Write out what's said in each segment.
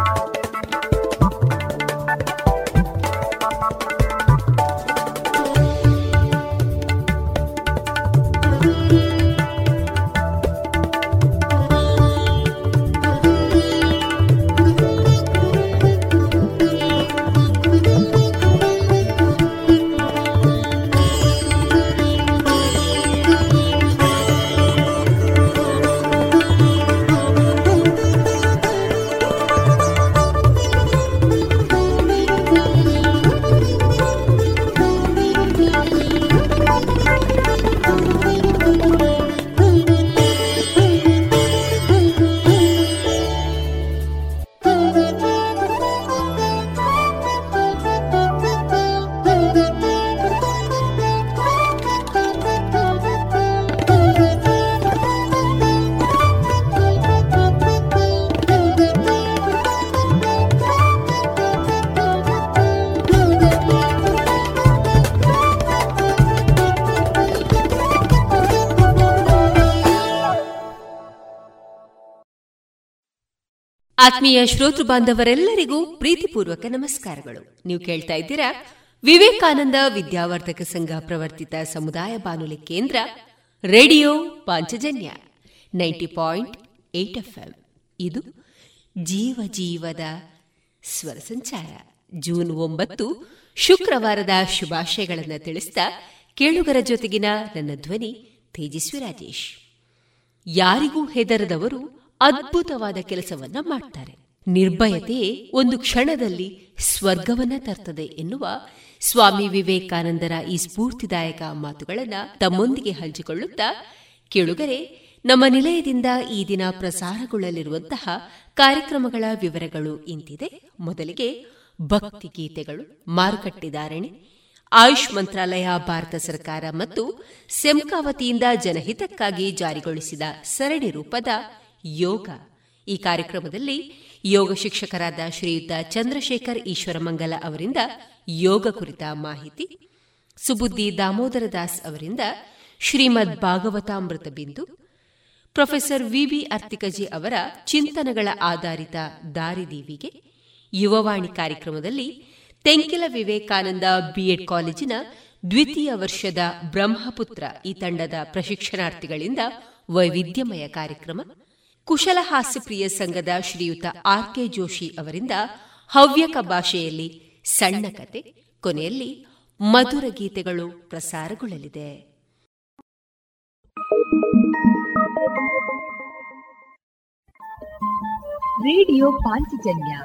Bye. ಆತ್ಮೀಯ ಶ್ರೋತೃ ಬಾಂಧವರೆಲ್ಲರಿಗೂ ಪ್ರೀತಿಪೂರ್ವಕ ನಮಸ್ಕಾರಗಳು. ನೀವು ಕೇಳ್ತಾ ಇದ್ದೀರಾ ವಿವೇಕಾನಂದ ವಿದ್ಯಾವರ್ಧಕ ಸಂಘ ಪ್ರವರ್ತಿತ ಸಮುದಾಯ ಬಾನುಲಿ ಕೇಂದ್ರ, ರೇಡಿಯೋ ಪಾಂಚಜನ್ಯ, ನೈಂಟಿ ಪಾಯಿಂಟ್ ಇದು ಜೀವ ಜೀವದ ಸ್ವರ ಸಂಚಾರ. ಜೂನ್ ಒಂಬತ್ತು, ಶುಕ್ರವಾರದ ಶುಭಾಶಯಗಳನ್ನು ತಿಳಿಸಿದ ಕೇಳುಗರ ಜೊತೆಗಿನ ನನ್ನ ಧ್ವನಿ ತೇಜಸ್ವಿ ರಾಜೇಶ್. ಯಾರಿಗೂ ಹೆದರದವರು ಅದ್ಭುತವಾದ ಕೆಲಸವನ್ನ ಮಾಡ್ತಾರೆ. ನಿರ್ಭಯತೆ ಒಂದು ಕ್ಷಣದಲ್ಲಿ ಸ್ವರ್ಗವನ್ನ ತರ್ತದೆ ಎನ್ನುವ ಸ್ವಾಮಿ ವಿವೇಕಾನಂದರ ಈ ಸ್ಫೂರ್ತಿದಾಯಕ ಮಾತುಗಳನ್ನ ತಮ್ಮೊಂದಿಗೆ ಹಂಚಿಕೊಳ್ಳುತ್ತಾ, ಕೇಳುಗರೆ, ನಮ್ಮ ನಿಲಯದಿಂದ ಈ ದಿನ ಪ್ರಸಾರಗೊಳ್ಳಲಿರುವಂತಹ ಕಾರ್ಯಕ್ರಮಗಳ ವಿವರಗಳು ಇಂತಿದೆ. ಮೊದಲಿಗೆ ಭಕ್ತಿ ಗೀತೆಗಳು ಮಾರುಕಟ್ಟೆದಾರಣೆ ಆಯುಷ್ ಮಂತ್ರಾಲಯ, ಭಾರತ ಸರ್ಕಾರ ಮತ್ತು ಸೆಮ್ಕಾವತಿಯಿಂದ ಜನಹಿತಕ್ಕಾಗಿ ಜಾರಿಗೊಳಿಸಿದ ಸರಣಿ ರೂಪದ ಯೋಗ. ಈ ಕಾರ್ಯಕ್ರಮದಲ್ಲಿ ಯೋಗ ಶಿಕ್ಷಕರಾದ ಶ್ರೀಯುತ ಚಂದ್ರಶೇಖರ್ ಈಶ್ವರಮಂಗಲ ಅವರಿಂದ ಯೋಗ ಕುರಿತ ಮಾಹಿತಿ, ಸುಬುದ್ದಿ ದಾಮೋದರ ದಾಸ್ ಅವರಿಂದ ಶ್ರೀಮದ್ ಭಾಗವತಾಮೃತ ಬಿಂದು, ಪ್ರೊಫೆಸರ್ ವಿಬಿ ಅರ್ತಿಕಜಿ ಅವರ ಚಿಂತನಗಳ ಆಧಾರಿತ ದಾರಿದೀವಿಗೆ ಯುವವಾಣಿ ಕಾರ್ಯಕ್ರಮದಲ್ಲಿ ತೆಂಕಿಲ ವಿವೇಕಾನಂದ ಬಿಎಡ್ ಕಾಲೇಜಿನ ದ್ವಿತೀಯ ವರ್ಷದ ಬ್ರಹ್ಮಪುತ್ರ ಈ ತಂಡದ ಪ್ರಶಿಕ್ಷಣಾರ್ಥಿಗಳಿಂದ ವೈವಿಧ್ಯಮಯ ಕಾರ್ಯಕ್ರಮ ಕುಶಲ ಹಾಸ್ಯಪ್ರಿಯ ಸಂಘದ ಶ್ರೀಯುತ ಆರ್ ಕೆ ಜೋಶಿ ಅವರಿಂದ ಹವ್ಯಕ ಭಾಷೆಯಲ್ಲಿ ಸಣ್ಣ ಕತೆ, ಕೊನೆಯಲ್ಲಿ ಮಧುರ ಗೀತೆಗಳು ಪ್ರಸಾರಗೊಳ್ಳಲಿದೆ. ರೇಡಿಯೋ ಪಾಂಚಜನ್ಯ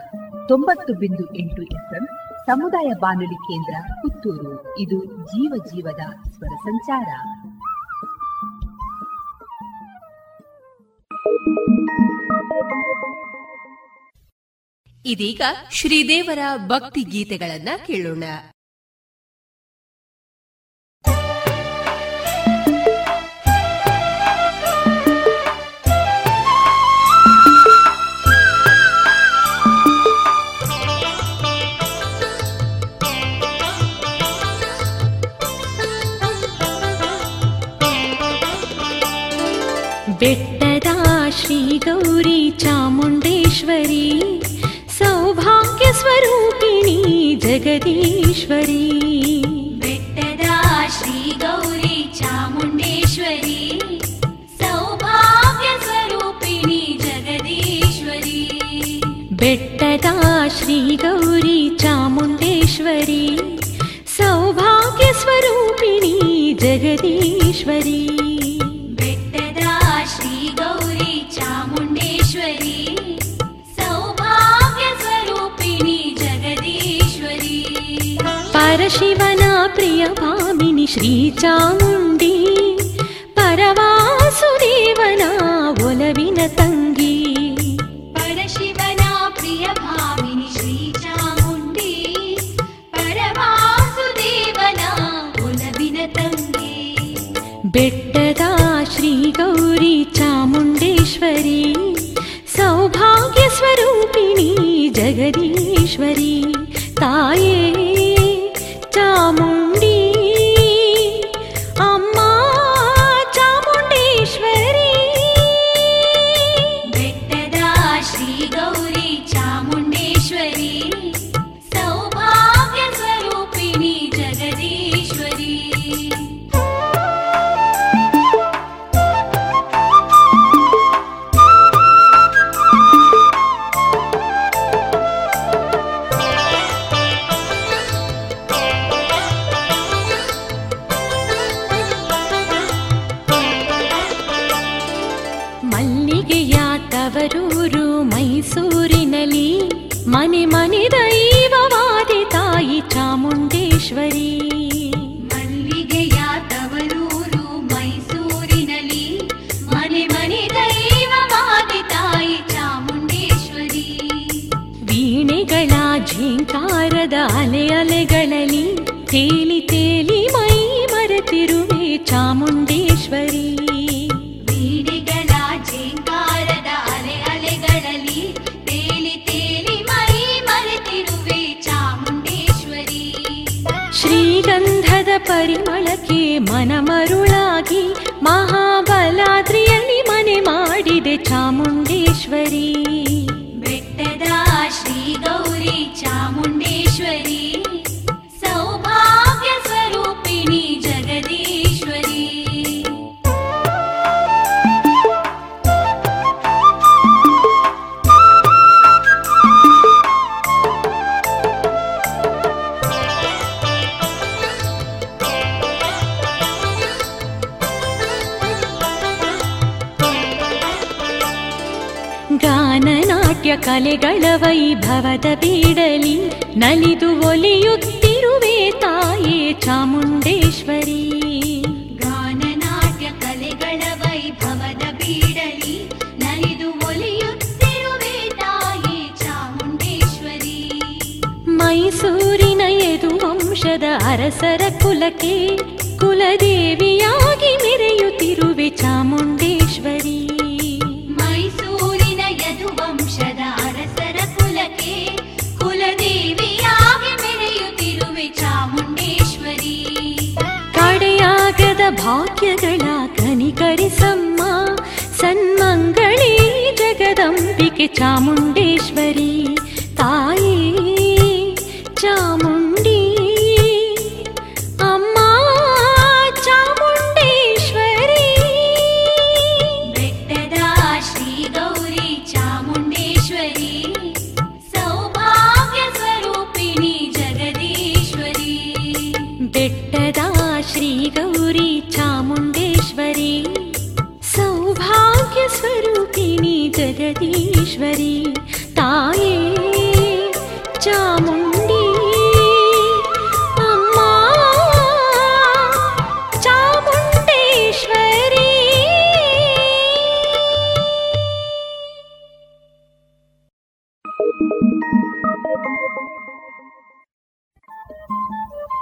ತೊಂಬತ್ತು ಬಿಂದು ಎಂಟು ಎಫ್ಎಂ ಸಮುದಾಯ ಬಾನುಲಿ ಕೇಂದ್ರ ಪುತ್ತೂರು. ಇದು ಜೀವ ಜೀವದ ಸ್ವರ ಸಂಚಾರ. ಇದೀಗ ಶ್ರೀದೇವರ ಭಕ್ತಿ ಗೀತೆಗಳನ್ನ ಕೇಳೋಣ. ಬೆಟ್ಟದ स्वरूपिणी जगदीश्वरी। बेट्टदा श्री गौरी चामुण्डेश्वरी। सौभाग्यस्वरूपिणी जगदीश्वरी। बेट्टदा श्री गौरी चामुण्डेश्वरी। सौभाग्यस्वरूपिणि जगदीश्वरी। प्रियभामिनि श्रीचामुण्डी परवासुदेवना ओलविन तङ्गी परशिवना प्रियभामिनि श्रीचामुण्डी परवासुदेवना ओलविन तङ्गी बेट्टदा श्रीगौरी चामुण्डेश्वरी सौभाग्यस्वरूपिणी जगदीश्वरी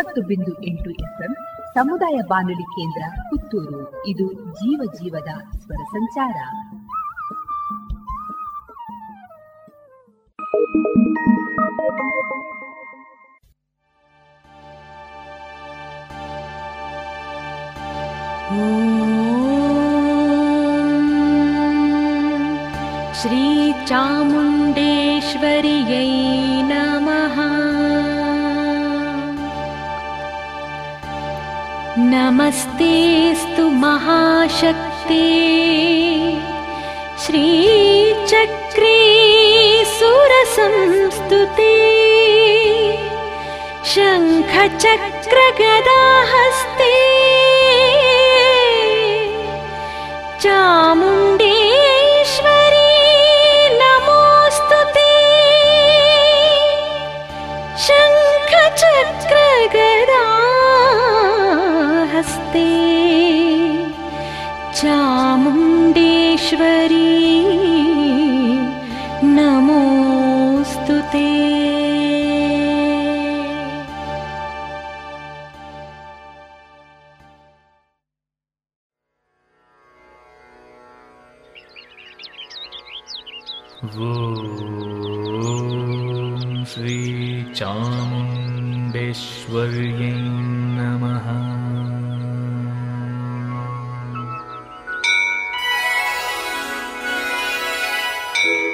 ತೊಂಬತ್ತು ಬಿಂದು ಎಂಟು ಎಫ್ಎಂ ಸಮುದಾಯ ಬಾನುಲಿ ಕೇಂದ್ರ ಪುತ್ತೂರು ಇದು ಜೀವ ಜೀವದ ಸ್ವರ ಸಂಚಾರ श्रीचामुण्डेश्वर्यै नमस्तेऽस्तु महाशक्ते। श्रीचक्रे सुरसंस्तुते। शङ्खचक्रगदाहस्ते। चामुण्डेश्वरी नमोऽस्तु ते हस्ते चामुण्डेश्वरी नमोऽस्तु ते। श्री चामुण्डेश्वरी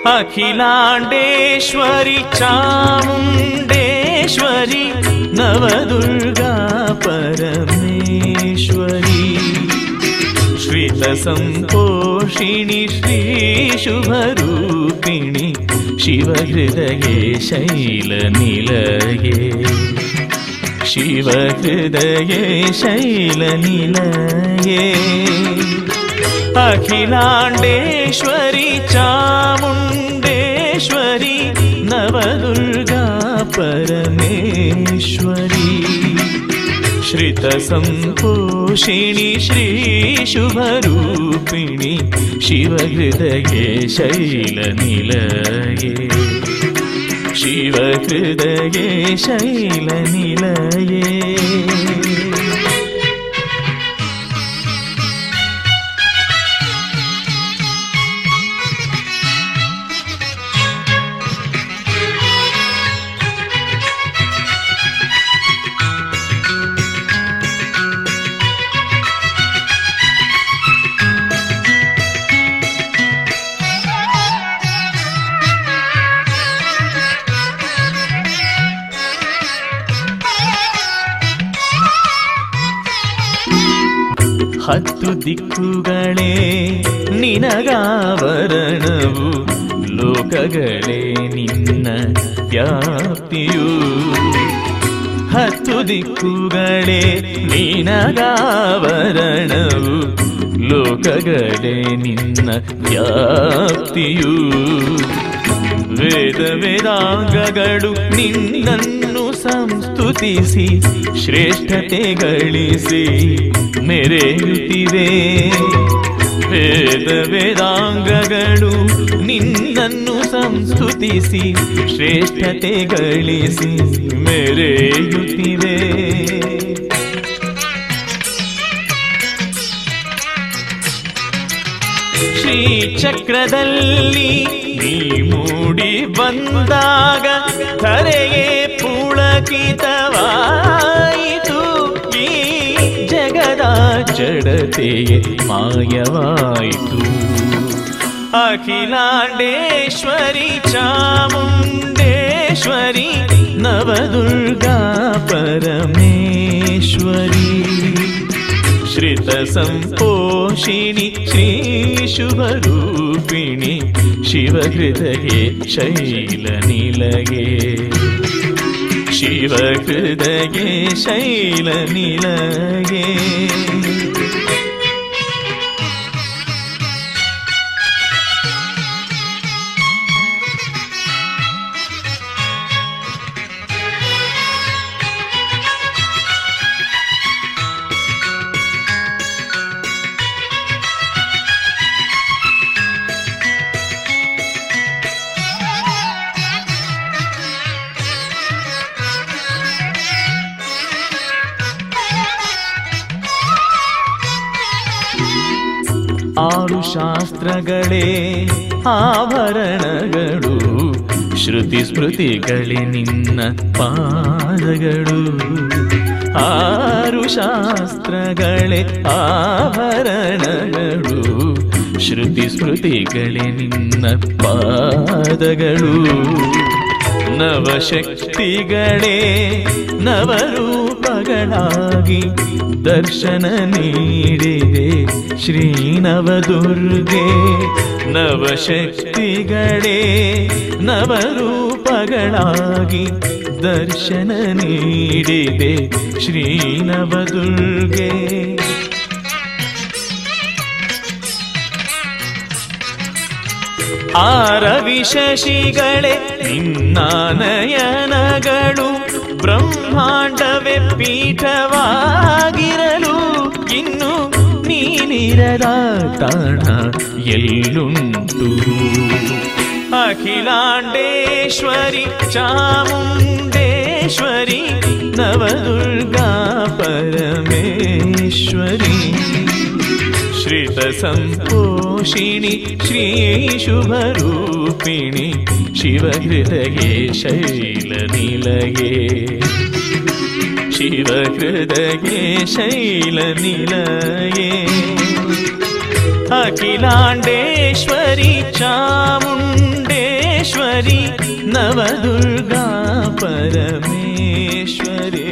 अखिलाण्डेश्वरि चामुण्डेश्वरि नवदुर्गा परमेश्वरी। श्रितसम्पोषिणि श्रीशुभरूपिणि शिवहृदये शैलनिलये। शिवहृदये शैलनिलये। अखिलाण्डेश्वरि चामुण्डेश्वरि नवदुर्गा परमेश्वरी। श्रितसम्पोषिणि श्रीशुभरूपिणि शिवहृदये शैलनिलये। शिवहृदये शैलनिलये ದಿಕ್ಕುಗಳೇ ನಿನಗಾವರಣವು ಲೋಕಗಳೇ ನಿನ್ನ ವ್ಯಾಪ್ತಿಯು. ಹತ್ತು ದಿಕ್ಕುಗಳೇ ನಿನಗಾವರಣವು ಲೋಕಗಳೇ ನಿನ್ನ ವ್ಯಾಪ್ತಿಯು. ವೇದ ವೇದಾಂಗಗಳು ನಿನ್ನನ್ನು ಸಂಸ್ತುತಿಸಿ ಶ್ರೇಷ್ಠತೆ ಗಳಿಸಿ ಮೆರೆಯುತ್ತಿವೆ. ವೇದ ವೇದಾಂಗಗಳು ನಿನ್ನನ್ನು ಸಂಸ್ತುತಿಸಿ ಶ್ರೇಷ್ಠತೆ ಗಳಿಸಿ ಮೆರೆಯುತ್ತಿವೆ. ಶ್ರೀಚಕ್ರದಲ್ಲಿ ನೀ ಮೂಡಿ ಬಂದಾಗ ಧರೆಯೇ ितवायतु कि जगदा झडति मायवायितु अखिलाण्डेश्वरि चामुण्डेश्वरि नवदुर्गा परमेश्वरी श्रितसम्पोषिणि श्रीशुभरूपिणि शिवहृदये शैलनिलये शिवहृदये शैलनिलये ಶಾಸ್ತ್ರಗಳೇ ಆಭರಣಗಳು ಶ್ರುತಿ ಸ್ಮೃತಿಗಳೇ ನಿನ್ನ ಪಾದಗಳು. ಆರು ಶಾಸ್ತ್ರಗಳೇ ಆಭರಣಗಳು ಶ್ರುತಿ ಸ್ಮೃತಿಗಳೇ ನಿನ್ನ ಪಾದಗಳು. ನವಶಕ್ತಿಗಳೇ ನವರೂಪಗಳಾಗಿ ದರ್ಶನ ನೀಡಿದೆ ಶ್ರೀ ನವದುರ್ಗೆ ನವಶಕ್ತಿಗಳೇ ನವರೂಪಗಳಾಗಿ ದರ್ಶನ ನೀಡಿದೆ ಶ್ರೀ ನವದುರ್ಗೆ ಆರವಿಶಶಿಗಳೇ ನಿನ್ನಾನಯನಗಳು ಬ್ರಹ್ಮಾಂಡವೇ ಪೀಠವಾಗಿರಲು ಇನ್ನು ನೀನಿರದ ತಾಣ ಎಲ್ಲುಂಟು ಅಖಿಲಾಂಡೇಶ್ವರಿ ಚಾಮುಂಡೇಶ್ವರಿ ನವದುರ್ಗಾ ಪರಮೇಶ್ವರಿ श्रितसम्पोषिणि श्रीशुभरूपिणि शिवहृदये शैलनिलये शिवहृदये शैलनिलये। अखिलाण्डेश्वरि चामुण्डेश्वरि नवदुर्गा परमेश्वरे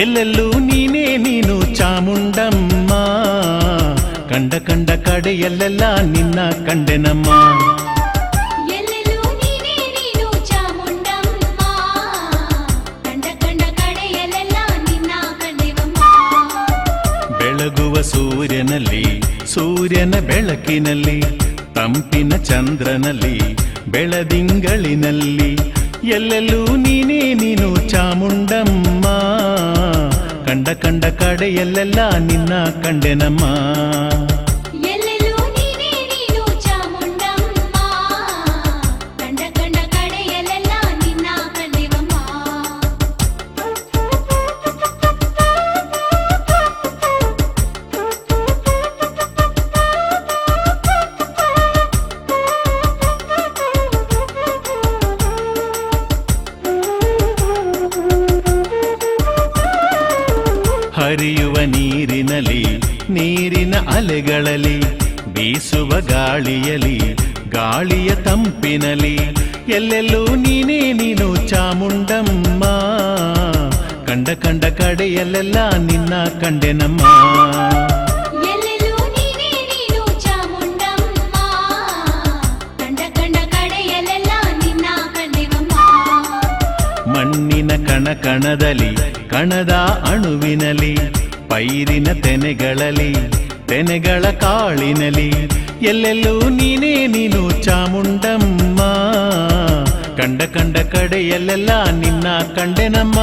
ಎಲ್ಲೆಲ್ಲೂ ನೀನೇ ನೀನು ಚಾಮುಂಡಮ್ಮ. ಕಂಡ ಕಂಡ ಕಡೆಯಲ್ಲೆಲ್ಲ ನಿನ್ನ ಕಂಡೆನಮ್ಮಾ. ಬೆಳಗುವ ಸೂರ್ಯನಲ್ಲಿ ಸೂರ್ಯನ ಬೆಳಕಿನಲ್ಲಿ ತಂಪಿನ ಚಂದ್ರನಲ್ಲಿ ಬೆಳದಿಂಗಳಿನಲ್ಲಿ ಎಲ್ಲೆಲ್ಲೂ ನೀನೇ ನೀನು ಚಾಮುಂಡಮ್ಮ. ಕಂಡ ಕಂಡ ಕಡೆಯಲ್ಲೆಲ್ಲ ನಿನ್ನ ಕಂಡೆನಮ್ಮ. ಗಾಳಿಯಲಿ ಗಾಳಿಯ ತಂಪಿನಲಿ ಎಲ್ಲೆಲ್ಲೂ ನೀನೇ ನೀನು ಚಾಮುಂಡಮ್ಮ. ಕಂಡ ಕಂಡ ಕಡೆಯಲ್ಲೆಲ್ಲ ನಿನ್ನ ಕಂಡೆನಮ್ಮ. ಮಣ್ಣಿನ ಕಣ ಕಣದಲ್ಲಿ ಕಣದ ಅಣುವಿನಲಿ ಪೈರಿನ ತೆನೆಗಳಲ್ಲಿ ತೆನೆಗಳ ಕಾಳಿನಲಿ ಎಲ್ಲೆಲ್ಲೂ ನೀನೇ ನೀನು ಚಾಮುಂಡಮ್ಮ ಕಂಡ ಕಂಡ ಕಡೆಯಲ್ಲೆಲ್ಲ ನಿನ್ನ ಕಂಡೆನಮ್ಮ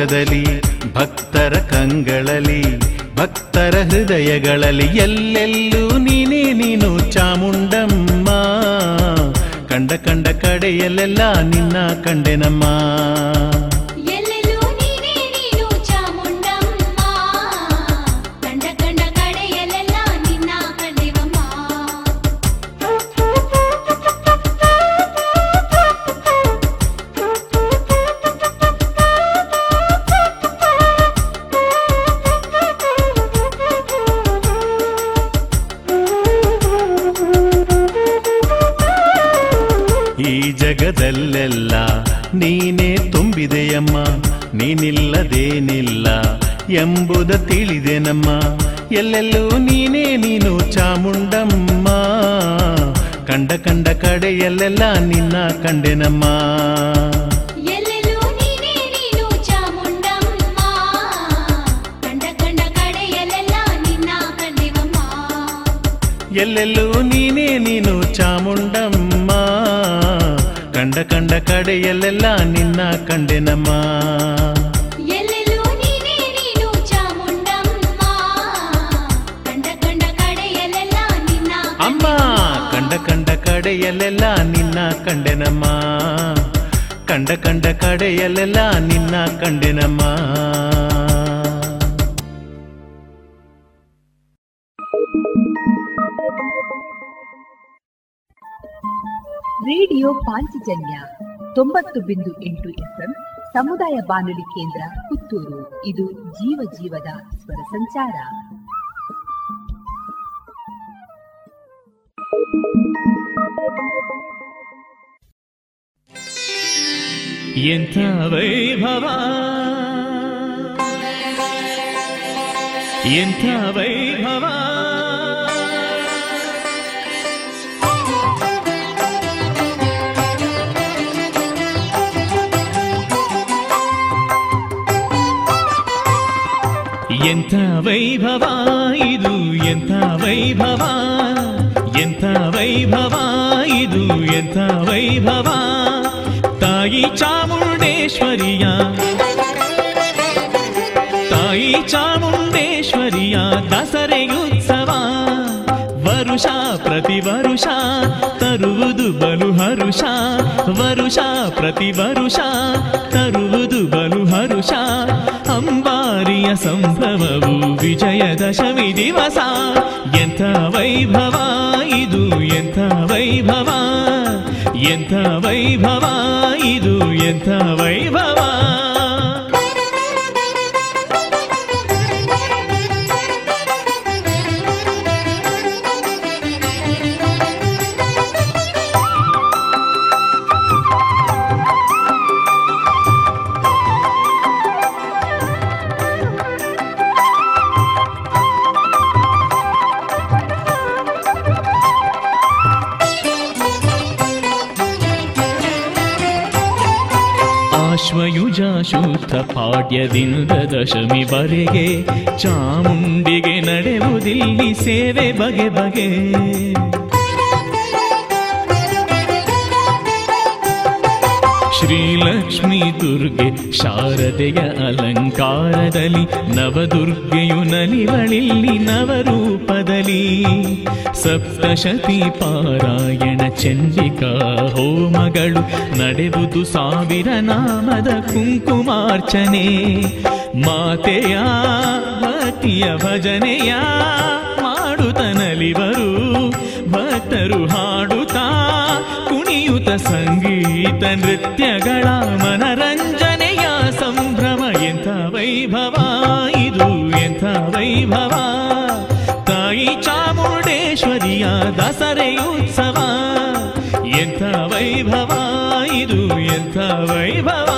ಘೋಷದಲ್ಲಿ ಭಕ್ತರ ಕಂಗಳಲ್ಲಿ ಭಕ್ತರ ಹೃದಯಗಳಲ್ಲಿ ಎಲ್ಲೆಲ್ಲೂ ನೀನೇ ನೀನು ಚಾಮುಂಡಮ್ಮ. ಕಂಡ ಕಂಡ ಕಡೆಯಲ್ಲೆಲ್ಲ ನಿನ್ನ ಕಂಡೆನಮ್ಮ ಸಮುದಾಯ ಬಾನುಲಿ ಕೇಂದ್ರ ಪುತ್ತೂರು. ಇದು ಜೀವ ಜೀವದ ಸ್ವರ ಸಂಚಾರ. ಎಂಥ ವೈಭವ? ಎಂಥ ವೈಭವ? ಎಂಥ ವೈಭವ ಇದು ಎಂಥ ವೈಭವ ಎಂಥ ವೈಭವ ಇದು ಎಂಥ ವೈಭವ ತಾಯಿ ಚಾಮುಂಡೇಶ್ವರಿಯ ತಾಯಿ ಚಾಮುಂಡೇಶ್ವರಿಯ ದಸರೆಯುತ್ಸವ ವರುಷ ಪ್ರತಿ ವರುಷ ತರುವುದು ಬಲು ಹರುಷ ವರುಷ ಪ್ರತಿ ವರುಷ ತರುವುದು ಬಲು ಹರುಷ ಅಂಬಾರಿಯ ಸಂಭವವು ವಿಜಯದಶಮಿ ದಿವಸ ಎಂಥ ವೈಭವ ಇದು ಎಂಥ ವೈಭವ ಎಂಥ ವೈಭವ ಇದು ಎಂಥ ವೈಭವ ಪಾಡ್ಯದಿಂದ ದಶಮಿವರೆಗೆ ಚಾಮುಂಡಿಗೆ ನಡೆಯುವುದಿಲ್ಲಿ ಸೇವೆ ಬಗೆ ಬಗೆ. ಶ್ರೀಲಕ್ಷ್ಮೀ ದುರ್ಗೆ ಶಾರದೆಯ ಅಲಂಕಾರದಲ್ಲಿ ನವದುರ್ಗೆಯು ನಲಿವಳಿಲ್ಲಿ ನವರೂಪದಲ್ಲಿ ಸಪ್ತಶತಿ ಪಾರಾಯಣ ಚಂಡಿಕಾ ಹೋಮಗಳು ನಡೆವುದು ಸಾವಿರ ನಾಮದ ಕುಂಕುಮಾರ್ಚನೆ. ಮಾತೆಯ ಭಕ್ತಿಯ ಭಜನೆಯ ಮಾಡುತ್ತನಲಿವರು ಭಕ್ತರು ಹಾಡುತ್ತಾ ಕುಣಿಯುತ ಸಂಗೀತ ನೃತ್ಯಗಳ ಮನರಂಜನೆಯ ಸಂಭ್ರಮ. ಎಂಥ ವೈಭವ ಇದು, ಎಂಥ ವೈಭವ. ತಾಯಿ ಚಾಮುಂಡೇಶ್ವರಿಯ ಎಂಥ ವೈಭವ ಇದು ಎಂಥ ವೈಭವ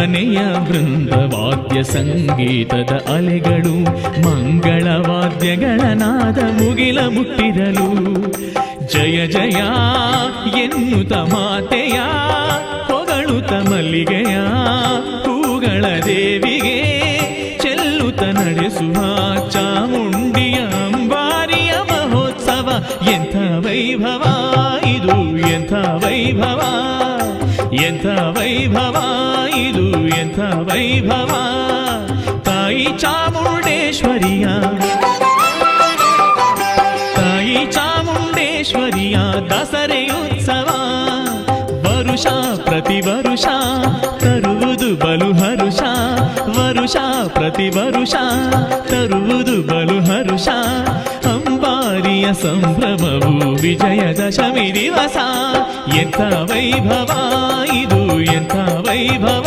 ಅರಮನೆಯ ಬೃಂದವಾದ್ಯ ಸಂಗೀತದ ಅಲೆಗಳು ಮಂಗಳವಾದ್ಯಗಳ ನಾದ ಮುಗಿಲ ಮುಟ್ಟಿರಲು. ಜಯ ಜಯ ಎನ್ನುತ್ತ ಮಾತೆಯ, ಹೊಗಳುತ್ತ ಮಲ್ಲಿಗೆಯ, ಹೂಗಳ ದೇವಿಗೆ ಚೆಲ್ಲುತ್ತ ನಡೆಸುವ ಚಾಮುಂಡಿಯ ಅಂಬಾರಿಯ ಮಹೋತ್ಸವ. ಎಂಥ ವೈಭವ ಇದು, ಎಂಥ ವೈಭವ ಎಂಥ ವೈಭವ ವೈಭವ ತಾಯಿ ಚಾಮುಂಡೇಶ್ವರಿಯ ತಾಯಿ ಚಾಮುಂಡೇಶ್ವರಿಯ ದಸರೆಯುತ್ಸವ ವರುಷ ಪ್ರತಿ ವರುಷ ತರುವುದು ಬಲು ಹರುಷ ವರುಷ ಪ್ರತಿ ವರುಷ ತರುವುದು ಬಲು ಹರುಷ ಅಂಬಾರಿಯ ಸಂಭ್ರಮವು ವಿಜಯದಶಮಿ ದಿವಸ ಎಂಥ ವೈಭವ ಇದು ಎಂಥ ವೈಭವ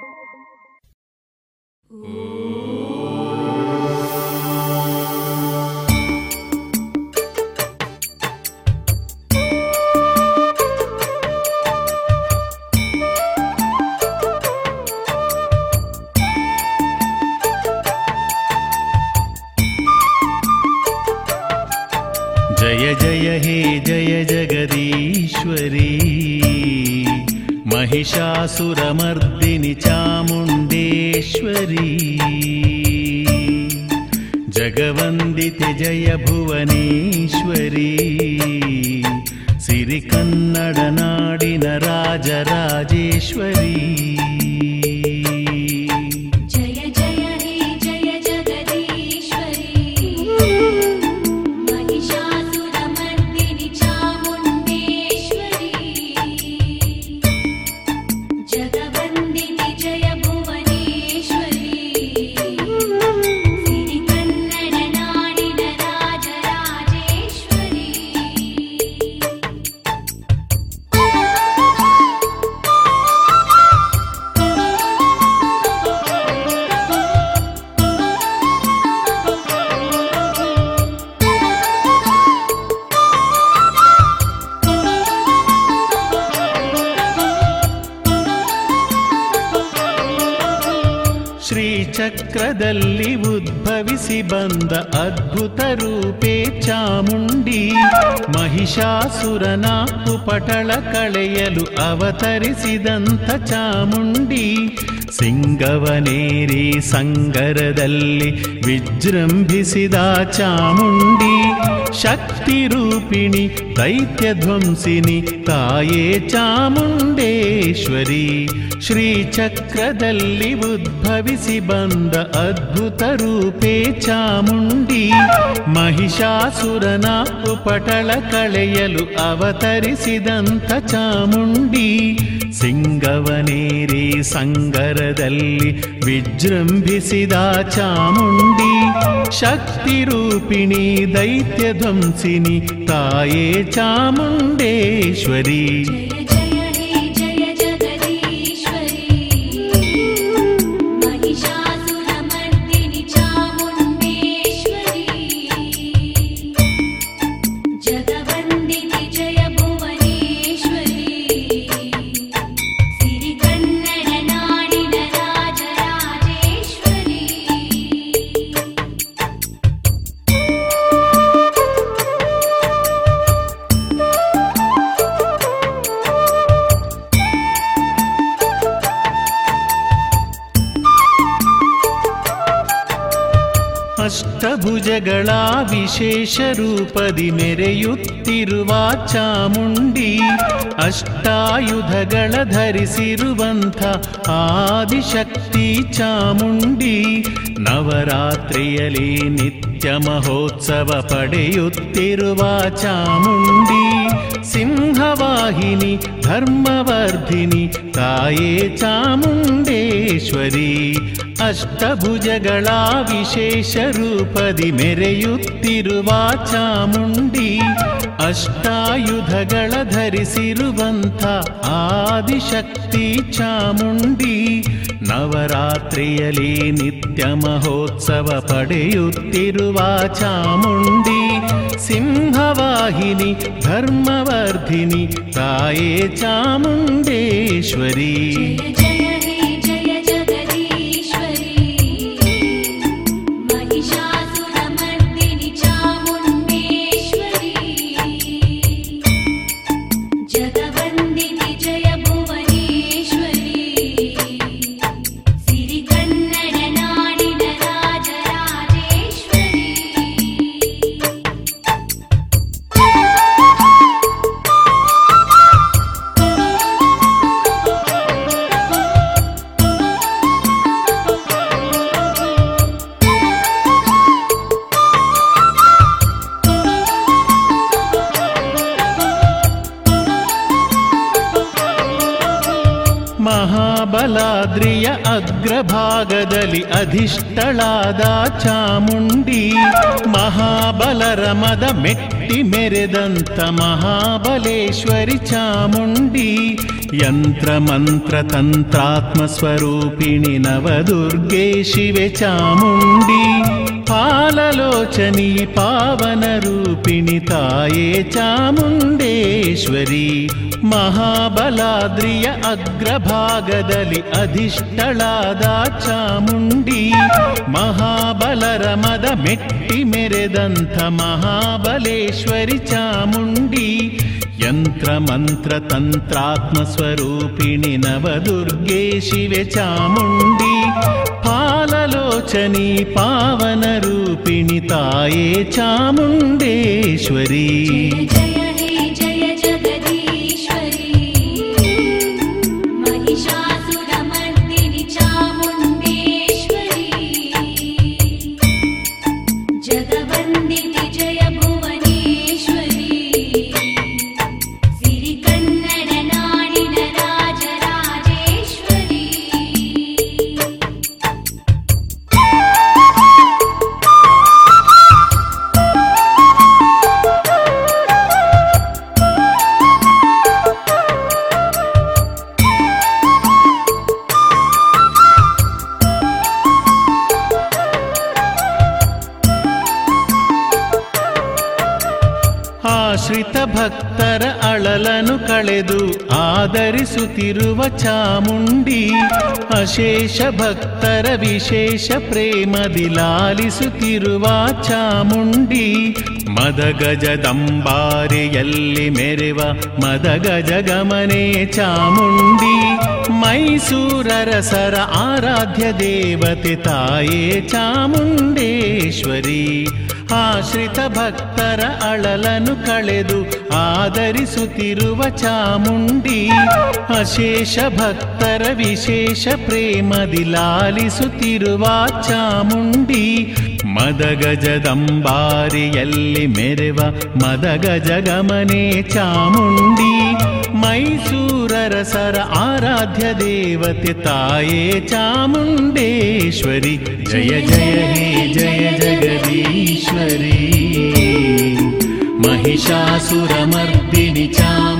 जय जय हे जय जगदीश्वरी महिषासुरमर्दिनि चामुण्डेश्वरी जगवन्दिते जय भुवनेश्वरी सिरिकन्नडनाडिन राजराजेश्वरी ಅವತರಿಸಿದಂಥ ಚಾಮುಂಡಿ ಸಿಂಗವನೇರಿ ಸಂಗರದಲ್ಲಿ ವಿಜೃಂಭಿಸಿದ ಚಾಮುಂಡಿ ಶಕ್ತಿ ರೂಪಿಣಿ ದೈತ್ಯ ಧ್ವಂಸಿನಿ ತಾಯೇ ಚಾಮುಂಡೇಶ್ವರಿ ಶ್ರೀಚಕ್ರದಲ್ಲಿ ಉದ್ಭವಿಸಿ ಬಂದ ಅದ್ಭುತ ರೂಪೇ ಚಾಮುಂಡಿ. ಮಹಿಷಾಸುರನ ಉಪಟಳ ಕಳೆಯಲು ಅವತರಿಸಿದಂಥ ಚಾಮುಂಡಿ. ಸಿಂಗವನೇರಿ ಸಂಗರದಲ್ಲಿ ವಿಜೃಂಭಿಸಿದ ಚಾಮುಂಡಿ. ಶಕ್ತಿ ರೂಪಿಣಿ ದೈತ್ಯ ಧ್ವಂಸಿನಿ ತಾಯೇ ಚಾಮುಂಡೇಶ್ವರಿ. ವಿಶೇಷ ರೂಪದಿ ಮೆರೆಯುತ್ತಿರುವ ಚಾಮುಂಡಿ ಅಷ್ಟಾಯುಧಗಳ ಧರಿಸಿರುವಂಥ ಆದಿಶಕ್ತಿ ಚಾಮುಂಡಿ ನವರಾತ್ರಿಯಲ್ಲಿ ನಿತ್ಯ ಮಹೋತ್ಸವ ಪಡೆಯುತ್ತಿರುವ ಚಾಮುಂಡಿ ಸಿಂಹವಾಹಿನಿ ಧರ್ಮವರ್ಧಿನಿ ತಾಯೇ ಚಾಮುಂಡೇಶ್ವರಿ ಅಷ್ಟಭುಜಗಳ ವಿಶೇಷ ರೂಪದಿ ಮೆರೆಯುತ್ತಿರುವ ಚಾಮುಂಡಿ, ಅಷ್ಟಾಯುಧಗಳ ಧರಿಸಿರುವಂಥ ಆದಿಶಕ್ತಿ ಚಾಮುಂಡಿ, ನವರಾತ್ರಿಯಲ್ಲಿ ನಿತ್ಯ ಮಹೋತ್ಸವ ಪಡೆಯುತ್ತಿರುವ ಚಾಮುಂಡಿ, ಸಿಂಹವಾಹಿನಿ, ಧರ್ಮವರ್ಧಿನಿ ತಾಯೇ ಚಾಮುಂಡೇಶ್ವರಿ. ಮೆಟ್ಟಿ ಮೆರೆದಂತ ಮಹಾಬಲೇಶ್ವರಿ ಚಾಮುಂಡಿ ಯಂತ್ರ ಮಂತ್ರ ತಂತ್ರಾತ್ಮ ಸ್ವರೂಪಿಣಿ ನವದುರ್ಗೆ ಶಿವೆ ಚಾಮುಂಡಿ ಪಾಲಲೋಚನಿ ಪಾವನ ರೂಪಿಣಿ ತಾಯೇ ಚಾಮುಂಡೇಶ್ವರಿ ಮಹಾಬಲಾದ್ರಿಯ ಅಗ್ರಭಾಗದಲ್ಲಿ ಅಧಿಷ್ಠಳಾದ ಚಾಮುಂಡಿ ಮಹಾಬಲರ మలరమద మెట్టి మెరెదంత మహాబలేశ్వరి చాముండి യന്ത്രമന്ത്രതന്ത്രാത്മസ്വരൂപിണി നവദുർഗേ ശിവ ചാമുണ്ടി പാലലോചനി പാവനരൂപിണി തായേ ചാമുണ്ടേശ്വരീ ಆದರಿಸುತ್ತಿರುವ ಚಾಮುಂಡಿ, ಅಶೇಷ ಭಕ್ತರ ವಿಶೇಷ ಪ್ರೇಮದಿ ಲಾಲಿಸುತ್ತಿರುವ ಚಾಮುಂಡಿ. ಮದಗಜದಂಬಾರಿಯಲ್ಲಿ ಮೆರೆವ ಮದಗಜ ಗಮನೆ ಚಾಮುಂಡಿ. ಮೈಸೂರರಸರ ಆರಾಧ್ಯ ದೇವತೆ ತಾಯೇ ಚಾಮುಂಡೇಶ್ವರಿ. ಆಶ್ರಿತ ಭಕ್ತರ ಅಳಲನು ಕಳೆದು ಆಧರಿಸುತ್ತಿರುವ ಚಾಮುಂಡಿ. ಅಶೇಷ ಭಕ್ತರ ವಿಶೇಷ ಪ್ರೇಮದಿ ಲಾಲಿಸುತ್ತಿರುವ ಚಾಮುಂಡಿ ಮದಗಜದಂಬಾರಿಯಲ್ಲಿ ಮೆರೆವ ಮದಗಜ ಗಮನೆ ಚಾಮುಂಡಿ ಮೈಸೂರರಸರ ಆರಾಧ್ಯ ದೇವತೆ ತಾಯೇ ಚಾಮುಂಡೇಶ್ವರಿ ಜಯ ಜಯ ಹೇ ಜಯ ಜಗದೀಶ್ವರಿ महिषासुरमर्दिनि चामुण्डेश्वरी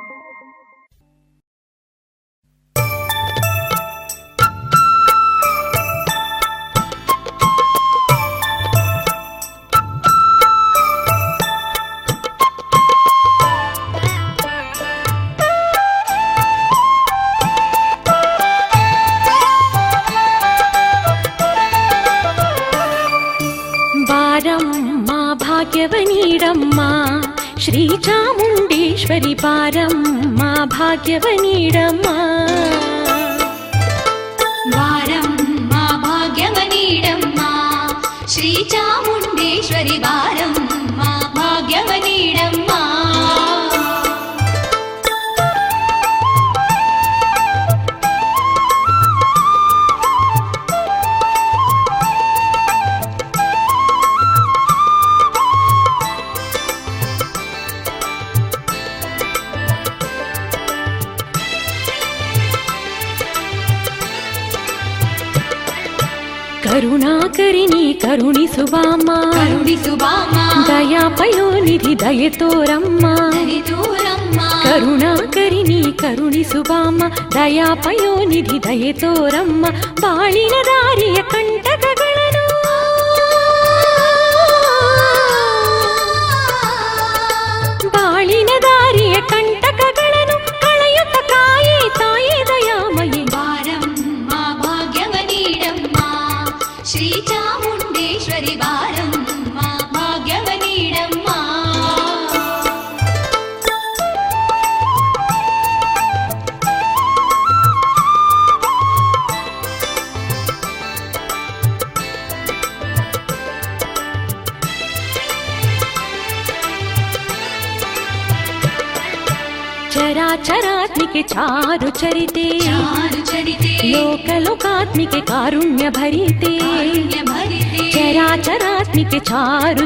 也未。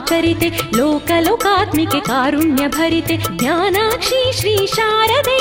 करिते लोकलोकात्मिके कारुण्यभरिते ज्ञानाक्षी श्रीशारदे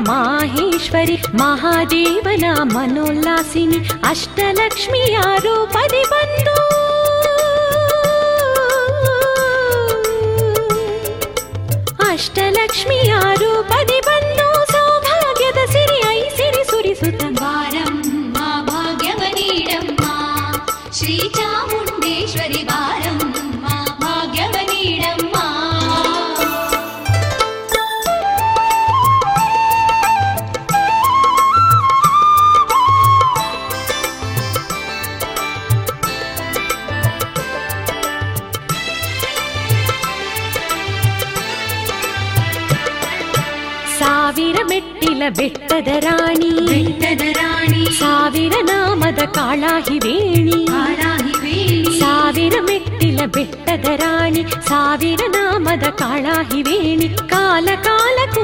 माहेश्वरि महादेवना मनोल्लासिनि अष्टलक्ष्मी आरोपदि बन्धु अष्टलक्ष्मी आरोप ಬೆಟ್ಟದ ರಾಣಿ ಸಾವಿರ ನಾಮದ ಕಾಳಾಹಿ ವೇಣಿ ಕಾಲ ಕಾಲಕ್ಕೂ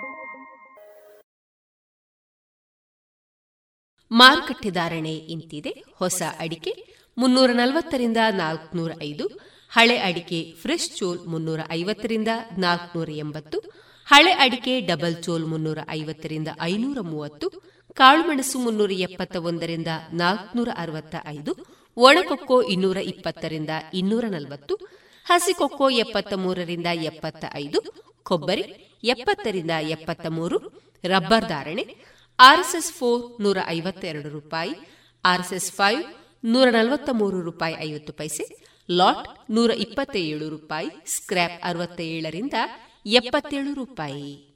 ಮಾರುಕಟ್ಟೆ ಧಾರಣೆ ಇಂತಿದೆ. ಹೊಸ ಅಡಿಕೆ ಮುನ್ನೂರ ನಲವತ್ತರಿಂದ ನಾಲ್ಕುನೂರ ಐದು ಹಳೆ ಅಡಿಕೆ ಫ್ರೆಶ್ ಚೋಲ್ ಮುನ್ನೂರ ಐವತ್ತರಿಂದ ನಾಲ್ಕುನೂರ ಎಂಬತ್ತು ಹಳೆ ಅಡಿಕೆ ಡಬಲ್ ಚೋಲ್ ಮುನ್ನೂರ ಐವತ್ತರಿಂದ ಐನೂರ ಮೂವತ್ತು ಕಾಳುಮೆಣಸು ಮುನ್ನೂರ ಎಪ್ಪತ್ತ ಒಂದರಿಂದ ನಾಲ್ಕುನೂರ ಅರವತ್ತ ಐದು ಒಣಕೊಕ್ಕೋ ಇನ್ನೂರ ಇಪ್ಪತ್ತರಿಂದ ಇನ್ನೂರ ನಲವತ್ತು ಹಸಿಕೊಕ್ಕೋ ಎಪ್ಪತ್ತ ಮೂರರಿಂದ ಎಪ್ಪತ್ತ ಐದು ಕೊಬ್ಬರಿ ಎಪ್ಪತ್ತರಿಂದ ಎಪ್ಪತ್ತ ಮೂರು ರಬ್ಬರ್ ಧಾರಣೆ ಆರ್ಎಸ್ಎಸ್ ಫೋರ್ ನೂರ ಐವತ್ತೆರಡು ರೂಪಾಯಿ, ಆರ್ಎಸ್ಎಸ್ ಫೈವ್ ನೂರ ನಲವತ್ತ ಮೂರು ರೂಪಾಯಿ ಐವತ್ತು ಪೈಸೆ, ಲಾಟ್ ನೂರ ಇಪ್ಪತ್ತೇಳು ರೂಪಾಯಿ, ಸ್ಕ್ರ್ಯಾಪ್ ಅರವತ್ತ ಏಳರಿಂದ ಎಪ್ಪತ್ತೇಳು ರೂಪಾಯಿ.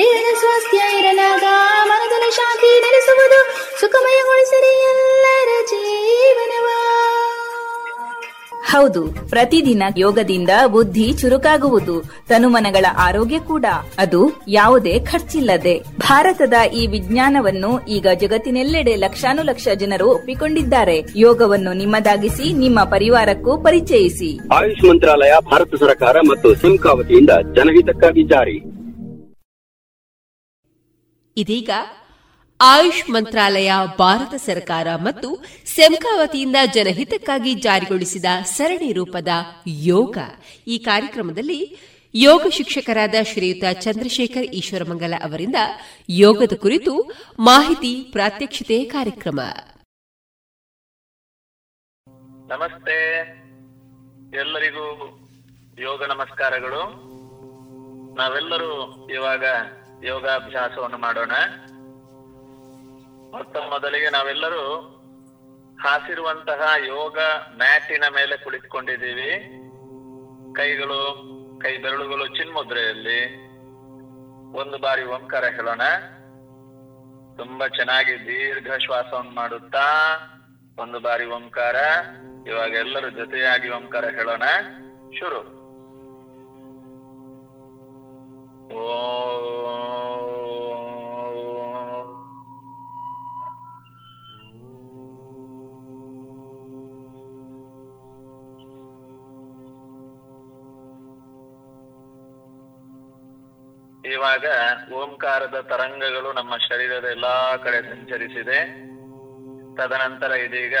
ದೇಹದ ಸ್ವಾಸ್ಥ್ಯ ಇರಲಾಗ ಮನದನ ಶಾಂತಿ ನೆಲೆಸುವುದು ಸುಖಮಯಗೊಳಿಸಲಿ ಎಲ್ಲರ ಜೀವನವಾ. ಹೌದು ಪ್ರತಿದಿನ ಯೋಗದಿಂದ ಬುದ್ಧಿ ಚುರುಕಾಗುವುದು ತನುಮನಗಳ ಆರೋಗ್ಯ ಕೂಡ. ಅದು ಯಾವುದೇ ಖರ್ಚಿಲ್ಲದೆ. ಭಾರತದ ಈ ವಿಜ್ಞಾನವನ್ನು ಈಗ ಜಗತ್ತಿನೆಲ್ಲೆಡೆ ಲಕ್ಷಾನುಲಕ್ಷ ಜನರು ಒಪ್ಪಿಕೊಂಡಿದ್ದಾರೆ. ಯೋಗವನ್ನು ನಿಮ್ಮದಾಗಿಸಿ ನಿಮ್ಮ ಪರಿವಾರಕ್ಕೂ ಪರಿಚಯಿಸಿ. ಆಯುಷ್ ಮಂತ್ರಾಲಯ ಭಾರತ ಸರ್ಕಾರ ಮತ್ತು ಸಿಮ್ಕಾ ವತಿಯಿಂದ ಜನಹಿತಕ್ಕಾಗಿ ಜಾರಿ. ಇದೀಗ ಆಯುಷ್ ಮಂತ್ರಾಲಯ, ಭಾರತ ಸರ್ಕಾರ ಮತ್ತು ಸೆಮ್ಕಾ ವತಿಯಿಂದ ಜನಹಿತಕ್ಕಾಗಿ ಜಾರಿಗೊಳಿಸಿದ ಸರಣಿ ರೂಪದ ಯೋಗ. ಈ ಕಾರ್ಯಕ್ರಮದಲ್ಲಿ ಯೋಗ ಶಿಕ್ಷಕರಾದ ಶ್ರೀಯುತ ಚಂದ್ರಶೇಖರ್ ಈಶ್ವರಮಂಗಲ ಅವರಿಂದ ಯೋಗದ ಕುರಿತು ಮಾಹಿತಿ ಪ್ರಾತ್ಯಕ್ಷಿತೆ ಕಾರ್ಯಕ್ರಮ. ನಮಸ್ತೆ. ಎಲ್ಲರಿಗೂ ಯೋಗ ನಮಸ್ಕಾರಗಳು. ನಾವೆಲ್ಲರೂ ಇವಾಗ ಯೋಗಾಭ್ಯಾಸವನ್ನು ಮಾಡೋಣ. ಮೊತ್ತ ಮೊದಲಿಗೆ ನಾವೆಲ್ಲರೂ ಹಾಸಿರುವಂತಹ ಯೋಗ ಮ್ಯಾಟಿನ ಮೇಲೆ ಕುಳಿತುಕೊಂಡಿದ್ದೀವಿ. ಕೈಗಳು, ಕೈ ಬೆರಳುಗಳು ಚಿನ್ಮುದ್ರೆಯಲ್ಲಿ. ಒಂದು ಬಾರಿ ಓಂಕಾರ ಹೇಳೋಣ. ತುಂಬಾ ಚೆನ್ನಾಗಿ ದೀರ್ಘ ಶ್ವಾಸವನ್ನು ಮಾಡುತ್ತಾ ಒಂದು ಬಾರಿ ಓಂಕಾರ. ಇವಾಗ ಎಲ್ಲರೂ ಜೊತೆಯಾಗಿ ಓಂಕಾರ ಹೇಳೋಣ. ಶುರು. ಇವಾಗ ಓಂಕಾರದ ತರಂಗಗಳು ನಮ್ಮ ಶರೀರದ ಎಲ್ಲಾ ಕಡೆ ಸಂಚರಿಸಿದೆ. ತದನಂತರ ಇದೀಗ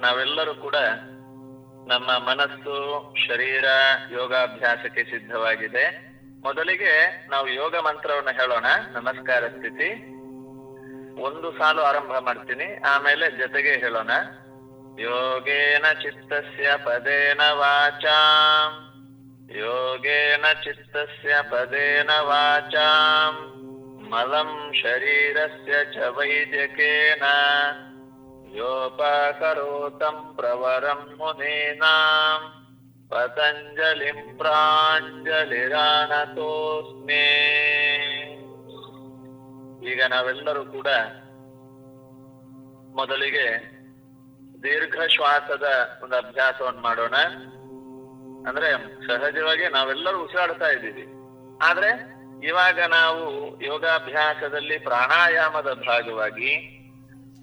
ನಾವೆಲ್ಲರೂ ಕೂಡ ನಮ್ಮ ಮನಸ್ಸು, ಶರೀರ ಯೋಗಾಭ್ಯಾಸಕ್ಕೆ ಸಿದ್ಧವಾಗಿದೆ. ಮೊದಲಿಗೆ ನಾವು ಯೋಗ ಮಂತ್ರವನ್ನು ಹೇಳೋಣ. ನಮಸ್ಕಾರ ಸ್ಥಿತಿ. ಒಂದು ಸಾಲು ಆರಂಭ ಮಾಡ್ತೀನಿ. ಆಮೇಲೆ ಜೊತೆಗೆ ಹೇಳೋಣ. ಯೋಗೇನ ಚಿತ್ತಸ್ಯ ಪದೇನ ವಾಚಾಂ. ಯೋಗೇನ ಚಿತ್ತಸ್ಯ ಪದೇನ ವಾಚಾಂ ಮಲಂ ಶರೀರಸ್ಯ ಚ ವೈದ್ಯಕೇನ ಯೋಪಕರೋತಂ ಪ್ರವರಂ ಮುನೀನಾಂ ಪತಂಜಲಿಂ ಪ್ರಾಂಜಲಿರಾನತೋಸ್ಮಿ ಈಗ ನಾವೆಲ್ಲರೂ ಕೂಡ ಮೊದಲಿಗೆ ದೀರ್ಘ ಶ್ವಾಸದ ಒಂದು ಅಭ್ಯಾಸವನ್ನು ಮಾಡೋಣ ಅಂದ್ರೆ ಸಹಜವಾಗಿ ನಾವೆಲ್ಲರೂ ಉಸಿರಾಡ್ತಾ ಇದ್ದೀವಿ. ಆದ್ರೆ ಇವಾಗ ನಾವು ಯೋಗಾಭ್ಯಾಸದಲ್ಲಿ ಪ್ರಾಣಾಯಾಮದ ಭಾಗವಾಗಿ,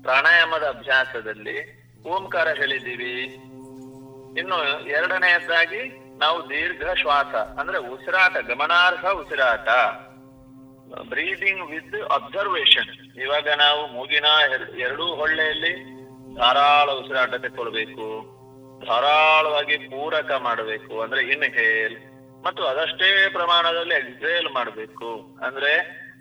ಪ್ರಾಣಾಯಾಮದ ಅಭ್ಯಾಸದಲ್ಲಿ ಓಂಕಾರ ಹೇಳಿದ್ದೀವಿ. ಇನ್ನು ಎರಡನೆಯದ್ದಾಗಿ ನಾವು ದೀರ್ಘ ಶ್ವಾಸ, ಅಂದ್ರೆ ಉಸಿರಾಟ, ಗಮನಾರ್ಹ ಉಸಿರಾಟ, ಬ್ರೀದಿಂಗ್ ವಿತ್ ಅಬ್ಸರ್ವೇಷನ್. ಇವಾಗ ನಾವು ಮೂಗಿನ ಎರ್- ಎರಡೂ ಹೊಳ್ಳೆಯಲ್ಲಿ ಧಾರಾಳ ಉಸಿರಾಟ ತೆಕ್ಕೊಳ್ಬೇಕು. ಧಾರಾಳವಾಗಿ ಪೂರಕ ಮಾಡಬೇಕು ಅಂದ್ರೆ ಇನ್ಹೇಲ್ ಮತ್ತು ಅದಷ್ಟೇ ಪ್ರಮಾಣದಲ್ಲಿ ಎಕ್ಸೇಲ್ ಮಾಡಬೇಕು ಅಂದ್ರೆ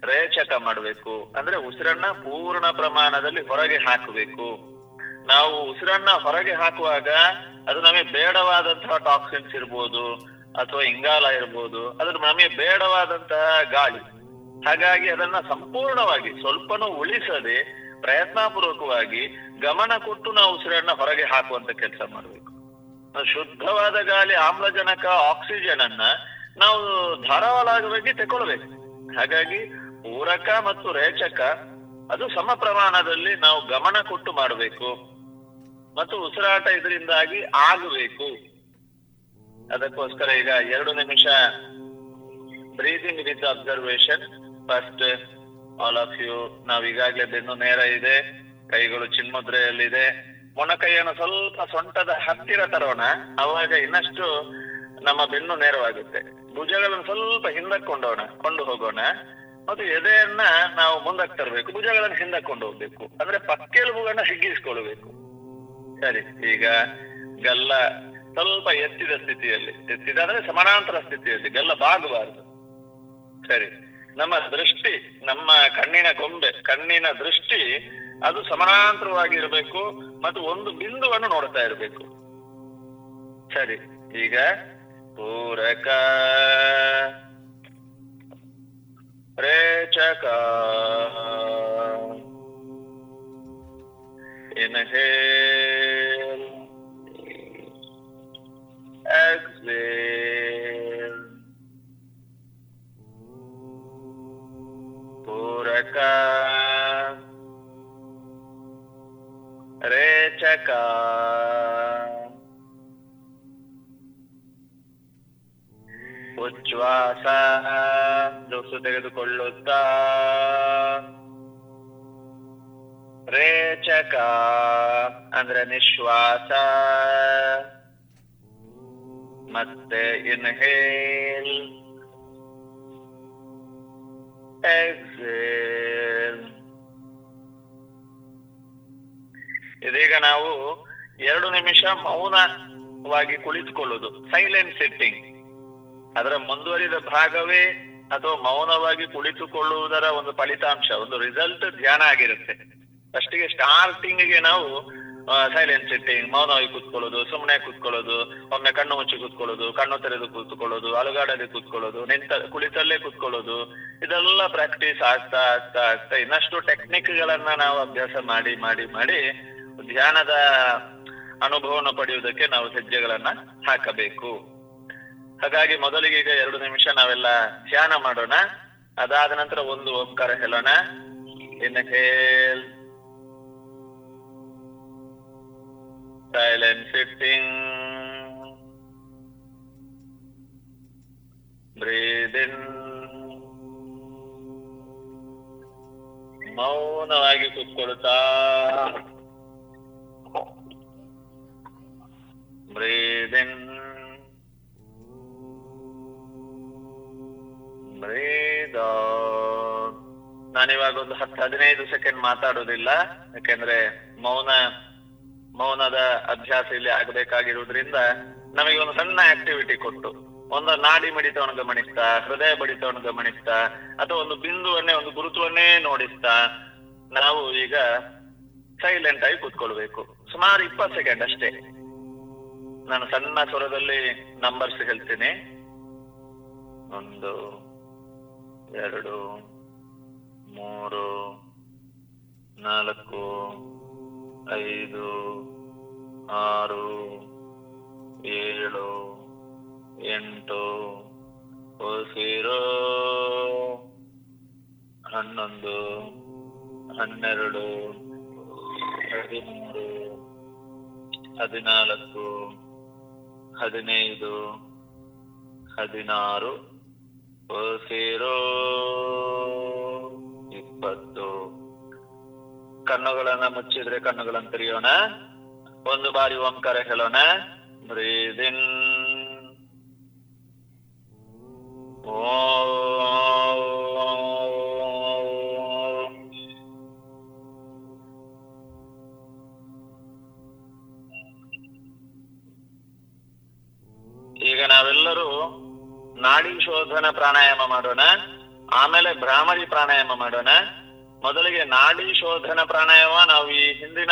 ರೇಚಕ ಮಾಡಬೇಕು ಅಂದ್ರೆ ಉಸಿರನ್ನ ಪೂರ್ಣ ಪ್ರಮಾಣದಲ್ಲಿ ಹೊರಗೆ ಹಾಕಬೇಕು. ನಾವು ಉಸಿರನ್ನ ಹೊರಗೆ ಹಾಕುವಾಗ ಅದು ನಮಗೆ ಬೇಡವಾದಂತಹ ಟಾಕ್ಸಿನ್ಸ್ ಇರ್ಬೋದು ಅಥವಾ ಇಂಗಾಲ ಇರ್ಬೋದು ಅದ್ರ ನಮಗೆ ಬೇಡವಾದಂತಹ ಗಾಳಿ. ಹಾಗಾಗಿ ಅದನ್ನ ಸಂಪೂರ್ಣವಾಗಿ ಸ್ವಲ್ಪನೂ ಉಳಿಸದೆ ಪ್ರಯತ್ನಪೂರ್ವಕವಾಗಿ ಗಮನ ಕೊಟ್ಟು ನಾವು ಉಸಿರನ್ನ ಹೊರಗೆ ಹಾಕುವಂತ ಕೆಲಸ ಮಾಡಬೇಕು. ಶುದ್ಧವಾದ ಗಾಳಿ ಆಮ್ಲಜನಕ ಆಕ್ಸಿಜನ್ ಅನ್ನ ನಾವು ಧಾರಾಳವಾಗಿ ತಗೊಳ್ಬೇಕು ಹಾಗಾಗಿ ಪೂರಕ ಮತ್ತು ರೇಚಕ ಅದು ಸಮ ಪ್ರಮಾಣದಲ್ಲಿ ನಾವು ಗಮನ ಕೊಟ್ಟು ಮಾಡಬೇಕು ಮತ್ತು ಉಸಿರಾಟ ಇದರಿಂದಾಗಿ ಆಗಬೇಕು. ಅದಕ್ಕೋಸ್ಕರ ಈಗ ಎರಡು ನಿಮಿಷ breathing with observation first all of you ನಾವ್ ಈಗಾಗ್ಲೇ ಬೆನ್ನು ನೇರ ಇದೆ, ಕೈಗಳು ಚಿನ್ಮುದ್ರೆಯಲ್ಲಿದೆ. ಮೊಣಕೈಯನ್ನು ಸ್ವಲ್ಪ ಸೊಂಟದ ಹತ್ತಿರ ತರೋಣ, ಅವಾಗ ಇನ್ನಷ್ಟು ನಮ್ಮ ಬೆನ್ನು ನೇರವಾಗುತ್ತೆ. ಭುಜಗಳನ್ನು ಸ್ವಲ್ಪ ಹಿಂದಕ್ಕೆ ಕೊಂಡೋಣ, ಕೊಂಡು ಹೋಗೋಣ. ಮತ್ತು ಎದೆಯನ್ನ ನಾವು ಮುಂದಕ್ಕೆ ತರಬೇಕು, ಭುಜಗಳನ್ನು ಹಿಂದಕ್ಕೆ ಕೊಂಡು ಹೋಗ್ಬೇಕು. ಅಂದ್ರೆ ಪಕ್ಕೆಲುಬುಗಳನ್ನ ಹಿಗ್ಗಿಸ್ಕೊಳ್ಬೇಕು. ಸರಿ, ಈಗ ಗಲ್ಲ ಸ್ವಲ್ಪ ಎತ್ತಿದ ಸ್ಥಿತಿಯಲ್ಲಿ, ಎತ್ತಿದ ಅಂದ್ರೆ ಸಮಾನಾಂತರ ಸ್ಥಿತಿಯಲ್ಲಿ, ಗಲ್ಲ ಬಾಗಬಾರದು. ಸರಿ. ನಮ್ಮ ದೃಷ್ಟಿ, ನಮ್ಮ ಕಣ್ಣಿನ ಕೊಂಬೆ ಕಣ್ಣಿನ ದೃಷ್ಟಿ, ಅದು ಸಮಾನಾಂತರವಾಗಿ ಇರಬೇಕು ಮತ್ತು ಒಂದು ಬಿಂದುವನ್ನು ನೋಡ್ತಾ ಇರಬೇಕು. ಸರಿ, ಈಗ ಪೂರಕ. ರೇಚಕ ಇನ್ಹೇಲ್ exhale ಪೂರಕ ರೇಚಕ ಉಚ್ಛ್ವಾಸ ದುಸು ತೆಗೆದುಕೊಳ್ಳುತ್ತಾ ರೇಚಕ ಅಂದ್ರೆ ನಿಶ್ವಾಸ ಮತ್ತೆ ಇನ್ಹೇಲ್ ಎಕ್ಸೇಲ್. ಇದೀಗ ನಾವು ಎರಡು ನಿಮಿಷ ಮೌನವಾಗಿ ಕುಳಿತುಕೊಳ್ಳುವುದು. ಸೈಲೆಂಟ್ ಸಿಟ್ಟಿಂಗ್ ಅದರ ಮುಂದುವರಿದ ಭಾಗವೇ ಅಥವಾ ಮೌನವಾಗಿ ಕುಳಿತುಕೊಳ್ಳುವುದರ ಒಂದು ಫಲಿತಾಂಶ, ಒಂದು ರಿಸಲ್ಟ್ ಧ್ಯಾನ ಆಗಿರುತ್ತೆ. ಫಸ್ಟಿಗೆ ಸ್ಟಾರ್ಟಿಂಗ್ಗೆ ನಾವು ಸೈಲೆಂಟ್ ಸಿಟ್ಟಿಂಗ್ ಮೌನವಾಗಿ ಕೂತ್ಕೊಳ್ಳೋದು ಸುಮ್ಮನೆ ಕೂತ್ಕೊಳ್ಳೋದು, ಒಮ್ಮೆ ಕಣ್ಣು ಮುಚ್ಚಿ ಕೂತ್ಕೊಳ್ಳೋದು, ಕಣ್ಣು ತೆರೆದು ಕೂತ್ಕೊಳ್ಳೋದು, ಅಲುಗಾಡದೆ ಕೂತ್ಕೊಳ್ಳೋದು, ನಿಂತ, ಕುಳಿತಲ್ಲೇ ಕೂತ್ಕೊಳ್ಳೋದು, ಇದೆಲ್ಲ ಪ್ರಾಕ್ಟೀಸ್ ಆಗ್ತಾ ಆಗ್ತಾ ಆಗ್ತಾ, ಇನ್ನಷ್ಟು ಟೆಕ್ನಿಕ್ ಗಳನ್ನ ನಾವು ಅಭ್ಯಾಸ ಮಾಡಿ ಮಾಡಿ ಮಾಡಿ ಧ್ಯಾನದ ಅನುಭವವನ್ನು ಪಡೆಯುವುದಕ್ಕೆ ನಾವು ಹೆಜ್ಜೆಗಳನ್ನ ಹಾಕಬೇಕು. ಹಾಗಾಗಿ ಮೊದಲಿಗೆ ಈಗ ಎರಡು ನಿಮಿಷ ನಾವೆಲ್ಲ ಧ್ಯಾನ ಮಾಡೋಣ. ಅದಾದ ನಂತರ ಒಂದು ಓಂಕಾರ ಹೇಳೋಣ. Inhale silent sitting. Breathe in. ಮೌನವಾಗಿ ಕೂತ್ಕೊಳ್ತಾ ಬ್ರೀದ್ ಇನ್ ಬ್ರೀದ್ ನಾನಿವಾಗ ಒಂದು ಹತ್ತು ಹದಿನೈದು ಸೆಕೆಂಡ್ ಮಾತಾಡೋದಿಲ್ಲ ಯಾಕೆಂದ್ರೆ ಮೌನ ಮೌನದ ಅಭ್ಯಾಸ ಇಲ್ಲಿ ಆಗಬೇಕಾಗಿರುವುದರಿಂದ ನಮಗೆ ಒಂದು ಸಣ್ಣ ಆಕ್ಟಿವಿಟಿ ಕೊಟ್ಟು, ಒಂದು ನಾಡಿ ಮಿಡಿತವನ್ನು ಗಮನಿಸ್ತಾ, ಹೃದಯ ಬಡಿತವನ್ನು ಗಮನಿಸ್ತಾ, ಅಥವಾ ಒಂದು ಬಿಂದುವನ್ನೇ, ಒಂದು ಗುರುತುವನ್ನೇ ನೋಡಿಸ್ತಾ, ನಾವು ಈಗ ಸೈಲೆಂಟ್ ಆಗಿ ಕೂತ್ಕೊಳ್ಬೇಕು. ಸುಮಾರು ಇಪ್ಪತ್ತು ಸೆಕೆಂಡ್ ಅಷ್ಟೇ. ನಾನು ಸಣ್ಣ ಸ್ವರದಲ್ಲಿ ನಂಬರ್ಸ್ ಹೇಳ್ತೀನಿ. ಒಂದು, ಎರಡು, ಮೂರು, ನಾಲ್ಕು ಐದು ಆರು ಏಳು ಎಂಟು ಉಸಿರು ಹನ್ನೊಂದು ಹನ್ನೆರಡು ಹದಿಮೂರು ಹದಿನಾಲ್ಕು ಹದಿನೈದು ಹದಿನಾರು ಉಸಿರು ಇಪ್ಪತ್ತು ಕಣ್ಣುಗಳನ್ನ ಮುಚ್ಚಿದ್ರೆ ಕಣ್ಣುಗಳನ್ನ ತೆರೆಯೋಣ. ಒಂದು ಬಾರಿ ಓಂಕಾರ ಹೇಳೋಣ. ಬ್ರೀದಿನ್. ಇನ್ ಈಗ ನಾವೆಲ್ಲರೂ ನಾಡಿ ಶೋಧನ ಪ್ರಾಣಾಯಾಮ ಮಾಡೋಣ. ಆಮೇಲೆ ಭ್ರಾಮರಿ ಪ್ರಾಣಾಯಾಮ ಮಾಡೋಣ. ಮೊದಲಿಗೆ ನಾಡಿ ಶೋಧನ ಪ್ರಾಣಾಯಾಮ, ನಾವು ಈ ಹಿಂದಿನ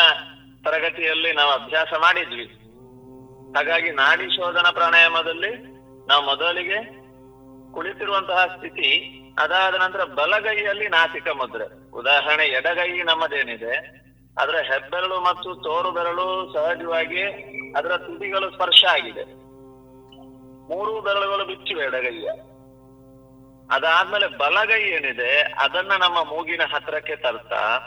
ತರಗತಿಯಲ್ಲಿ ನಾವು ಅಭ್ಯಾಸ ಮಾಡಿದ್ವಿ. ಹಾಗಾಗಿ ನಾಡಿ ಶೋಧನ ಪ್ರಾಣಾಯಾಮದಲ್ಲಿ ನಾವು ಮೊದಲಿಗೆ ಕುಳಿತಿರುವಂತಹ ಸ್ಥಿತಿ, ಅದಾದ ನಂತರ ಬಲಗೈಯಲ್ಲಿ ನಾಸಿಕ ಮುದ್ರೆ. ಉದಾಹರಣೆ, ಎಡಗೈ ನಮ್ಮದೇನಿದೆ, ಅದರ ಹೆಬ್ಬೆರಳು ಮತ್ತು ತೋರು ಬೆರಳು ಸಹಜವಾಗಿ ಅದರ ತುದಿಗಳು ಸ್ಪರ್ಶ ಆಗಿದೆ. ಮೂರು ಬೆರಳುಗಳು ಬಿಚ್ಚಿವೆ ಎಡಗೈಯ. ಅದಾದ್ಮೇಲೆ ಬಲಗೈ ಏನಿದೆ, ಅದನ್ನ ನಮ್ಮ ಮೂಗಿನ ಹತ್ರಕ್ಕೆ ತರ್ತಾ,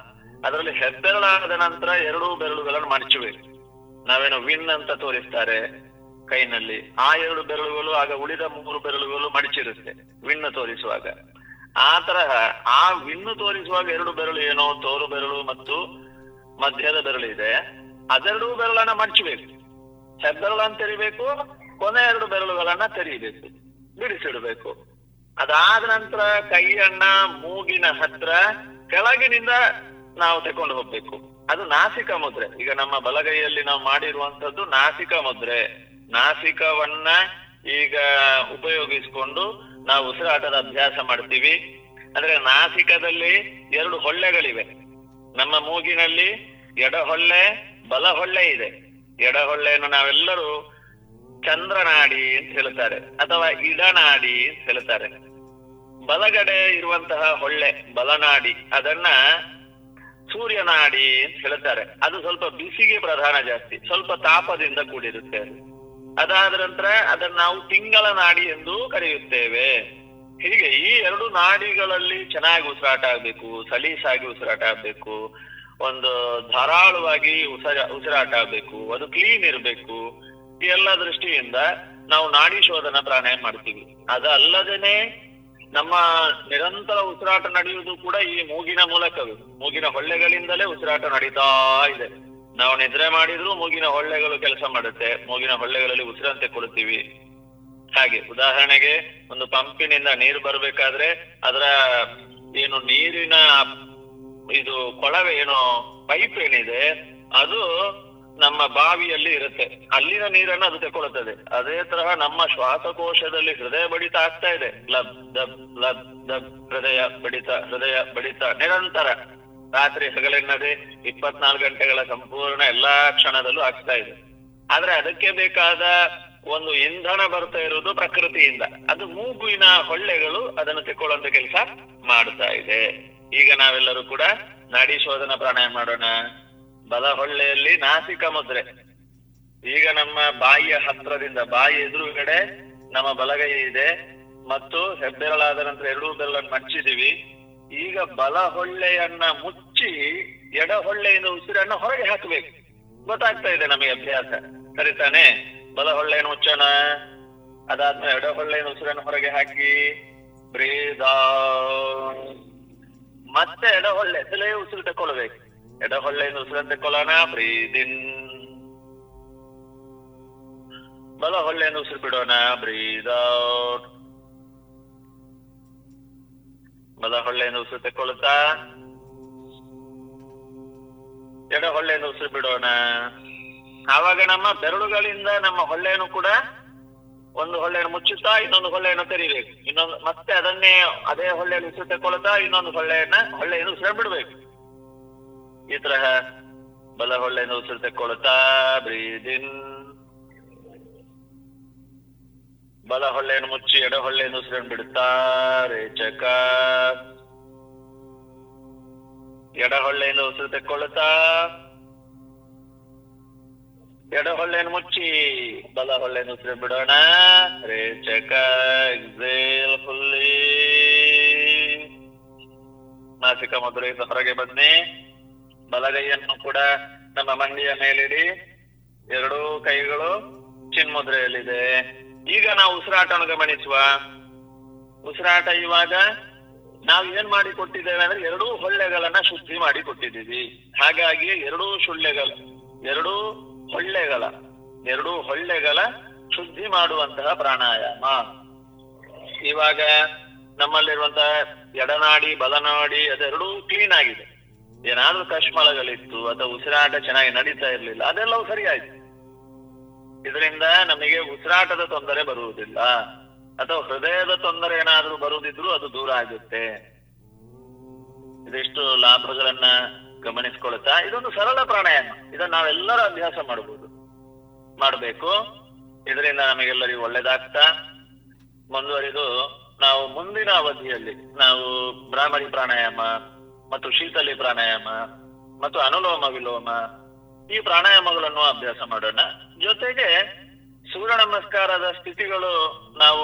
ಅದರಲ್ಲಿ ಹೆಬ್ಬೆರಳಾದ ನಂತರ ಎರಡೂ ಬೆರಳುಗಳನ್ನು ಮಡಚಬೇಕು ನಾವೇನು ವಿನ್ ಅಂತ ತೋರಿಸ್ತಾರೆ ಕೈನಲ್ಲಿ. ಆ ಎರಡು ಬೆರಳುಗಳು, ಆಗ ಉಳಿದ ಮೂರು ಬೆರಳುಗಳು ಮಡಚಿರುತ್ತೆ ವಿನ್ ತೋರಿಸುವಾಗ. ಆ ತರ, ಆ ವಿನ್ನು ತೋರಿಸುವಾಗ ಎರಡು ಬೆರಳು ಏನೋ, ತೋರು ಬೆರಳು ಮತ್ತು ಮಧ್ಯದ ಬೆರಳು ಇದೆ. ಅದೆರಡೂ ಬೆರಳನ್ನ ಮಡಚಬೇಕು. ಹೆಬ್ಬೆರಳನ್ನು ತೆರಿಬೇಕು ಕೊನೆ ಎರಡು ಬೆರಳುಗಳನ್ನ ತೆರೀಬೇಕು, ಬಿಡಿಸಿಡ್ಬೇಕು. ಅದಾದ ನಂತರ ಕೈಯನ್ನ ಮೂಗಿನ ಹತ್ರ ಕೆಳಗಿನಿಂದ ನಾವು ತಕೊಂಡು ಹೋಗ್ಬೇಕು. ಅದು ನಾಸಿಕ ಮುದ್ರೆ. ಈಗ ನಮ್ಮ ಬಲಗೈಯಲ್ಲಿ ನಾವು ಮಾಡಿರುವಂತದ್ದು ನಾಸಿಕ ಮುದ್ರೆ. ನಾಸಿಕವನ್ನ ಈಗ ಉಪಯೋಗಿಸಿಕೊಂಡು ನಾವು ಉಸಿರಾಟದ ಅಭ್ಯಾಸ ಮಾಡ್ತೀವಿ. ಅಂದ್ರೆ ನಾಸಿಕದಲ್ಲಿ ಎರಡು ಹೊಳ್ಳೆಗಳಿವೆ. ನಮ್ಮ ಮೂಗಿನಲ್ಲಿ ಎಡಹೊಳ್ಳೆ ಬಲ ಹೊಳ್ಳೆ ಇದೆ. ಎಡಹೊಳ್ಳೆಯನ್ನು ನಾವೆಲ್ಲರೂ ಚಂದ್ರನಾಡಿ ಅಂತ ಹೇಳ್ತಾರೆ ಅಥವಾ ಇಡನಾಡಿ ಅಂತ ಹೇಳ್ತಾರೆ ಬಲಗಡೆ ಇರುವಂತಹ ಹೊಳ್ಳೆ, ಬಲನಾಡಿ, ಅದನ್ನ ಸೂರ್ಯನಾಡಿ ಅಂತ ಹೇಳ್ತಾರೆ ಅದು ಸ್ವಲ್ಪ ಬಿಸಿಗೆ ಪ್ರಧಾನ ಜಾಸ್ತಿ, ಸ್ವಲ್ಪ ತಾಪದಿಂದ ಕೂಡಿರುತ್ತೆ ಅದು. ಅದಾದ ನಂತರ ಅದನ್ನ ನಾವು ತಿಂಗಳ ನಾಡಿ ಎಂದು ಕರೆಯುತ್ತೇವೆ. ಹೀಗೆ ಈ ಎರಡು ನಾಡಿಗಳಲ್ಲಿ ಚೆನ್ನಾಗಿ ಉಸಿರಾಟ ಆಗ್ಬೇಕು, ಸಲೀಸಾಗಿ ಉಸಿರಾಟ ಆಗ್ಬೇಕು, ಒಂದು ಧಾರಾಳವಾಗಿ ಉಸಿರ ಉಸಿರಾಟ ಆಗ್ಬೇಕು, ಅದು ಕ್ಲೀನ್ ಇರಬೇಕು. ಎಲ್ಲ ದೃಷ್ಟಿಯಿಂದ ನಾವು ನಾಡಿ ಶೋಧನ ಪ್ರಾಣಾಯಾಮ ಮಾಡ್ತೀವಿ. ಅದಲ್ಲದೇನೆ ನಮ್ಮ ನಿರಂತರ ಉಸಿರಾಟ ನಡೆಯುವುದು ಕೂಡ ಈ ಮೂಗಿನ ಮೂಲಕವೇ. ಮೂಗಿನ ಹೊಳ್ಳೆಗಳಿಂದಲೇ ಉಸಿರಾಟ ನಡೀತಾ ಇದೆ. ನಾವು ನಿದ್ರೆ ಮಾಡಿದ್ರು ಮೂಗಿನ ಹೊಳ್ಳೆಗಳು ಕೆಲಸ ಮಾಡುತ್ತೆ. ಮೂಗಿನ ಹೊಳ್ಳೆಗಳಲ್ಲಿ ಉಸಿರಂತೆ ಕೊಡ್ತೀವಿ ಹಾಗೆ ಉದಾಹರಣೆಗೆ ಒಂದು ಪಂಪಿನಿಂದ ನೀರು ಬರಬೇಕಾದ್ರೆ ಅದರ ಏನು ನೀರಿನ ಇದು ಕೊಳವೆ ಏನು ಪೈಪ್ ಏನಿದೆ, ಅದು ನಮ್ಮ ಬಾವಿಯಲ್ಲಿ ಇರುತ್ತೆ. ಅಲ್ಲಿನ ನೀರನ್ನು ಅದು ತಗೊಳ್ಳುತ್ತದೆ ಅದೇ ತರಹ ನಮ್ಮ ಶ್ವಾಸಕೋಶದಲ್ಲಿ ಹೃದಯ ಬಡಿತ ಆಗ್ತಾ ಇದೆ. ಲಬ್, ದಬ್ ಲಬ್, ದಬ್, ಹೃದಯ ಬಡಿತ ಹೃದಯ ಬಡಿತ. ನಿರಂತರ. ರಾತ್ರಿ ಹಗಲೆನ್ನದೆ ಇಪ್ಪತ್ನಾಲ್ಕು ಗಂಟೆಗಳ ಸಂಪೂರ್ಣ ಎಲ್ಲಾ ಕ್ಷಣದಲ್ಲೂ ಆಗ್ತಾ ಇದೆ. ಆದ್ರೆ ಅದಕ್ಕೆ ಬೇಕಾದ ಒಂದು ಇಂಧನ ಬರ್ತಾ ಇರುವುದು ಪ್ರಕೃತಿಯಿಂದ. ಅದು ಮೂಗುವಿನ ಹೊಳ್ಳೆಗಳು ಅದನ್ನು ತೆಕ್ಕೊಳ್ಳುವಂತ ಕೆಲಸ ಮಾಡ್ತಾ ಇದೆ. ಈಗ ನಾವೆಲ್ಲರೂ ಕೂಡ ನಾಡಿ ಶೋಧನ ಪ್ರಾಣಾಯಾಮ ಮಾಡೋಣ. ಬಲ ಹೊಳ್ಳೆಯಲ್ಲಿ ನಾಸಿಕ ಮುದ್ರೆ. ಈಗ ನಮ್ಮ ಬಾಯಿಯ ಹತ್ರದಿಂದ, ಬಾಯಿ ಎದುರುಗಡೆ ನಮ್ಮ ಬಲಗೈ ಇದೆ. ಮತ್ತು ಹೆಬ್ಬೆರಳಾದ ನಂತರ ಎರಡೂ ಬೆರಳನ್ನು ಮಚ್ಚಿದೀವಿ ಈಗ ಬಲಹೊಳ್ಳೆಯನ್ನ ಮುಚ್ಚಿ ಎಡಹೊಳ್ಳೆಯಿಂದ ಉಸಿರನ್ನು ಹೊರಗೆ ಹಾಕಬೇಕು. ಗೊತ್ತಾಗ್ತಾ ಇದೆ ನಮಗೆ ಅಭ್ಯಾಸ. ಸರಿತಾನೆ ಬಲಹೊಳ್ಳೆಯನ್ನು ಬಲ ಹೊಳ್ಳೆಯನ್ನು ಮುಚ್ಚೋಣ. ಅದಾದ್ಮೇಲೆ ಎಡ ಉಸಿರನ್ನು ಹೊರಗೆ ಹಾಕಿ. ಬ್ರೀದ ಮತ್ತೆ ಎಡಹೊಳ್ಳೆ, ತಲೆಯ ತಲೆ ಉಸಿರು ತಕೊಳ್ಬೇಕು ಎಡ ಹೊಳ್ಳೆಯಿಂದ ಉಸಿರನ್ನು ತಕೊಳ್ಳೋಣ ಬ್ರೀದ್ ಇನ್ ಬಲ ಹೊಳ್ಳೆಯನ್ನು ಉಸಿರು ಬಿಡೋಣ ಬ್ರೀದ್ ಔಟ್ ಬಲ ಹೊಳ್ಳೆಯನ್ನು ಉಸಿರು ತಕೊಳ್ಳುತ್ತಾ ಎಡ ಹೊಳ್ಳೆಯನ್ನು ಉಸಿರು ಬಿಡೋಣ ಆವಾಗ ನಮ್ಮ ಬೆರಳುಗಳಿಂದ ನಮ್ಮ ಹೊಳ್ಳೆಯನ್ನು ಕೂಡ ಒಂದು ಹೊಳ್ಳೆಯನ್ನು ಮುಚ್ಚುತ್ತಾ ಇನ್ನೊಂದು ಹೊಳ್ಳೆಯನ್ನು ತೆರಿಬೇಕು. ಇನ್ನೊಂದು ಮತ್ತೆ ಅದನ್ನೇ ಅದೇ ಹೊಳ್ಳೆಯನ್ನು ಉಸಿರು ತಗೊಳ್ತಾ ಇನ್ನೊಂದು ಹೊಳ್ಳೆಯನ್ನ ಹೊಳ್ಳೆಯನ್ನು ಉಸಿರು ಬಿಡಬೇಕು ಈ ತರಹ ಬಲ ಹೊಳ್ಳೆಯನ್ನು ಉಸಿರು ತೆಕ್ಕೊಳ್ತಾ ಬ್ರೀದಿನ್. ಬಲ ಹೊಳ್ಳೆಯನ್ನು ಮುಚ್ಚಿ ಎಡ ಹೊಳ್ಳೆಯನ್ನು ಉಸಿರನ್ನು ಬಿಡುತ್ತಾ ರೇಚಕ. ಎಡ ಹೊಳ್ಳೆಯಿಂದ ಉಸಿರು ತೆಕ್ಕೊಳ್ತಾ. ಎಡ ಹೊಳ್ಳೆಯನ್ನು ಮುಚ್ಚಿ ಬಲ ಹೊಳ್ಳೆಯನ್ನು ಉಸಿರು ಬಿಡೋಣ ರೇಚಕ. Exhale fully. ನಾಸಿಕ ಮಧುರೆಯಿಂದ ಹೊರಗೆ ಬನ್ನಿ. ಬಲಗೈಯನ್ನು ಕೂಡ ನಮ್ಮ ಮಂಡಿಯ ಮೇಲಿಡಿ. ಎರಡೂ ಕೈಗಳು ಚಿನ್ಮುದ್ರೆಯಲ್ಲಿದೆ. ಈಗ ನಾವು ಉಸಿರಾಟವನ್ನು ಗಮನಿಸುವ. ಉಸಿರಾಟ ಇವಾಗ ನಾವು ಏನ್ ಮಾಡಿ ಕೊಟ್ಟಿದ್ದೇವೆ ಅಂದ್ರೆ ಎರಡೂ ಹೊಳ್ಳೆಗಳನ್ನ ಶುದ್ಧಿ ಮಾಡಿ ಕೊಟ್ಟಿದ್ದೀವಿ. ಹಾಗಾಗಿ ಎರಡೂ ಸುಳ್ಳೆಗಳ ಎರಡೂ ಹೊಳ್ಳೆಗಳ ಎರಡೂ ಹೊಳ್ಳೆಗಳ ಶುದ್ಧಿ ಮಾಡುವಂತಹ ಪ್ರಾಣಾಯಾಮ. ಇವಾಗ ನಮ್ಮಲ್ಲಿರುವಂತಹ ಎಡನಾಡಿ, ಬಲನಾಡಿ ಅದೆರಡೂ ಕ್ಲೀನ್ ಆಗಿದೆ. ಏನಾದ್ರೂ ಕಶ್ಮಳಗಳಿತ್ತು ಅಥವಾ ಉಸಿರಾಟ ಚೆನ್ನಾಗಿ ನಡೀತಾ ಇರ್ಲಿಲ್ಲ, ಅದೆಲ್ಲವೂ ಸರಿ ಆಯ್ತು ಇದರಿಂದ ನಮಗೆ ಉಸಿರಾಟದ ತೊಂದರೆ ಬರುವುದಿಲ್ಲ. ಅಥವಾ ಹೃದಯದ ತೊಂದರೆ ಏನಾದ್ರೂ ಬರುವುದಿದ್ರು ಅದು ದೂರ ಆಗುತ್ತೆ. ಇದಿಷ್ಟು ಲಾಭಗಳನ್ನ ಗಮನಿಸ್ಕೊಳ್ತಾ, ಇದೊಂದು ಸರಳ ಪ್ರಾಣಾಯಾಮ. ಇದನ್ನ ನಾವೆಲ್ಲರೂ ಅಭ್ಯಾಸ ಮಾಡಬಹುದು ಮಾಡಬೇಕು. ಇದರಿಂದ ನಮಗೆಲ್ಲರಿಗೂ ಒಳ್ಳೇದಾಗ್ತಾ, ಮುಂದುವರಿದು ನಾವು ಮುಂದಿನ ಅವಧಿಯಲ್ಲಿ ನಾವು ಬ್ರಾಹ್ಮಣಿ ಪ್ರಾಣಾಯಾಮ ಮತ್ತು ಶೀತಲಿ ಪ್ರಾಣಾಯಾಮ ಮತ್ತು ಅನುಲೋಮ ವಿಲೋಮ, ಈ ಪ್ರಾಣಾಯಾಮಗಳನ್ನು ಅಭ್ಯಾಸ ಮಾಡೋಣ. ಜೊತೆಗೆ ಸೂರ್ಯ ನಮಸ್ಕಾರದ ಸ್ಥಿತಿಗಳು ನಾವು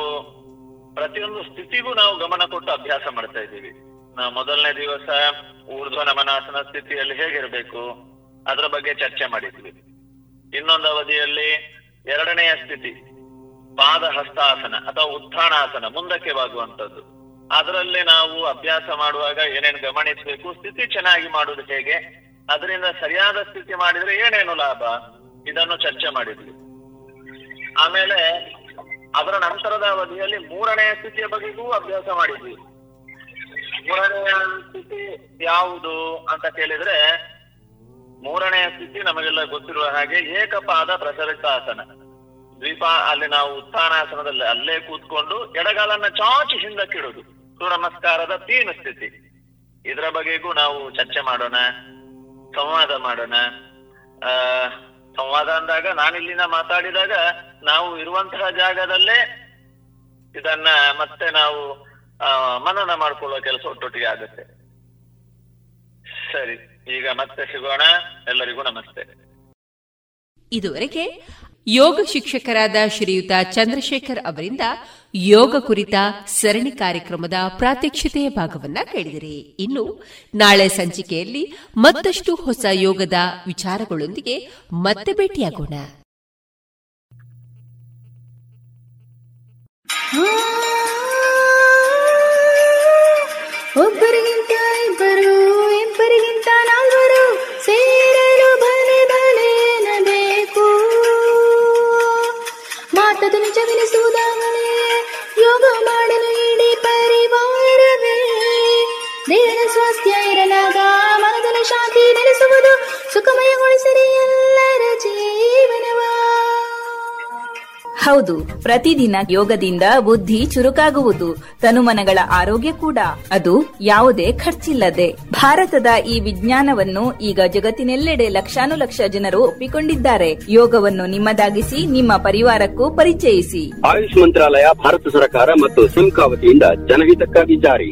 ಪ್ರತಿಯೊಂದು ಸ್ಥಿತಿಗೂ ನಾವು ಗಮನ ಕೊಟ್ಟು ಅಭ್ಯಾಸ ಮಾಡ್ತಾ ಇದ್ದೀವಿ. ನಾವು ಮೊದಲನೇ ದಿವಸ ಊರ್ಧ್ವ ನಮನಾಸನ ಸ್ಥಿತಿಯಲ್ಲಿ ಹೇಗಿರಬೇಕು, ಅದರ ಬಗ್ಗೆ ಚರ್ಚೆ ಮಾಡಿದ್ವಿ. ಇನ್ನೊಂದು ಅವಧಿಯಲ್ಲಿ ಎರಡನೆಯ ಸ್ಥಿತಿ ಪಾದ ಹಸ್ತಾಸನ ಅಥವಾ ಉತ್ಥಾನಾಸನ, ಮುಂದಕ್ಕೆ ಬಾಗುವಂತದ್ದು ಅದರಲ್ಲಿ ನಾವು ಅಭ್ಯಾಸ ಮಾಡುವಾಗ ಏನೇನು ಗಮನಿಸಬೇಕು, ಸ್ಥಿತಿ ಚೆನ್ನಾಗಿ ಮಾಡುವುದು ಹೇಗೆ, ಅದರಿಂದ ಸರಿಯಾದ ಸ್ಥಿತಿ ಮಾಡಿದ್ರೆ ಏನೇನು ಲಾಭ? ಇದನ್ನು ಚರ್ಚೆ ಮಾಡಿದ್ವಿ. ಆಮೇಲೆ ಅದರ ನಂತರದ ಅವಧಿಯಲ್ಲಿ ಮೂರನೆಯ ಸ್ಥಿತಿಯ ಬಗೆಗೂ ಅಭ್ಯಾಸ ಮಾಡಿದ್ವಿ. ಮೂರನೆಯ ಸ್ಥಿತಿ ಯಾವುದು ಅಂತ ಕೇಳಿದ್ರೆ ಮೂರನೆಯ ಸ್ಥಿತಿ ನಮಗೆಲ್ಲ ಗೊತ್ತಿರುವ ಹಾಗೆ ಏಕಪಾದ ಪ್ರಚಲಿತ ಆಸನ ದ್ವೀಪ ಅಲ್ಲಿ ನಾವು ಉತ್ಥಾನಾಸನದಲ್ಲಿ ಅಲ್ಲೇ ಕೂತ್ಕೊಂಡು ಎಡಗಾಲನ್ನ ಚಾಚಿ ಹಿಂದಕ್ಕಿಡುದು ಸೂರ್ಯ ನಮಸ್ಕಾರದ ತೀನ್ ಸ್ಥಿತಿ. ಇದರ ಬಗೆಗೂ ನಾವು ಚರ್ಚೆ ಮಾಡೋಣ, ಸಂವಾದ ಮಾಡೋಣ. ಆ, ಸಂವಾದ ಅಂದಾಗ ನಾನಿಲ್ಲಿನ ಮಾತಾಡಿದಾಗ ನಾವು ಇರುವಂತಹ ಜಾಗದಲ್ಲೇ ಇದನ್ನ ಮತ್ತೆ ನಾವು ಮನನ ಮಾಡ್ಕೊಳ್ಳೋ ಕೆಲಸ ಒಟ್ಟೊಟ್ಟಿಗೆ ಆಗುತ್ತೆ. ಸರಿ, ಈಗ ಮತ್ತೆ ಸಿಗೋಣ. ಎಲ್ಲರಿಗೂ ನಮಸ್ತೆ. ಇದುವರೆಗೆ ಯೋಗ ಶಿಕ್ಷಕರಾದ ಶ್ರೀಯುತ ಚಂದ್ರಶೇಖರ್ ಅವರಿಂದ ಯೋಗ ಕುರಿತ ಸರಣಿ ಕಾರ್ಯಕ್ರಮದ ಪ್ರಾತ್ಯಕ್ಷತೆಯ ಭಾಗವನ್ನ ಕೇಳಿದಿರಿ. ಇನ್ನು ನಾಳೆ ಸಂಚಿಕೆಯಲ್ಲಿ ಮತ್ತಷ್ಟು ಹೊಸ ಯೋಗದ ವಿಚಾರಗಳೊಂದಿಗೆ ಮತ್ತೆ ಭೇಟಿಯಾಗೋಣ. ಒಬ್ಬರಿಗಿಂತ ಇಬ್ಬರು, ಇಬ್ಬರಿಗಿಂತ ನಾಲ್ವರು ಸೇರಲು ಮಾತದು ನಿಜವೆನಿಸುವುದಾಗಲೇ ನೆಲೆಸುವುದು ಸುಖಮಯಗೊಳಿಸಿರಿ ಎಲ್ಲರ ಜೀವನವ. ಹೌದು ಪ್ರತಿದಿನ ಯೋಗದಿಂದ ಬುದ್ಧಿ ಚುರುಕಾಗುವುದು ತನುಮನಗಳ ಆರೋಗ್ಯ ಕೂಡ. ಅದು ಯಾವುದೇ ಖರ್ಚಿಲ್ಲದೆ. ಭಾರತದ ಈ ವಿಜ್ಞಾನವನ್ನು ಈಗ ಜಗತ್ತಿನೆಲ್ಲೆಡೆ ಲಕ್ಷಾನುಲಕ್ಷ ಜನರು ಒಪ್ಪಿಕೊಂಡಿದ್ದಾರೆ. ಯೋಗವನ್ನು ನಿಮ್ಮದಾಗಿಸಿ ನಿಮ್ಮ ಪರಿವಾರಕ್ಕೂ ಪರಿಚಯಿಸಿ. ಆಯುಷ್ ಮಂತ್ರಾಲಯ ಭಾರತ ಸರ್ಕಾರ ಮತ್ತು ಸಿಮ್ಕಾ ವತಿಯಿಂದ ಜನಹಿತಕ್ಕಾಗಿ ಜಾರಿ.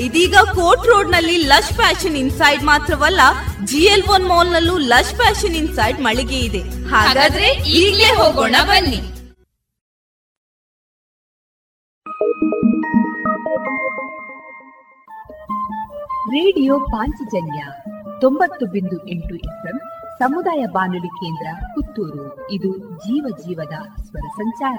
ಇದೀಗ ಕೋರ್ಟ್ ರೋಡ್ನಲ್ಲಿ ಲಶ್ ಫ್ಯಾಷನ್ ಇನ್ಸೈಡ್ ಮಾತ್ರವಲ್ಲ, ಜಿಎಲ್ ಒನ್ ಮಾಲ್ ನಲ್ಲೂ ಲಶ್ ಫ್ಯಾಷನ್ ಇನ್ಸೈಡ್ ಮಳಿಗೆ ಇದೆ. ಹಾಗಾದ್ರೆ ಈಗಲೇ ಹೋಗೋಣ ಬನ್ನಿ. ರೇಡಿಯೋ ಪಾಂಚಜನ್ಯ ತೊಂಬತ್ತು ಬಿಂದು ಎಂಟು ಎಫ್ಎಂ ಸಮುದಾಯ ಬಾನುಲಿ ಕೇಂದ್ರ ಪುತ್ತೂರು. ಇದು ಜೀವ ಜೀವದ ಸ್ವರ ಸಂಚಾರ.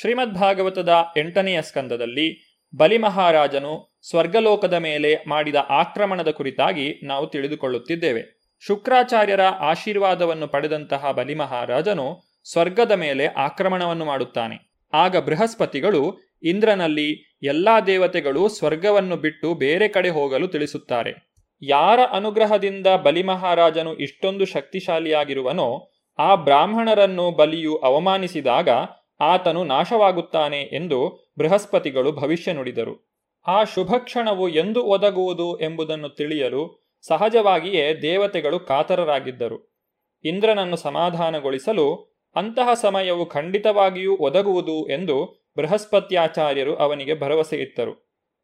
ಶ್ರೀಮದ್ ಭಾಗವತದ ಎಂಟನೆಯ ಸ್ಕಂದದಲ್ಲಿ ಬಲಿಮಹಾರಾಜನು ಸ್ವರ್ಗಲೋಕದ ಮೇಲೆ ಮಾಡಿದ ಆಕ್ರಮಣದ ಕುರಿತಾಗಿ ನಾವು ತಿಳಿದುಕೊಳ್ಳುತ್ತಿದ್ದೇವೆ. ಶುಕ್ರಾಚಾರ್ಯರ ಆಶೀರ್ವಾದವನ್ನು ಪಡೆದಂತಹ ಬಲಿಮಹಾರಾಜನು ಸ್ವರ್ಗದ ಮೇಲೆ ಆಕ್ರಮಣವನ್ನು ಮಾಡುತ್ತಾನೆ. ಆಗ ಬೃಹಸ್ಪತಿಗಳು ಇಂದ್ರನಲ್ಲಿ ಎಲ್ಲಾ ದೇವತೆಗಳು ಸ್ವರ್ಗವನ್ನು ಬಿಟ್ಟು ಬೇರೆ ಕಡೆ ಹೋಗಲು ತಿಳಿಸುತ್ತಾರೆ. ಯಾರ ಅನುಗ್ರಹದಿಂದ ಬಲಿಮಹಾರಾಜನು ಇಷ್ಟೊಂದು ಶಕ್ತಿಶಾಲಿಯಾಗಿರುವನೋ, ಆ ಬ್ರಾಹ್ಮಣರನ್ನು ಬಲಿಯು ಅವಮಾನಿಸಿದಾಗ ಆತನು ನಾಶವಾಗುತ್ತಾನೆ ಎಂದು ಬೃಹಸ್ಪತಿಗಳು ಭವಿಷ್ಯ ನುಡಿದರು. ಆ ಶುಭಕ್ಷಣವು ಎಂದು ಒದಗುವುದು ಎಂಬುದನ್ನು ತಿಳಿಯಲು ಸಹಜವಾಗಿಯೇ ದೇವತೆಗಳು ಕಾತರರಾಗಿದ್ದರು. ಇಂದ್ರನನ್ನು ಸಮಾಧಾನಗೊಳಿಸಲು ಅಂತಹ ಸಮಯವು ಖಂಡಿತವಾಗಿಯೂ ಒದಗುವುದು ಎಂದು ಬೃಹಸ್ಪತ್ಯಾಚಾರ್ಯರು ಅವನಿಗೆ ಭರವಸೆ ಇತ್ತರು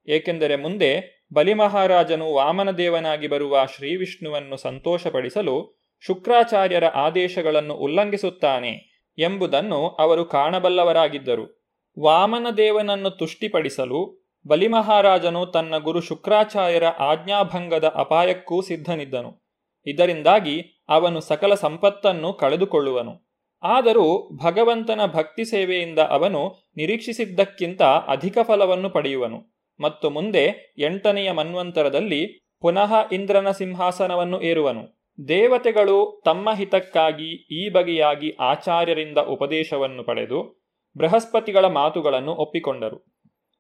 ಏಕೆಂದರೆ ಮುಂದೆ ಬಲಿಮಹಾರಾಜನು ವಾಮನದೇವನಾಗಿ ಬರುವ ಶ್ರೀವಿಷ್ಣುವನ್ನು ಸಂತೋಷಪಡಿಸಲು ಶುಕ್ರಾಚಾರ್ಯರ ಆದೇಶಗಳನ್ನು ಉಲ್ಲಂಘಿಸುತ್ತಾನೆ ಎಂಬುದನ್ನು ಅವರು ಕಾಣಬಲ್ಲವರಾಗಿದ್ದರು. ವಾಮನದೇವನನ್ನು ತುಷ್ಟಿಪಡಿಸಲು ಬಲಿಮಹಾರಾಜನು ತನ್ನ ಗುರು ಶುಕ್ರಾಚಾರ್ಯರ ಆಜ್ಞಾಭಂಗದ ಅಪಾಯಕ್ಕೂ ಸಿದ್ಧನಿದ್ದನು. ಇದರಿಂದಾಗಿ ಅವನು ಸಕಲ ಸಂಪತ್ತನ್ನು ಕಳೆದುಕೊಳ್ಳುವನು. ಆದರೂ ಭಗವಂತನ ಭಕ್ತಿ ಸೇವೆಯಿಂದ ಅವನು ನಿರೀಕ್ಷಿಸಿದ್ದಕ್ಕಿಂತ ಅಧಿಕ ಫಲವನ್ನು ಪಡೆಯುವನು. ಮತ್ತು ಮುಂದೆ ಎಂಟನೆಯ ಮನ್ವಂತರದಲ್ಲಿ ಪುನಃ ಇಂದ್ರನ ಸಿಂಹಾಸನವನ್ನು ಏರುವನು. ದೇವತೆಗಳು ತಮ್ಮ ಹಿತಕ್ಕಾಗಿ ಈ ಬಗೆಯಾಗಿ ಆಚಾರ್ಯರಿಂದ ಉಪದೇಶವನ್ನು ಪಡೆದು ಬೃಹಸ್ಪತಿಗಳ ಮಾತುಗಳನ್ನು ಒಪ್ಪಿಕೊಂಡರು.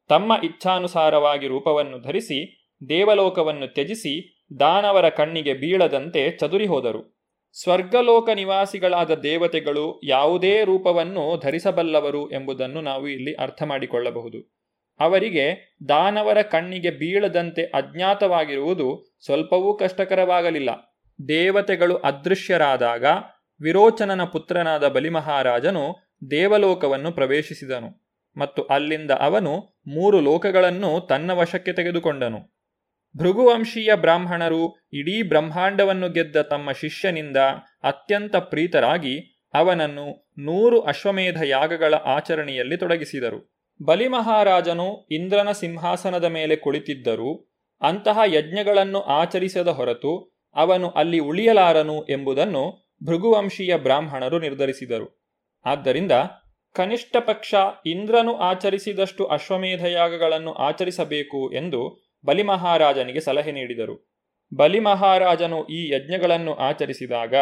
ತಮ್ಮ ಇಚ್ಛಾನುಸಾರವಾಗಿ ರೂಪವನ್ನು ಧರಿಸಿ ದೇವಲೋಕವನ್ನು ತ್ಯಜಿಸಿ ದಾನವರ ಕಣ್ಣಿಗೆ ಬೀಳದಂತೆ ಚದುರಿ ಹೋದರು. ಸ್ವರ್ಗಲೋಕ ನಿವಾಸಿಗಳಾದ ದೇವತೆಗಳು ಯಾವುದೇ ರೂಪವನ್ನು ಧರಿಸಬಲ್ಲವರು ಎಂಬುದನ್ನು ನಾವು ಇಲ್ಲಿ ಅರ್ಥ ಮಾಡಿಕೊಳ್ಳಬಹುದು. ಅವರಿಗೆ ದಾನವರ ಕಣ್ಣಿಗೆ ಬೀಳದಂತೆ ಅಜ್ಞಾತವಾಗಿರುವುದು ಸ್ವಲ್ಪವೂ ಕಷ್ಟಕರವಾಗಲಿಲ್ಲ. ದೇವತೆಗಳು ಅದೃಶ್ಯರಾದಾಗ ವಿರೋಚನನ ಪುತ್ರನಾದ ಬಲಿಮಹಾರಾಜನು ದೇವಲೋಕವನ್ನು ಪ್ರವೇಶಿಸಿದನು ಮತ್ತು ಅಲ್ಲಿಂದ ಅವನು ಮೂರು ಲೋಕಗಳನ್ನು ತನ್ನ ವಶಕ್ಕೆ ತೆಗೆದುಕೊಂಡನು. ಭೃಗುವಂಶೀಯ ಬ್ರಾಹ್ಮಣರು ಇಡೀ ಬ್ರಹ್ಮಾಂಡವನ್ನು ಗೆದ್ದ ತಮ್ಮ ಶಿಷ್ಯನಿಂದ ಅತ್ಯಂತ ಪ್ರೀತರಾಗಿ ಅವನನ್ನು ನೂರು ಅಶ್ವಮೇಧ ಯಾಗಗಳ ಆಚರಣೆಯಲ್ಲಿ ತೊಡಗಿಸಿದರು. ಬಲಿಮಹಾರಾಜನು ಇಂದ್ರನ ಸಿಂಹಾಸನದ ಮೇಲೆ ಕುಳಿತಿದ್ದರೂ ಅಂತಹ ಯಜ್ಞಗಳನ್ನು ಆಚರಿಸದ ಹೊರತು ಅವನು ಅಲ್ಲಿ ಉಳಿಯಲಾರನು ಎಂಬುದನ್ನು ಭೃಗುವಂಶೀಯ ಬ್ರಾಹ್ಮಣರು ನಿರ್ಧರಿಸಿದರು. ಆದ್ದರಿಂದ ಕನಿಷ್ಠ ಪಕ್ಷ ಇಂದ್ರನು ಆಚರಿಸಿದಷ್ಟು ಅಶ್ವಮೇಧಯಾಗಗಳನ್ನು ಆಚರಿಸಬೇಕು ಎಂದು ಬಲಿಮಹಾರಾಜನಿಗೆ ಸಲಹೆ ನೀಡಿದರು. ಬಲಿಮಹಾರಾಜನು ಈ ಯಜ್ಞಗಳನ್ನು ಆಚರಿಸಿದಾಗ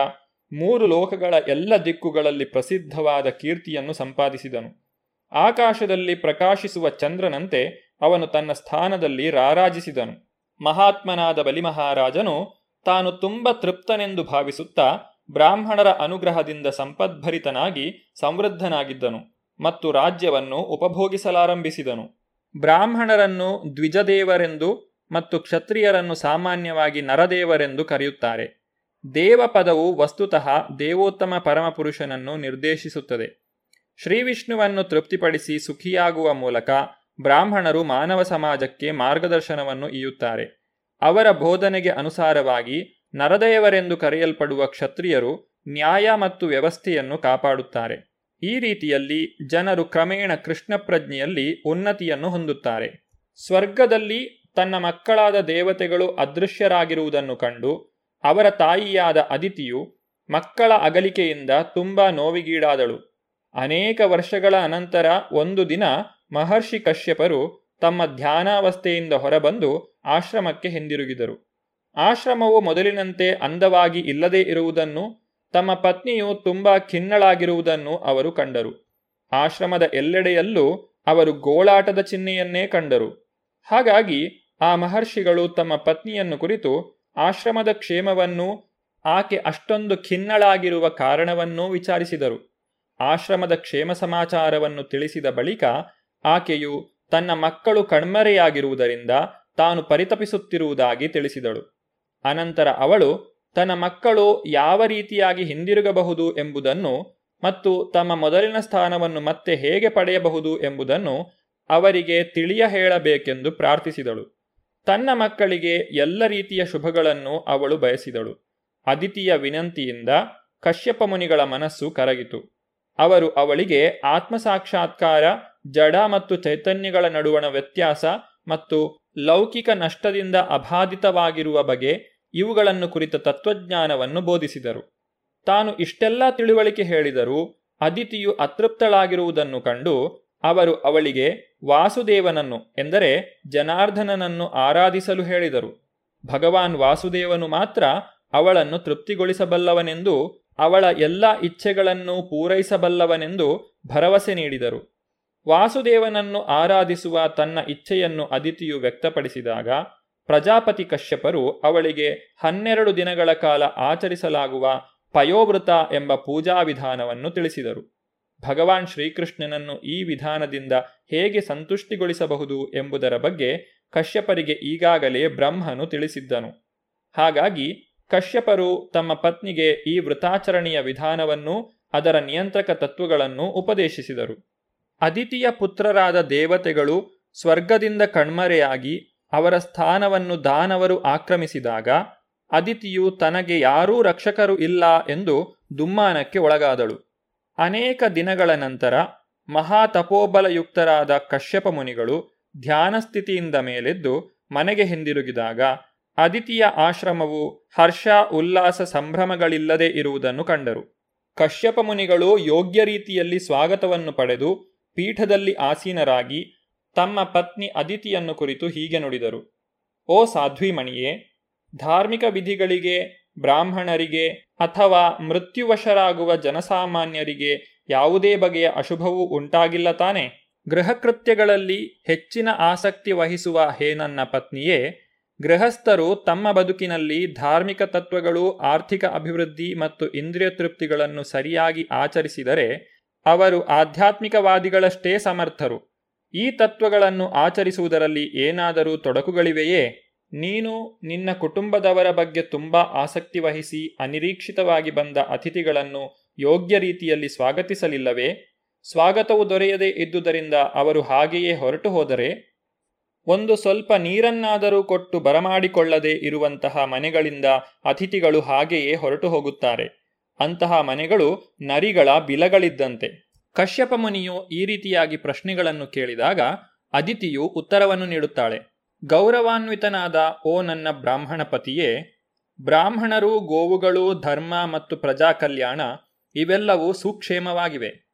ಮೂರು ಲೋಕಗಳ ಎಲ್ಲ ದಿಕ್ಕುಗಳಲ್ಲಿ ಪ್ರಸಿದ್ಧವಾದ ಕೀರ್ತಿಯನ್ನು ಸಂಪಾದಿಸಿದನು. ಆಕಾಶದಲ್ಲಿ ಪ್ರಕಾಶಿಸುವ ಚಂದ್ರನಂತೆ ಅವನು ತನ್ನ ಸ್ಥಾನದಲ್ಲಿ ರಾರಾಜಿಸಿದನು. ಮಹಾತ್ಮನಾದ ಬಲಿಮಹಾರಾಜನು ತಾನು ತುಂಬ ತೃಪ್ತನೆಂದು ಭಾವಿಸುತ್ತಾ ಬ್ರಾಹ್ಮಣರ ಅನುಗ್ರಹದಿಂದ ಸಂಪದ್ಭರಿತನಾಗಿ ಸಮೃದ್ಧನಾಗಿದ್ದನು ಮತ್ತು ರಾಜ್ಯವನ್ನು ಉಪಭೋಗಿಸಲಾರಂಭಿಸಿದನು. ಬ್ರಾಹ್ಮಣರನ್ನು ದ್ವಿಜದೇವರೆಂದು ಮತ್ತು ಕ್ಷತ್ರಿಯರನ್ನು ಸಾಮಾನ್ಯವಾಗಿ ನರದೇವರೆಂದು ಕರೆಯುತ್ತಾರೆ. ದೇವ ಪದವು ವಸ್ತುತಃ ದೇವೋತ್ತಮ ಪರಮಪುರುಷನನ್ನು ನಿರ್ದೇಶಿಸುತ್ತದೆ. ಶ್ರೀವಿಷ್ಣುವನ್ನು ತೃಪ್ತಿಪಡಿಸಿ ಸುಖಿಯಾಗುವ ಮೂಲಕ ಬ್ರಾಹ್ಮಣರು ಮಾನವ ಸಮಾಜಕ್ಕೆ ಮಾರ್ಗದರ್ಶನವನ್ನು ಇಯುತ್ತಾರೆ ಅವರ ಬೋಧನೆಗೆ ಅನುಸಾರವಾಗಿ ನರದೇವರೆಂದು ಕರೆಯಲ್ಪಡುವ ಕ್ಷತ್ರಿಯರು ನ್ಯಾಯ ಮತ್ತು ವ್ಯವಸ್ಥೆಯನ್ನು ಕಾಪಾಡುತ್ತಾರೆ. ಈ ರೀತಿಯಲ್ಲಿ ಜನರು ಕ್ರಮೇಣ ಕೃಷ್ಣ ಪ್ರಜ್ಞೆಯಲ್ಲಿ ಉನ್ನತಿಯನ್ನು ಹೊಂದುತ್ತಾರೆ. ಸ್ವರ್ಗದಲ್ಲಿ ತನ್ನ ಮಕ್ಕಳಾದ ದೇವತೆಗಳು ಅದೃಶ್ಯರಾಗಿರುವುದನ್ನು ಕಂಡು ಅವರ ತಾಯಿಯಾದ ಅದಿತಿಯು ಮಕ್ಕಳ ಅಗಲಿಕೆಯಿಂದ ತುಂಬಾ ನೋವಿಗೀಡಾದಳು. ಅನೇಕ ವರ್ಷಗಳ ಅನಂತರ ಒಂದು ದಿನ ಮಹರ್ಷಿ ಕಶ್ಯಪರು ತಮ್ಮ ಧ್ಯಾನಾವಸ್ಥೆಯಿಂದ ಹೊರಬಂದು ಆಶ್ರಮಕ್ಕೆ ಹಿಂದಿರುಗಿದರು. ಆಶ್ರಮವು ಮೊದಲಿನಂತೆ ಅಂದವಾಗಿ ಇಲ್ಲದೇ ಇರುವುದನ್ನು, ತಮ್ಮ ಪತ್ನಿಯು ತುಂಬಾ ಖಿನ್ನಳಾಗಿರುವುದನ್ನು ಅವರು ಕಂಡರು. ಆಶ್ರಮದ ಎಲ್ಲೆಡೆಯಲ್ಲೂ ಅವರು ಗೋಳಾಟದ ಚಿಹ್ನೆಯನ್ನೇ ಕಂಡರು. ಹಾಗಾಗಿ ಆ ಮಹರ್ಷಿಗಳು ತಮ್ಮ ಪತ್ನಿಯನ್ನು ಕುರಿತು ಆಶ್ರಮದ ಕ್ಷೇಮವನ್ನೂ, ಆಕೆ ಅಷ್ಟೊಂದು ಖಿನ್ನಳಾಗಿರುವ ಕಾರಣವನ್ನೂ ವಿಚಾರಿಸಿದರು. ಆಶ್ರಮದ ಕ್ಷೇಮ ಸಮಾಚಾರವನ್ನು ತಿಳಿಸಿದ ಬಳಿಕ ಆಕೆಯು ತನ್ನ ಮಕ್ಕಳು ಕಣ್ಮರೆಯಾಗಿರುವುದರಿಂದ ತಾನು ಪರಿತಪಿಸುತ್ತಿರುವುದಾಗಿ ತಿಳಿಸಿದಳು. ಅನಂತರ ಅವಳು ತನ್ನ ಮಕ್ಕಳು ಯಾವ ರೀತಿಯಾಗಿ ಹಿಂದಿರುಗಬಹುದು ಎಂಬುದನ್ನು ಮತ್ತು ತಮ್ಮ ಮೊದಲಿನ ಸ್ಥಾನವನ್ನು ಮತ್ತೆ ಹೇಗೆ ಪಡೆಯಬಹುದು ಎಂಬುದನ್ನು ಅವರಿಗೆ ತಿಳಿಯ ಹೇಳಬೇಕೆಂದು ಪ್ರಾರ್ಥಿಸಿದಳು. ತನ್ನ ಮಕ್ಕಳಿಗೆ ಎಲ್ಲ ರೀತಿಯ ಶುಭಗಳನ್ನು ಅವಳು ಬಯಸಿದಳು. ಅದಿತಿಯ ವಿನಂತಿಯಿಂದ ಕಶ್ಯಪ ಮುನಿಗಳ ಮನಸ್ಸು ಕರಗಿತು. ಅವರು ಅವಳಿಗೆ ಆತ್ಮಸಾಕ್ಷಾತ್ಕಾರ ಜಡ ಮತ್ತು ಚೈತನ್ಯಗಳ ನಡುವಣ ವ್ಯತ್ಯಾಸ ಮತ್ತು ಲೌಕಿಕ ನಷ್ಟದಿಂದ ಅಬಾಧಿತವಾಗಿರುವ ಬಗೆ ಇವುಗಳನ್ನು ಕುರಿತ ತತ್ವಜ್ಞಾನವನ್ನು ಬೋಧಿಸಿದರು. ತಾನು ಇಷ್ಟೆಲ್ಲ ತಿಳುವಳಿಕೆ ಹೇಳಿದರೂ ಅದಿತಿಯು ಅತೃಪ್ತಳಾಗಿರುವುದನ್ನು ಕಂಡು ಅವರು ಅವಳಿಗೆ, ವಾಸುದೇವನನ್ನು ಎಂದರೆ ಜನಾರ್ದನನನ್ನು ಆರಾಧಿಸಲು ಹೇಳಿದರು. ಭಗವಾನ್ ವಾಸುದೇವನು ಮಾತ್ರ ಅವಳನ್ನು ತೃಪ್ತಿಗೊಳಿಸಬಲ್ಲವನೆಂದು, ಅವಳ ಎಲ್ಲ ಇಚ್ಛೆಗಳನ್ನು ಪೂರೈಸಬಲ್ಲವನೆಂದು ಭರವಸೆ ನೀಡಿದರು. ವಾಸುದೇವನನ್ನು ಆರಾಧಿಸುವ ತನ್ನ ಇಚ್ಛೆಯನ್ನು ಅದಿತಿಯು ವ್ಯಕ್ತಪಡಿಸಿದಾಗ ಪ್ರಜಾಪತಿ ಕಶ್ಯಪರು ಅವಳಿಗೆ ಹನ್ನೆರಡು ದಿನಗಳ ಕಾಲ ಆಚರಿಸಲಾಗುವ ಪಯೋವೃತ ಎಂಬ ಪೂಜಾ ವಿಧಾನವನ್ನು ತಿಳಿಸಿದರು. ಭಗವಾನ್ ಶ್ರೀಕೃಷ್ಣನನ್ನು ಈ ವಿಧಾನದಿಂದ ಹೇಗೆ ಸಂತುಷ್ಟಿಗೊಳಿಸಬಹುದು ಎಂಬುದರ ಬಗ್ಗೆ ಕಶ್ಯಪರಿಗೆ ಈಗಾಗಲೇ ಬ್ರಹ್ಮನು ತಿಳಿಸಿದ್ದನು. ಹಾಗಾಗಿ ಕಶ್ಯಪರು ತಮ್ಮ ಪತ್ನಿಗೆ ಈ ವೃತಾಚರಣೆಯ ವಿಧಾನವನ್ನು ಅದರ ನಿಯಂತ್ರಕ ತತ್ವಗಳನ್ನು ಉಪದೇಶಿಸಿದರು. ಅದಿತಿಯ ಪುತ್ರರಾದ ದೇವತೆಗಳು ಸ್ವರ್ಗದಿಂದ ಕಣ್ಮರೆಯಾಗಿ ಅವರ ಸ್ಥಾನವನ್ನು ದಾನವರು ಆಕ್ರಮಿಸಿದಾಗ ಅದಿತಿಯು ತನಗೆ ಯಾರೂ ರಕ್ಷಕರು ಇಲ್ಲ ಎಂದು ದುಮ್ಮಾನಕ್ಕೆ ಒಳಗಾದಳು. ಅನೇಕ ದಿನಗಳ ನಂತರ ಮಹಾತಪೋಬಲಯುಕ್ತರಾದ ಕಶ್ಯಪ ಮುನಿಗಳು ಧ್ಯಾನಸ್ಥಿತಿಯಿಂದ ಮೇಲೆದ್ದು ಮನೆಗೆ ಹಿಂದಿರುಗಿದಾಗ ಅದಿತಿಯ ಆಶ್ರಮವು ಹರ್ಷ ಉಲ್ಲಾಸ ಸಂಭ್ರಮಗಳಿಲ್ಲದೆ ಇರುವುದನ್ನು ಕಂಡರು. ಕಶ್ಯಪ ಮುನಿಗಳು ಯೋಗ್ಯ ರೀತಿಯಲ್ಲಿ ಸ್ವಾಗತವನ್ನು ಪಡೆದು ಪೀಠದಲ್ಲಿ ಆಸೀನರಾಗಿ ತಮ್ಮ ಪತ್ನಿ ಅದಿತಿಯನ್ನು ಕುರಿತು ಹೀಗೆ ನುಡಿದರು. ಓ ಸಾಧ್ವಿಮಣಿಯೇ, ಧಾರ್ಮಿಕ ವಿಧಿಗಳಿಗೆ, ಬ್ರಾಹ್ಮಣರಿಗೆ ಅಥವಾ ಮೃತ್ಯುವಶರಾಗುವ ಜನಸಾಮಾನ್ಯರಿಗೆ ಯಾವುದೇ ಬಗೆಯ ಅಶುಭವೂ ಉಂಟಾಗಿಲ್ಲ ತಾನೆ? ಗೃಹಕೃತ್ಯಗಳಲ್ಲಿ ಹೆಚ್ಚಿನ ಆಸಕ್ತಿ ವಹಿಸುವ ಹೇ ನನ್ನ ಪತ್ನಿಯೇ, ಗೃಹಸ್ಥರು ತಮ್ಮ ಬದುಕಿನಲ್ಲಿ ಧಾರ್ಮಿಕ ತತ್ವಗಳು ಆರ್ಥಿಕ ಅಭಿವೃದ್ಧಿ ಮತ್ತು ಇಂದ್ರಿಯ ತೃಪ್ತಿಗಳನ್ನು ಸರಿಯಾಗಿ ಆಚರಿಸಿದರೆ ಅವರು ಆಧ್ಯಾತ್ಮಿಕವಾದಿಗಳಷ್ಟೇ ಸಮರ್ಥರು. ಈ ತತ್ವಗಳನ್ನು ಆಚರಿಸುವುದರಲ್ಲಿ ಏನಾದರೂ ತೊಡಕುಗಳಿವೆಯೇ? ನೀನು ನಿನ್ನ ಕುಟುಂಬದವರ ಬಗ್ಗೆ ತುಂಬ ಆಸಕ್ತಿ ವಹಿಸಿ ಅನಿರೀಕ್ಷಿತವಾಗಿ ಬಂದ ಅತಿಥಿಗಳನ್ನು ಯೋಗ್ಯ ರೀತಿಯಲ್ಲಿ ಸ್ವಾಗತಿಸಲಿಲ್ಲವೇ? ಸ್ವಾಗತವು ದೊರೆಯದೇ ಇದ್ದುದರಿಂದ ಅವರು ಹಾಗೆಯೇ ಹೊರಟು ಹೋದರೆ? ಒಂದು ಸ್ವಲ್ಪ ನೀರನ್ನಾದರೂ ಕೊಟ್ಟು ಬರಮಾಡಿಕೊಳ್ಳದೆ ಇರುವಂತಹ ಮನೆಗಳಿಂದ ಅತಿಥಿಗಳು ಹಾಗೆಯೇ ಹೊರಟು ಹೋಗುತ್ತಾರೆ. ಅಂತಹ ಮನೆಗಳು ನರಿಗಳ ಬಿಲಗಳಿದ್ದಂತೆ. ಕಶ್ಯಪ ಮುನಿಯು ಈ ರೀತಿಯಾಗಿ ಪ್ರಶ್ನೆಗಳನ್ನು ಕೇಳಿದಾಗ ಅದಿತಿಯು ಉತ್ತರವನ್ನು ನೀಡುತ್ತಾಳೆ. ಗೌರವಾನ್ವಿತನಾದ ಓ ನನ್ನ ಬ್ರಾಹ್ಮಣ ಪತಿಯೇ, ಬ್ರಾಹ್ಮಣರು, ಗೋವುಗಳು, ಧರ್ಮ ಮತ್ತು ಪ್ರಜಾ ಕಲ್ಯಾಣ ಇವೆಲ್ಲವೂ ಸುಕ್ಷೇಮವಾಗಿವೆ.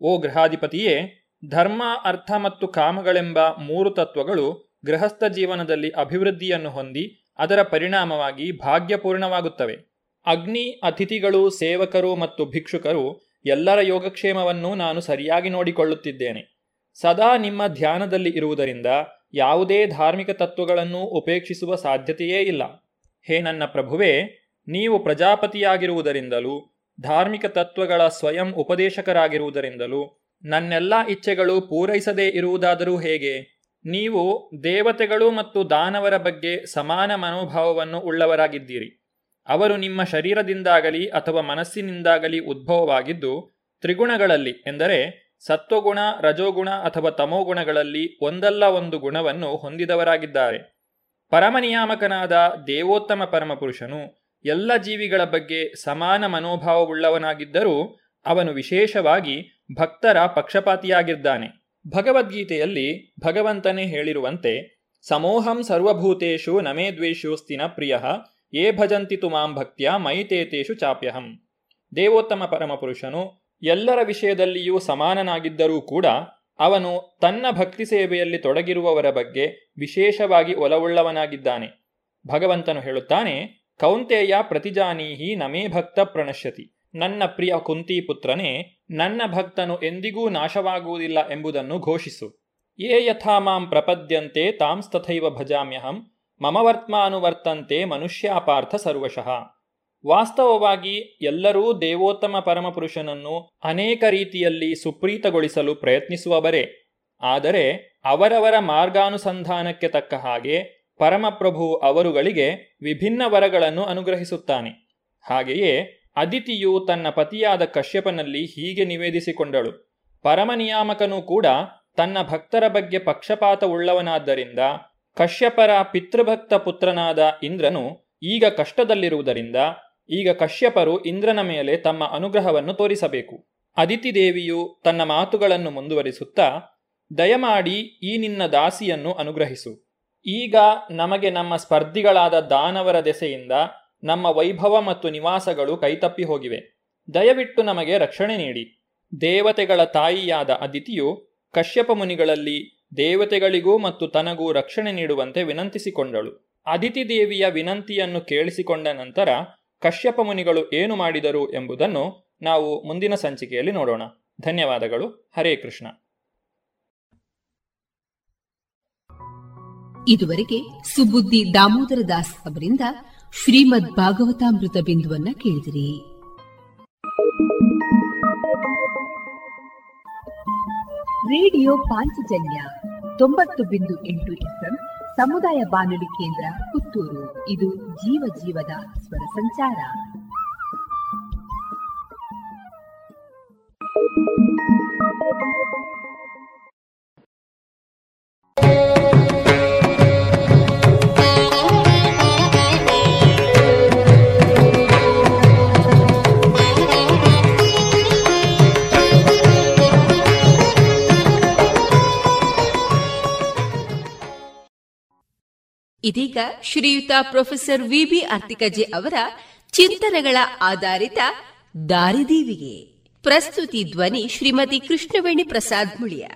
ಓ ಗೃಹಾಧಿಪತಿಯೇ, ಧರ್ಮ, ಅರ್ಥ ಮತ್ತು ಕಾಮಗಳೆಂಬ ಮೂರು ತತ್ವಗಳು ಗೃಹಸ್ಥ ಜೀವನದಲ್ಲಿ ಅಭಿವೃದ್ಧಿಯನ್ನು ಹೊಂದಿ ಅದರ ಪರಿಣಾಮವಾಗಿ ಭಾಗ್ಯಪೂರ್ಣವಾಗುತ್ತವೆ. ಅಗ್ನಿ ಅತಿಥಿಗಳು, ಸೇವಕರು ಮತ್ತು ಭಿಕ್ಷುಕರು ಎಲ್ಲರ ಯೋಗಕ್ಷೇಮವನ್ನು ನಾನು ಸರಿಯಾಗಿ ನೋಡಿಕೊಳ್ಳುತ್ತಿದ್ದೇನೆ. ಸದಾ ನಿಮ್ಮ ಧ್ಯಾನದಲ್ಲಿ ಇರುವುದರಿಂದ ಯಾವುದೇ ಧಾರ್ಮಿಕ ತತ್ವಗಳನ್ನು ಉಪೇಕ್ಷಿಸುವ ಸಾಧ್ಯತೆಯೇ ಇಲ್ಲ. ಹೇ ನನ್ನ ಪ್ರಭುವೇ, ನೀವು ಪ್ರಜಾಪತಿಯಾಗಿರುವುದರಿಂದಲೂ, ಧಾರ್ಮಿಕ ತತ್ವಗಳ ಸ್ವಯಂ ಉಪದೇಶಕರಾಗಿರುವುದರಿಂದಲೂ, ನನ್ನೆಲ್ಲ ಇಚ್ಛೆಗಳು ಪೂರೈಸದೇ ಇರುವುದಾದರೂ ಹೇಗೆ? ನೀವು ದೇವತೆಗಳು ಮತ್ತು ದಾನವರ ಬಗ್ಗೆ ಸಮಾನ ಮನೋಭಾವವನ್ನು ಉಳ್ಳವರಾಗಿದ್ದೀರಿ. ಅವರು ನಿಮ್ಮ ಶರೀರದಿಂದಾಗಲಿ ಅಥವಾ ಮನಸ್ಸಿನಿಂದಾಗಲಿ ಉದ್ಭವವಾಗಿದ್ದು, ತ್ರಿಗುಣಗಳಲ್ಲಿ ಎಂದರೆ ಸತ್ವಗುಣ, ರಜೋಗುಣ ಅಥವಾ ತಮೋಗುಣಗಳಲ್ಲಿ ಒಂದಲ್ಲ ಒಂದು ಗುಣವನ್ನು ಹೊಂದಿದವರಾಗಿದ್ದಾರೆ. ಪರಮನಿಯಾಮಕನಾದ ದೇವೋತ್ತಮ ಪರಮಪುರುಷನು ಎಲ್ಲ ಜೀವಿಗಳ ಬಗ್ಗೆ ಸಮಾನ ಮನೋಭಾವವುಳ್ಳವನಾಗಿದ್ದರೂ ಅವನು ವಿಶೇಷವಾಗಿ ಭಕ್ತರ ಪಕ್ಷಪಾತಿಯಾಗಿದ್ದಾನೆ. ಭಗವದ್ಗೀತೆಯಲ್ಲಿ ಭಗವಂತನೇ ಹೇಳಿರುವಂತೆ, ಸಮೋಹಂ ಸರ್ವಭೂತೇಷು ನಮೇ ದ್ವೇಷೋಸ್ತಿನ ಪ್ರಿಯ ಯೇ ಭಜಂತಿ ತುಮಾಂ ಭಕ್ತಿಯ ಮೈತೇತೇಷು ಚಾಪ್ಯಹಂ ದೇವೋತ್ತಮ ಪರಮಪುರುಷನು ಎಲ್ಲರ ವಿಷಯದಲ್ಲಿಯೂ ಸಮಾನನಾಗಿದ್ದರೂ ಕೂಡ ಅವನು ತನ್ನ ಭಕ್ತಿ ಸೇವೆಯಲ್ಲಿ ತೊಡಗಿರುವವರ ಬಗ್ಗೆ ವಿಶೇಷವಾಗಿ ಒಲವುಳ್ಳವನಾಗಿದ್ದಾನೆ. ಭಗವಂತನು ಹೇಳುತ್ತಾನೆ, ಕೌಂತೆಯ ಪ್ರತಿಜಾನೀಹಿ ನಮೇ ಭಕ್ತ ಪ್ರಣಶ್ಯತಿ. ನನ್ನ ಪ್ರಿಯ ಕುಂತಿ ಪುತ್ರನೇ, ನನ್ನ ಭಕ್ತನು ಎಂದಿಗೂ ನಾಶವಾಗುವುದಿಲ್ಲ ಎಂಬುದನ್ನು ಘೋಷಿಸು. ಯೇ ಯಥಾ ಮಾಂ ಪ್ರಪದ್ಯಂತೆ ತಾಂಸ್ತಥೈವ ಭಜಾಮ್ಯಹಂ. ಮಮ ವರ್ತ್ಮಾನುವರ್ತಂತೆ ಮನುಷ್ಯಾಪಾರ್ಥ ಸರ್ವಶಃ. ವಾಸ್ತವವಾಗಿ ಎಲ್ಲರೂ ದೇವೋತ್ತಮ ಪರಮಪುರುಷನನ್ನು ಅನೇಕ ರೀತಿಯಲ್ಲಿ ಸುಪ್ರೀತಗೊಳಿಸಲು ಪ್ರಯತ್ನಿಸುವವರೇ. ಆದರೆ ಅವರವರ ಮಾರ್ಗಾನುಸಂಧಾನಕ್ಕೆ ತಕ್ಕ ಹಾಗೆ ಪರಮಪ್ರಭು ಅವರುಗಳಿಗೆ ವಿಭಿನ್ನ ವರಗಳನ್ನು ಅನುಗ್ರಹಿಸುತ್ತಾನೆ. ಹಾಗೆಯೇ ಅದಿತಿಯು ತನ್ನ ಪತಿಯಾದ ಕಶ್ಯಪನಲ್ಲಿ ಹೀಗೆ ನಿವೇದಿಸಿಕೊಂಡಳು. ಪರಮನಿಯಾಮಕನೂ ಕೂಡ ತನ್ನ ಭಕ್ತರ ಬಗ್ಗೆ ಪಕ್ಷಪಾತ ಉಳ್ಳವನಾದ್ದರಿಂದ ಕಶ್ಯಪರ ಪಿತೃಭಕ್ತ ಪುತ್ರನಾದ ಇಂದ್ರನು ಈಗ ಕಷ್ಟದಲ್ಲಿರುವುದರಿಂದ ಈಗ ಕಶ್ಯಪರು ಇಂದ್ರನ ಮೇಲೆ ತಮ್ಮ ಅನುಗ್ರಹವನ್ನು ತೋರಿಸಬೇಕು. ಅದಿತಿ ದೇವಿಯು ತನ್ನ ಮಾತುಗಳನ್ನು ಮುಂದುವರಿಸುತ್ತಾ, ದಯಮಾಡಿ ಈ ನಿನ್ನ ದಾಸಿಯನ್ನು ಅನುಗ್ರಹಿಸು. ಈಗ ನಮಗೆ ನಮ್ಮ ಸ್ಪರ್ಧಿಗಳಾದ ದಾನವರ ದೆಸೆಯಿಂದ ನಮ್ಮ ವೈಭವ ಮತ್ತು ನಿವಾಸಗಳು ಕೈತಪ್ಪಿ ಹೋಗಿವೆ. ದಯವಿಟ್ಟು ನಮಗೆ ರಕ್ಷಣೆ ನೀಡಿ. ದೇವತೆಗಳ ತಾಯಿಯಾದ ಅದಿತಿಯು ಕಶ್ಯಪ ಮುನಿಗಳಲ್ಲಿ ದೇವತೆಗಳಿಗೂ ಮತ್ತು ತನಗೂ ರಕ್ಷಣೆ ನೀಡುವಂತೆ ವಿನಂತಿಸಿಕೊಂಡಳು. ಅದಿತಿ ದೇವಿಯ ವಿನಂತಿಯನ್ನು ಕೇಳಿಸಿಕೊಂಡ ನಂತರ ಕಶ್ಯಪ ಮುನಿಗಳು ಏನು ಮಾಡಿದರು ಎಂಬುದನ್ನು ನಾವು ಮುಂದಿನ ಸಂಚಿಕೆಯಲ್ಲಿ ನೋಡೋಣ. ಧನ್ಯವಾದಗಳು. ಹರೇ ಕೃಷ್ಣ. ಇದುವರೆಗೆ ಸುಬುದ್ದಿ ದಾಮೋದರ ದಾಸ್ ಅವರಿಂದ ಶ್ರೀಮದ್ ಭಾಗವತಾಮೃತ ಬಿಂದುವನ್ನ ಕೇಳಿದಿರಿ. ರೇಡಿಯೋ ಪಾಂಚಜನ್ಯ ತೊಂಬತ್ತು ಬಿಂದು ಎಂಟು ಎಫ್ಎಂ ಸಮುದಾಯ ಬಾನುಲಿ ಕೇಂದ್ರ ಪುತ್ತೂರು. ಇದು ಜೀವ ಜೀವದ ಸ್ವರ ಸಂಚಾರ. ಇದೀಗ ಶ್ರೀಯುತ ಪ್ರೊಫೆಸರ್ ವಿಬಿ ಅರ್ತಿಕಜೆ ಅವರ ಚಿಂತನೆಗಳ ಆಧಾರಿತ ದಾರಿದೀವಿಗೆ ಪ್ರಸ್ತುತಿ ಧ್ವನಿ ಶ್ರೀಮತಿ ಕೃಷ್ಣವೇಣಿ ಪ್ರಸಾದ್ ಮುಳಿಯ.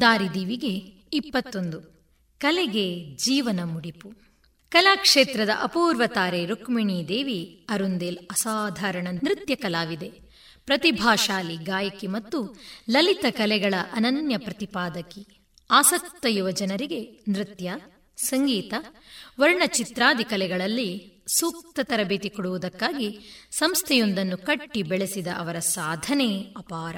ದಾರಿದೀವಿಗೆ ಇಪ್ಪತ್ತೊಂದು. ಕಲೆಗೆ ಜೀವನ ಮುಡಿಪು. ಕಲಾಕ್ಷೇತ್ರದ ಅಪೂರ್ವ ತಾರೆ ರುಕ್ಮಿಣಿ ದೇವಿ ಅರುಂದೇಲ್ ಅಸಾಧಾರಣ ನೃತ್ಯ ಕಲಾವಿದೆ. ಪ್ರತಿಭಾಶಾಲಿ ಗಾಯಕಿ ಮತ್ತು ಲಲಿತ ಕಲೆಗಳ ಅನನ್ಯ ಪ್ರತಿಪಾದಕಿ. ಆಸಕ್ತ ಯುವ ಜನರಿಗೆ ನೃತ್ಯ, ಸಂಗೀತ ವರ್ಣಚಿತ್ರಾದಿ ಕಲೆಗಳಲ್ಲಿ ಸೂಕ್ತ ತರಬೇತಿ ಕೊಡುವುದಕ್ಕಾಗಿ ಸಂಸ್ಥೆಯೊಂದನ್ನು ಕಟ್ಟಿ ಬೆಳೆಸಿದ ಅವರ ಸಾಧನೆ ಅಪಾರ.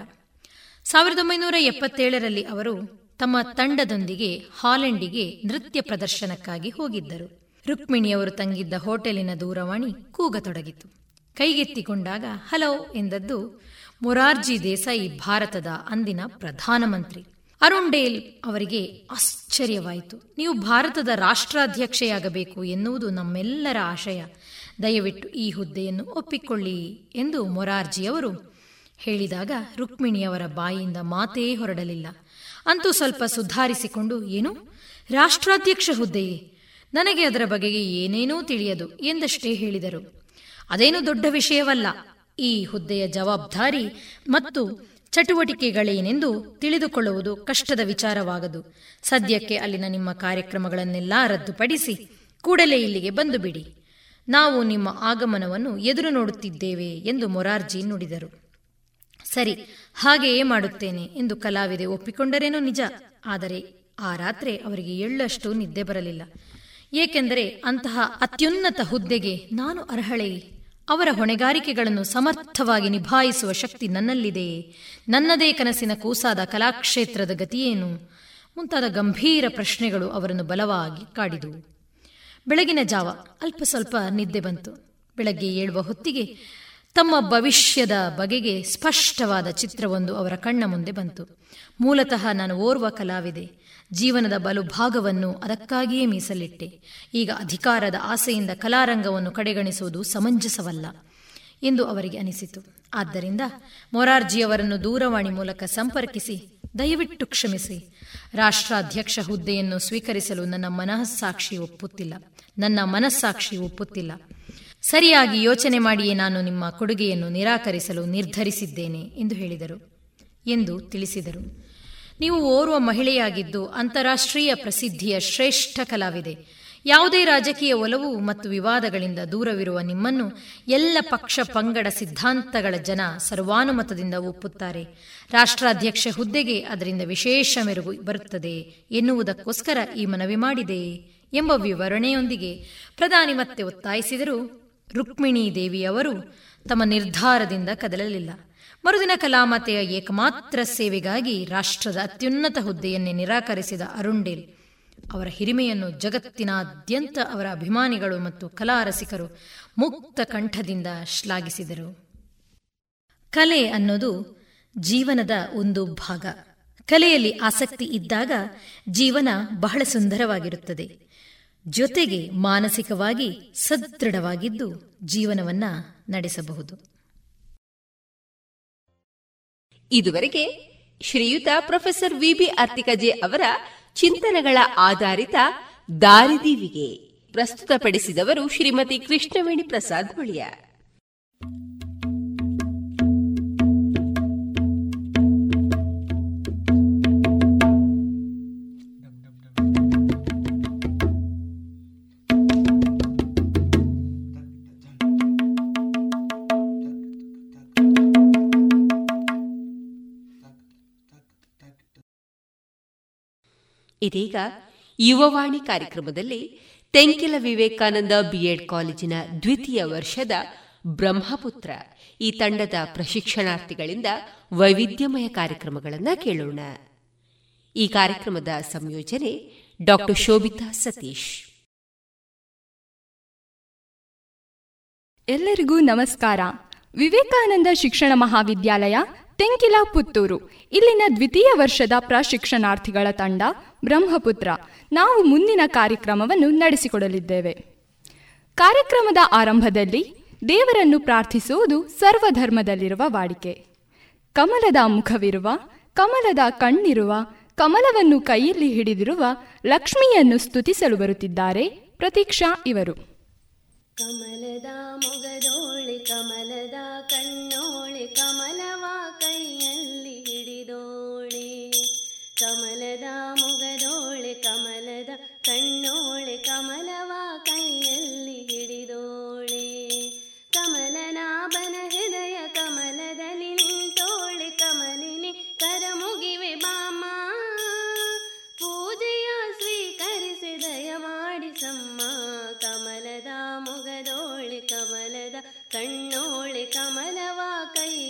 ಸಾವಿರದ ಒಂಬೈನೂರ ಎಪ್ಪತ್ತೇಳರಲ್ಲಿ ಅವರು ತಮ್ಮ ತಂಡದೊಂದಿಗೆ ಹಾಲೆಂಡಿಗೆ ನೃತ್ಯ ಪ್ರದರ್ಶನಕ್ಕಾಗಿ ಹೋಗಿದ್ದರು. ರುಕ್ಮಿಣಿಯವರು ತಂಗಿದ್ದ ಹೋಟೆಲಿನ ದೂರವಾಣಿ ಕೂಗತೊಡಗಿತು. ಕೈಗೆತ್ತಿಕೊಂಡಾಗ, ಹಲೋ ಎಂದದ್ದು ಮೊರಾರ್ಜಿ ದೇಸಾಯಿ ಭಾರತದ ಅಂದಿನ ಪ್ರಧಾನಮಂತ್ರಿ. ಅರುಣ್ ಡೇಲ್ ಅವರಿಗೆ ಆಶ್ಚರ್ಯವಾಯಿತು. ನೀವು ಭಾರತದ ರಾಷ್ಟ್ರಾಧ್ಯಕ್ಷೆಯಾಗಬೇಕು ಎನ್ನುವುದು ನಮ್ಮೆಲ್ಲರ ಆಶಯ. ದಯವಿಟ್ಟು ಈ ಹುದ್ದೆಯನ್ನು ಒಪ್ಪಿಕೊಳ್ಳಿ ಎಂದು ಮೊರಾರ್ಜಿಯವರು ಹೇಳಿದಾಗ ರುಕ್ಮಿಣಿಯವರ ಬಾಯಿಯಿಂದ ಮಾತೇ ಹೊರಡಲಿಲ್ಲ. ಅಂತೂ ಸ್ವಲ್ಪ ಸುಧಾರಿಸಿಕೊಂಡು, ಏನು? ರಾಷ್ಟ್ರಾಧ್ಯಕ್ಷ ಹುದ್ದೆಯೇ? ನನಗೆ ಅದರ ಬಗೆಗೆ ಏನೇನೂ ತಿಳಿಯದು ಎಂದಷ್ಟೇ ಹೇಳಿದರು. ಅದೇನು ದೊಡ್ಡ ವಿಷಯವಲ್ಲ. ಈ ಹುದ್ದೆಯ ಜವಾಬ್ದಾರಿ ಮತ್ತು ಚಟುವಟಿಕೆಗಳೇನೆಂದು ತಿಳಿದುಕೊಳ್ಳುವುದು ಕಷ್ಟದ ವಿಚಾರವಾಗದು. ಸದ್ಯಕ್ಕೆ ಅಲ್ಲಿನ ನಿಮ್ಮ ಕಾರ್ಯಕ್ರಮಗಳನ್ನೆಲ್ಲ ರದ್ದುಪಡಿಸಿ ಕೂಡಲೇ ಇಲ್ಲಿಗೆ ಬಂದು ಬಿಡಿ ನಾವು ನಿಮ್ಮ ಆಗಮನವನ್ನು ಎದುರು ನೋಡುತ್ತಿದ್ದೇವೆ ಎಂದು ಮೊರಾರ್ಜಿ ನುಡಿದರು. ಸರಿ, ಹಾಗೆಯೇ ಮಾಡುತ್ತೇನೆ ಎಂದು ಕಲಾವಿದೆ ಒಪ್ಪಿಕೊಂಡರೇನೋ ನಿಜ. ಆದರೆ ಆ ರಾತ್ರಿ ಅವರಿಗೆ ಎಳ್ಳಷ್ಟು ನಿದ್ದೆ ಬರಲಿಲ್ಲ. ಏಕೆಂದರೆ ಅಂತಹ ಅತ್ಯುನ್ನತ ಹುದ್ದೆಗೆ ನಾನು ಅರ್ಹಳೆ ಅವರ ಹೊಣೆಗಾರಿಕೆಗಳನ್ನು ಸಮರ್ಥವಾಗಿ ನಿಭಾಯಿಸುವ ಶಕ್ತಿ ನನ್ನಲ್ಲಿದೆ. ನನ್ನದೇ ಕನಸಿನ ಕೂಸಾದ ಕಲಾಕ್ಷೇತ್ರದ ಗತಿಯೇನು? ಮುಂತಾದ ಗಂಭೀರ ಪ್ರಶ್ನೆಗಳು ಅವರನ್ನು ಬಲವಾಗಿ ಕಾಡಿದವು. ಬೆಳಗಿನ ಜಾವ ಅಲ್ಪ ಸ್ವಲ್ಪ ನಿದ್ದೆ ಬಂತು. ಬೆಳಗ್ಗೆ ಏಳುವ ಹೊತ್ತಿಗೆ ತಮ್ಮ ಭವಿಷ್ಯದ ಬಗೆಗೆ ಸ್ಪಷ್ಟವಾದ ಚಿತ್ರವೊಂದು ಅವರ ಕಣ್ಣ ಮುಂದೆ ಬಂತು. ಮೂಲತಃ ನಾನು ಓರ್ವ ಕಲಾವಿದೆ. ಜೀವನದ ಬಲು ಭಾಗವನ್ನು ಅದಕ್ಕಾಗಿಯೇ ಮೀಸಲಿಟ್ಟೆ. ಈಗ ಅಧಿಕಾರದ ಆಸೆಯಿಂದ ಕಲಾರಂಗವನ್ನು ಕಡೆಗಣಿಸುವುದು ಸಮಂಜಸವಲ್ಲ ಎಂದು ಅವರಿಗೆ ಅನಿಸಿತು. ಆದ್ದರಿಂದ ಮೊರಾರ್ಜಿಯವರನ್ನು ದೂರವಾಣಿ ಮೂಲಕ ಸಂಪರ್ಕಿಸಿ ದಯವಿಟ್ಟು ಕ್ಷಮಿಸಿ. ರಾಷ್ಟ್ರಾಧ್ಯಕ್ಷ ಹುದ್ದೆಯನ್ನು ಸ್ವೀಕರಿಸಲು ನನ್ನ ಮನಸ್ಸಾಕ್ಷಿ ಒಪ್ಪುತ್ತಿಲ್ಲ. ನನ್ನ ಮನಸ್ಸಾಕ್ಷಿ ಒಪ್ಪುತ್ತಿಲ್ಲ. ಸರಿಯಾಗಿ ಯೋಚನೆ ಮಾಡಿಯೇ ನಾನು ನಿಮ್ಮ ಕೊಡುಗೆಯನ್ನು ನಿರಾಕರಿಸಲು ನಿರ್ಧರಿಸಿದ್ದೇನೆ ಎಂದು ಹೇಳಿದರು ಎಂದು ತಿಳಿಸಿದರು. ನೀವು ಓರ್ವ ಮಹಿಳೆಯಾಗಿದ್ದು ಅಂತಾರಾಷ್ಟ್ರೀಯ ಪ್ರಸಿದ್ಧಿಯ ಶ್ರೇಷ್ಠ ಕಲಾವಿದೆ. ಯಾವುದೇ ರಾಜಕೀಯ ಒಲವು ಮತ್ತು ವಿವಾದಗಳಿಂದ ದೂರವಿರುವ ನಿಮ್ಮನ್ನು ಎಲ್ಲ ಪಕ್ಷ ಪಂಗಡ ಸಿದ್ಧಾಂತಗಳ ಜನ ಸರ್ವಾನುಮತದಿಂದ ಒಪ್ಪುತ್ತಾರೆ. ರಾಷ್ಟ್ರಾಧ್ಯಕ್ಷ ಹುದ್ದೆಗೆ ಅದರಿಂದ ವಿಶೇಷ ಮೆರುಗು ಬರುತ್ತದೆ ಎನ್ನುವುದಕ್ಕೋಸ್ಕರ ಈ ಮನವಿ ಮಾಡಿದೆ. ಎಂಬ ವಿವರಣೆಯೊಂದಿಗೆ ಪ್ರಧಾನಿ ಮತ್ತೆ ಒತ್ತಾಯಿಸಿದರು, ರುಕ್ಮಿಣಿ ದೇವಿಯವರು ತಮ್ಮ ನಿರ್ಧಾರದಿಂದ ಕದಲಲಿಲ್ಲ. ಮರುದಿನ ಕಲಾಮತೆಯ ಏಕಮಾತ್ರ ಸೇವೆಗಾಗಿ ರಾಷ್ಟ್ರದ ಅತ್ಯುನ್ನತ ಹುದ್ದೆಯನ್ನೇ ನಿರಾಕರಿಸಿದ ಅರುಂಡೇಲ್. ಅವರ ಹಿರಿಮೆಯನ್ನು ಜಗತ್ತಿನಾದ್ಯಂತ ಅವರ ಅಭಿಮಾನಿಗಳು ಮತ್ತು ಕಲಾ ರಸಿಕರು ಮುಕ್ತ ಕಂಠದಿಂದ ಶ್ಲಾಘಿಸಿದರು. ಕಲೆ ಅನ್ನೋದು ಜೀವನದ ಒಂದು ಭಾಗ. ಕಲೆಯಲ್ಲಿ ಆಸಕ್ತಿ ಇದ್ದಾಗ ಜೀವನ ಬಹಳ ಸುಂದರವಾಗಿರುತ್ತದೆ. ಜೊತೆಗೆ ಮಾನಸಿಕವಾಗಿ ಸದೃಢವಾಗಿದ್ದು ಜೀವನವನ್ನ ನಡೆಸಬಹುದು. ಇದುವರೆಗೆ ಶ್ರೀಯುತ ಪ್ರೊಫೆಸರ್ ವಿಬಿ ಅರ್ತಿಕಜೆ ಅವರ ಚಿಂತನೆಗಳ ಆಧಾರಿತ ದಾರಿದೀವಿಗೆ ಪ್ರಸ್ತುತಪಡಿಸಿದವರು ಶ್ರೀಮತಿ ಕೃಷ್ಣವೇಣಿ ಪ್ರಸಾದ್ ಹೊಳಿಯ ಇದೀಗ ಯುವವಾಣಿ ಕಾರ್ಯಕ್ರಮದಲ್ಲಿ ತೆಂಕಿಲ ವಿವೇಕಾನಂದ ಬಿಎಡ್ ಕಾಲೇಜಿನ ದ್ವಿತೀಯ ವರ್ಷದ ಬ್ರಹ್ಮಪುತ್ರ. ಈ ತಂಡದ ಪ್ರಶಿಕ್ಷಣಾರ್ಥಿಗಳಿಂದ ವೈವಿಧ್ಯಮಯ ಕಾರ್ಯಕ್ರಮಗಳನ್ನು ಕೇಳೋಣ. ಈ ಕಾರ್ಯಕ್ರಮದ ಸಂಯೋಜನೆ ಡಾಕ್ಟರ್ ಶೋಭಿತಾ ಸತೀಶ್. ಎಲ್ಲರಿಗೂ ನಮಸ್ಕಾರ. ವಿವೇಕಾನಂದ ಶಿಕ್ಷಣ ಮಹಾವಿದ್ಯಾಲಯ, ತೆಂಕಿಲ ಪುತ್ತೂರು. ಇಲ್ಲಿನ ದ್ವಿತೀಯ ವರ್ಷದ ಪ್ರಶಿಕ್ಷಣಾರ್ಥಿಗಳ ತಂಡ ಬ್ರಹ್ಮಪುತ್ರ, ನಾವು ಮುಂದಿನ ಕಾರ್ಯಕ್ರಮವನ್ನು ನಡೆಸಿಕೊಡಲಿದ್ದೇವೆ. ಕಾರ್ಯಕ್ರಮದ ಆರಂಭದಲ್ಲಿ ದೇವರನ್ನು ಪ್ರಾರ್ಥಿಸುವುದು ಸರ್ವಧರ್ಮದಲ್ಲಿರುವ ವಾಡಿಕೆ. ಕಮಲದ ಮುಖವಿರುವ, ಕಮಲದ ಕಣ್ಣಿರುವ, ಕಮಲವನ್ನು ಕೈಯಲ್ಲಿ ಹಿಡಿದಿರುವ ಲಕ್ಷ್ಮಿಯನ್ನು ಸ್ತುತಿಸಲು ಬರುತ್ತಿದ್ದಾರೆ ಪ್ರತೀಕ್ಷಾ ಇವರು. ಕಮಲದ ಮೊಗದೋಳಿ, ಕಮಲದ ಕಣ್ಣೋಳಿ, ಕಮಲವ ಕೈಯಲ್ಲಿ ಕಮಲದ ಮುಗದೋಳೆ ಕಮಲದ ಕಣ್ಣೋಳೆ ಕಮಲವ ಕೈಯಲ್ಲಿ ಹಿಡಿದೋಳೆ. ಕಮಲನಾಭನ ಹೃದಯ ಕಮಲದಲ್ಲಿ ನಿಂತೋಳೆ, ಕಮಲಿನಿ ಕರ ಮುಗಿವೆ ಬಾಮ. ಪೂಜೆಯ ಸ್ವೀಕರಿಸಿ ದಯ ಮಾಡಿಸಮ್ಮ ಕಮಲದ ಮುಗದೋಳೆ, ಕಮಲದ ಕಣ್ಣೋಳೆ, ಕಮಲವ ಕೈಯಲ್ಲಿ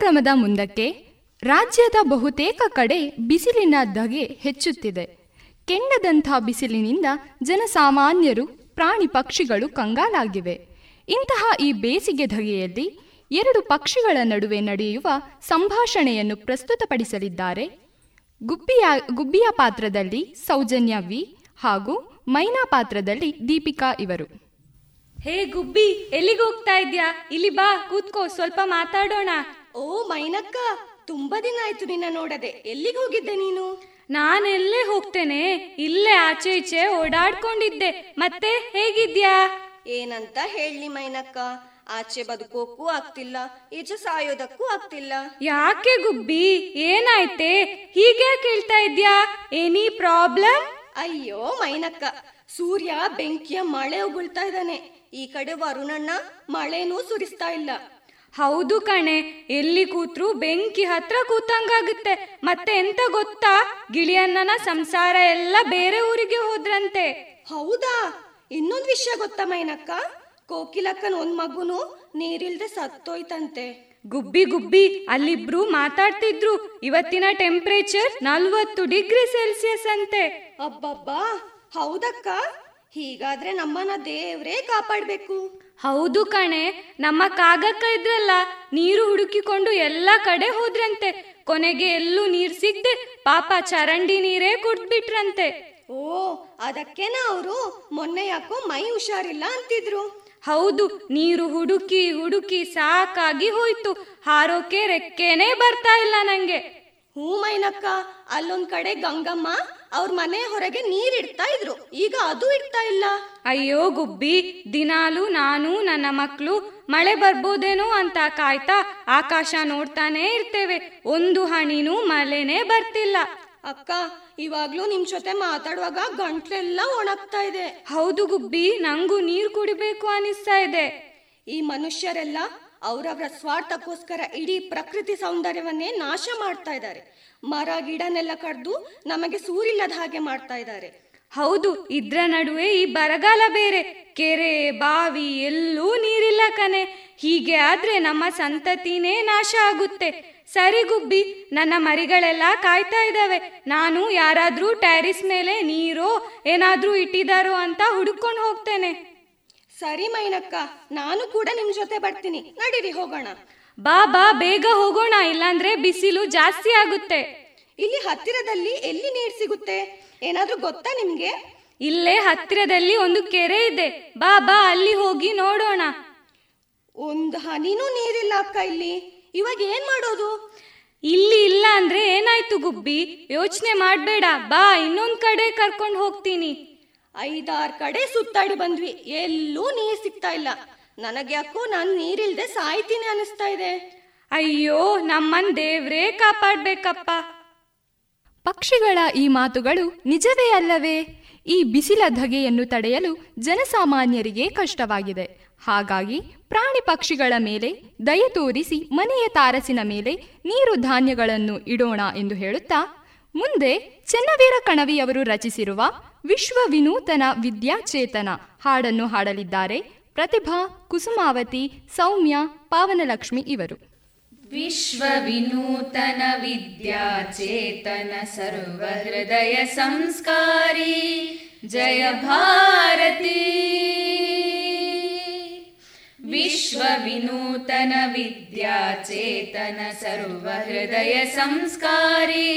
ಕಾರ್ಯಕ್ರಮದ ಮುಂದಕ್ಕೆ ರಾಜ್ಯದ ಬಹುತೇಕ ಕಡೆ ಬಿಸಿಲಿನ ಧಗೆ ಹೆಚ್ಚುತ್ತಿದೆ. ಕೆಂಡದಂಥ ಬಿಸಿಲಿನಿಂದ ಜನಸಾಮಾನ್ಯರು, ಪ್ರಾಣಿ ಪಕ್ಷಿಗಳು ಕಂಗಾಲಾಗಿವೆ. ಇಂತಹ ಈ ಬೇಸಿಗೆ ಧಗೆಯಲ್ಲಿ ಎರಡು ಪಕ್ಷಿಗಳ ನಡುವೆ ನಡೆಯುವ ಸಂಭಾಷಣೆಯನ್ನು ಪ್ರಸ್ತುತಪಡಿಸಲಿದ್ದಾರೆ. ಗುಬ್ಬಿಯ ಗುಬ್ಬಿಯ ಪಾತ್ರದಲ್ಲಿ ಸೌಜನ್ಯ ವಿ ಹಾಗೂ ಮೈನಾ ಪಾತ್ರದಲ್ಲಿ ದೀಪಿಕಾ ಇವರು. ಹೇ ಗುಬ್ಬಿ ಎಲ್ಲಿಗೆ ಹೋಗ್ತಾ ಇದ್ಯಾ? ಇಲ್ಲಿ ಬಾ, ಕೂತ್ಕೋ, ಸ್ವಲ್ಪ ಮಾತಾಡೋಣ. ಮೈನಕ್ಕ ತುಂಬಾ ದಿನ ಆಯ್ತು ನಿನ್ನ ನೋಡದೆ. ಎಲ್ಲಿಗೆ ಹೋಗಿದ್ದೆ ನೀನು? ನಾನೆಲ್ಲೇ ಹೋಗ್ತೇನೆ ಇಲ್ಲೇ ಆಚೆ ಈಚೆ ಓಡಾಡ್ಕೊಂಡಿದ್ದೆ. ಮತ್ತೆ ಹೇಗಿದ್ಯಾ? ಏನಂತ ಹೇಳಿ ಮೈನಕ್ಕ ಆಚೆ ಬದುಕೋಕ್ಕೂ ಆಗ್ತಿಲ್ಲ ಈಚೆ ಸಾಯೋದಕ್ಕೂ ಆಗ್ತಿಲ್ಲ. ಯಾಕೆ ಗುಬ್ಬಿ? ಏನಾಯ್ತೆ? ಹೀಗೆ ಕೇಳ್ತಾ ಇದ್ಯಾ? Any problem? ಅಯ್ಯೋ ಮೈನಕ್ಕ ಸೂರ್ಯ ಬೆಂಕಿಯ ಮಳೆ ಉಗುಳ್ತಾ ಇದ್ದಾನೆ. ಈ ಕಡೆ ವರುಣಣ್ಣ ಮಳೆನೂ ಸುರಿಸ್ತಾ ಇಲ್ಲ. ಹೌದು ಕಣೆ ಎಲ್ಲಿ ಕೂತ್ರು ಬೆಂಕಿ ಹತ್ರ ಕೂತಂಗಾಗುತ್ತೆ. ಮತ್ತೆ ಎಂತ ಗೊತ್ತಾ? ಗಿಳಿಯನ್ನನ ಸಂಸಾರ ಎಲ್ಲ ಬೇರೆ ಊರಿಗೆ ಹೋದ್ರಂತೆ. ಹೌದಾ? ಇನ್ನೊಂದ್ ವಿಷಯ ಗೊತ್ತಾ ಮೈನಕ್ಕ? ಕೋಕಿಲಕ್ಕನ್ ಒಂದ್ ಮಗುನು ನೀರಿಲ್ದೆ ಸತ್ತೋಯ್ತಂತೆ. ಗುಬ್ಬಿ ಗುಬ್ಬಿ ಅಲ್ಲಿಬ್ರು ಮಾತಾಡ್ತಿದ್ರು. ಇವತ್ತಿನ ಟೆಂಪರೇಚರ್ ನಲ್ವತ್ತು ಡಿಗ್ರಿ ಸೆಲ್ಸಿಯಸ್ ಅಂತೆ. ಅಬ್ಬಬ್ಬಾ! ಹೌದಕ್ಕ? ಹೀಗಾದ್ರೆ ನಮ್ಮನ್ನ ದೇವ್ರೇ ಕಾಪಾಡ್ಬೇಕು. ಹೌದು ಕಣೆ ನಮ್ಮ ಕಾಗಕ್ಕ ಇದ್ರಲ್ಲ ನೀರು ಹುಡುಕಿಕೊಂಡು ಎಲ್ಲ ಕಡೆ ಹೋದ್ರಂತೆ. ಕೊನೆಗೆ ಎಲ್ಲೂ ನೀರ್ ಸಿಗ್ದೆ ಪಾಪ ಚರಂಡಿ ನೀರೇ ಕುಡ್ದ್ಬಿಟ್ರಂತೆ ಓ ಅದಕ್ಕೇನ ಅವರು? ಮೊನ್ನೆ ಯಾಕೋ ಮೈ ಹುಷಾರಿಲ್ಲ ಅಂತಿದ್ರು. ಹೌದು ನೀರು ಹುಡುಕಿ ಹುಡುಕಿ ಸಾಕಾಗಿ ಹೋಯ್ತು. ಹಾರೋಕೆ ರೆಕ್ಕೇನೆ ಬರ್ತಾ ಇಲ್ಲ ನಂಗೆ. ಹೂ ಮೈನಕ್ಕ ಅಲ್ಲೊಂದ್ ಕಡೆ ಗಂಗಮ್ಮ ಅವ್ರ ಮನೆ ಹೊರಗೆ ನೀರ್ ಇಡ್ತಾ ಇದ್ರು. ಈಗ ಅದು ಇಡ್ತಾ ಇಲ್ಲ. ಅಯ್ಯೋ ಗುಬ್ಬಿ ದಿನಾಲು ನಾನು ನನ್ನ ಮಕ್ಕಳು ಮಳೆ ಬರ್ಬೋದೇನೋ ಅಂತ ಕಾಯ್ತಾ ಆಕಾಶ ನೋಡ್ತಾನೆ ಇರ್ತೇವೆ. ಒಂದು ಹಣಿನೂ ಮಳೆನೇ ಬರ್ತಿಲ್ಲ. ಅಕ್ಕ ಇವಾಗ್ಲೂ ನಿಮ್ ಜೊತೆ ಮಾತಾಡುವಾಗ ಗಂಟ್ಲೆಲ್ಲ ಒಣಗ್ತಾ ಇದೆ. ಹೌದು ಗುಬ್ಬಿ ನಂಗೂ ನೀರ್ ಕುಡಿಬೇಕು ಅನಿಸ್ತಾ ಇದೆ. ಈ ಮನುಷ್ಯರೆಲ್ಲ ಅವರವರ ಸ್ವಾರ್ಥಕ್ಕೋಸ್ಕರ ಇಡೀ ಪ್ರಕೃತಿ ಸೌಂದರ್ಯವನ್ನೇ ನಾಶ ಮಾಡ್ತಾ ಇದ್ದಾರೆ. ಮರ ಗಿಡನೆಲ್ಲ ಕಡ್ದು ನಮಗೆ ಸೂರಿಲ್ಲದ ಹಾಗೆ ಮಾಡ್ತಾ ಇದ್ದಾರೆ. ಹೌದು ಇದ್ರ ನಡುವೆ ಈ ಬರಗಾಲ ಬೇರೆ. ಕೆರೆ ಬಾವಿ ಎಲ್ಲೂ ನೀರಿಲ್ಲ ಕನೆ ಹೀಗೆ ಆದ್ರೆ ನಮ್ಮ ಸಂತತಿನೇ ನಾಶ ಆಗುತ್ತೆ. ಸರಿ ಗುಬ್ಬಿ ನನ್ನ ಮರಿಗಳೆಲ್ಲ ಕಾಯ್ತಾ ಇದ್ದಾವೆ. ನಾನು ಯಾರಾದ್ರೂ ಟ್ಯಾರಿಸ್ ಮೇಲೆ ನೀರೋ ಏನಾದ್ರೂ ಇಟ್ಟಿದಾರೋ ಅಂತ ಹುಡುಕೊಂಡು ಹೋಗ್ತೇನೆ. ಸರಿ ಮೈನಕ್ಕ ನಾನು ಕೂಡ ನಿಮ್ ಜೊತೆ ಬರ್ತೀನಿ. ನಡೀರಿ ಹೋಗೋಣ. ಬಾ ಬಾ ಬೇಗ ಹೋಗೋಣ ಇಲ್ಲಾಂದ್ರೆ ಬಿಸಿಲು ಜಾಸ್ತಿ ಆಗುತ್ತೆ. ಇಲ್ಲಿ ಹತ್ತಿರದಲ್ಲಿ ಎಲ್ಲಿ ನೀರ್ ಸಿಗುತ್ತೆ? ಏನಾದ್ರೂ ಗೊತ್ತಾ ನಿಮ್ಗೆ? ಇಲ್ಲೇ ಹತ್ತಿರದಲ್ಲಿ ಒಂದು ಕೆರೆ ಇದೆ. ಬಾ ಬಾ ಅಲ್ಲಿ ಹೋಗಿ ನೋಡೋಣ. ಒಂದು ಹನಿನೂ ನೀರಿಲ್ಲ ಅಕ್ಕ ಇಲ್ಲಿ. ಇವಾಗ ಏನ್ ಮಾಡೋದು? ಇಲ್ಲಿ ಇಲ್ಲ ಅಂದ್ರೆ ಏನಾಯ್ತು ಗುಬ್ಬಿ? ಯೋಚನೆ ಮಾಡ್ಬೇಡ. ಬಾ ಇನ್ನೊಂದ್ ಕಡೆ ಕರ್ಕೊಂಡು ಹೋಗ್ತೀನಿ. ಐದಾರು ಕಡೆ ಸುತ್ತಾಡಿ ಬಂದ್ವಿ. ಎಲ್ಲೂ ನೀರ್ ಸಿಗ್ತಾ ಇಲ್ಲ. ನನಗೆ ಯಾಕೋ ನಾನು ನೀರಿಲ್ದೆ ಸಾಯ್ತೀನಿ ಅನಿಸ್ತಾ ಇದೆ. ಅಯ್ಯೋ, ನಮ್ಮನ್ ದೇವ್ರೇ ಕಾಪಾಡ್ಬೇಕಪ್ಪ. ಪಕ್ಷಿಗಳ ಈ ಮಾತುಗಳು ನಿಜವೇ ಅಲ್ಲವೇ? ಈ ಬಿಸಿಲ ಧಗೆಯನ್ನು ತಡೆಯಲು ಜನಸಾಮಾನ್ಯರಿಗೆ ಕಷ್ಟವಾಗಿದೆ. ಹಾಗಾಗಿ ಪ್ರಾಣಿ ಪಕ್ಷಿಗಳ ಮೇಲೆ ದಯ ತೋರಿಸಿ ಮನೆಯ ತಾರಸಿನ ಮೇಲೆ ನೀರು ಧಾನ್ಯಗಳನ್ನು ಇಡೋಣ ಎಂದು ಹೇಳುತ್ತಾ, ಮುಂದೆ ಚೆನ್ನವೀರ ಕಣವಿಯವರು ರಚಿಸಿರುವ ವಿಶ್ವ ವಿನೂತನ ವಿದ್ಯಾಚೇತನ ಹಾಡನ್ನು ಹಾಡಲಿದ್ದಾರೆ ಪ್ರತಿಭಾ ಕುಸುಮಾವತಿ ಸೌಮ್ಯ ಪಾವನಲಕ್ಷ್ಮಿ ಇವರು. ವಿಶ್ವವಿನೂತನ ವಿದ್ಯಾಚೇತನ ಸರ್ವಹೃದಯ ಸಂಸ್ಕಾರಿ ಜಯ ಭಾರತೀ! विश्वविनूतन विद्या सर्वहृदय संस्कारी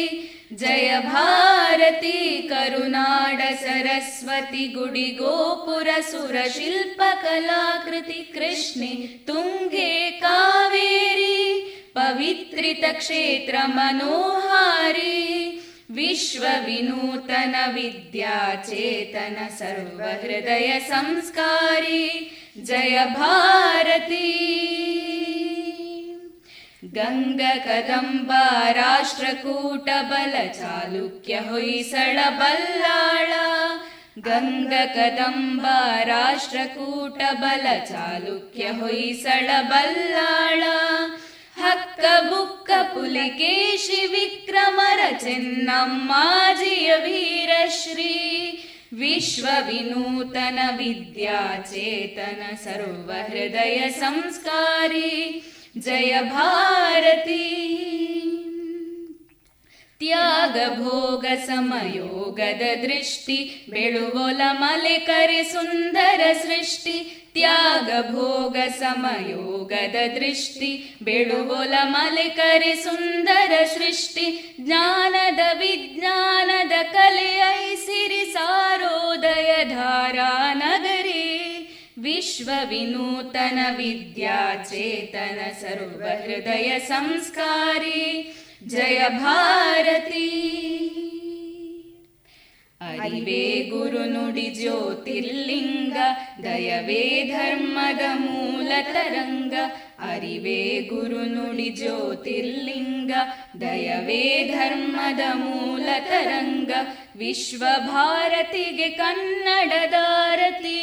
जय भारती करुनाड सरस्वति गुडि सुरशिल्पकलाकृति कृष्णे तुङ्गे कावेरी पवित्रितक्षेत्रमनोहारी। विश्वविनूतन विद्या सर्वहृदय संस्कारी जय भारती। गङ्गकदम्बा राष्ट्रकूटबल चालुक्य होयिसळ गङ्गकदम्बा राष्ट्रकूटबल चालुक्य होयिसळ बल्ला हक बुक्क पुलिकेशि माजिय वीर विश्वविनूतनविद्याचेतन सर्वहृदयसंस्कारी। जय भारती। त्याग बेळुवोलमले करे सुन्दर सृष्टि त्याग बेळुवोलमले करे सुन्दर सृष्टि ज्ञानद विज्ञानद कले ऐसिरि सारोदय धारा नगरे विश्वविनूतन विद्याचेतन सर्वहृदय संस्कारी ಜಯ ಭಾರತಿ. ಅರಿವೇ ಗುರು ನುಡಿ ಜ್ಯೋತಿರ್ಲಿಂಗ, ದಯವೇ ಧರ್ಮದ ಮೂಲ ತರಂಗ. ಅರಿವೇ ಗುರು ನುಡಿ ಜ್ಯೋತಿರ್ಲಿಂಗ, ದಯವೇ ಧರ್ಮದ ಮೂಲ ತರಂಗ. ವಿಶ್ವ ಭಾರತಿಗೆ ಕನ್ನಡದಾರತಿ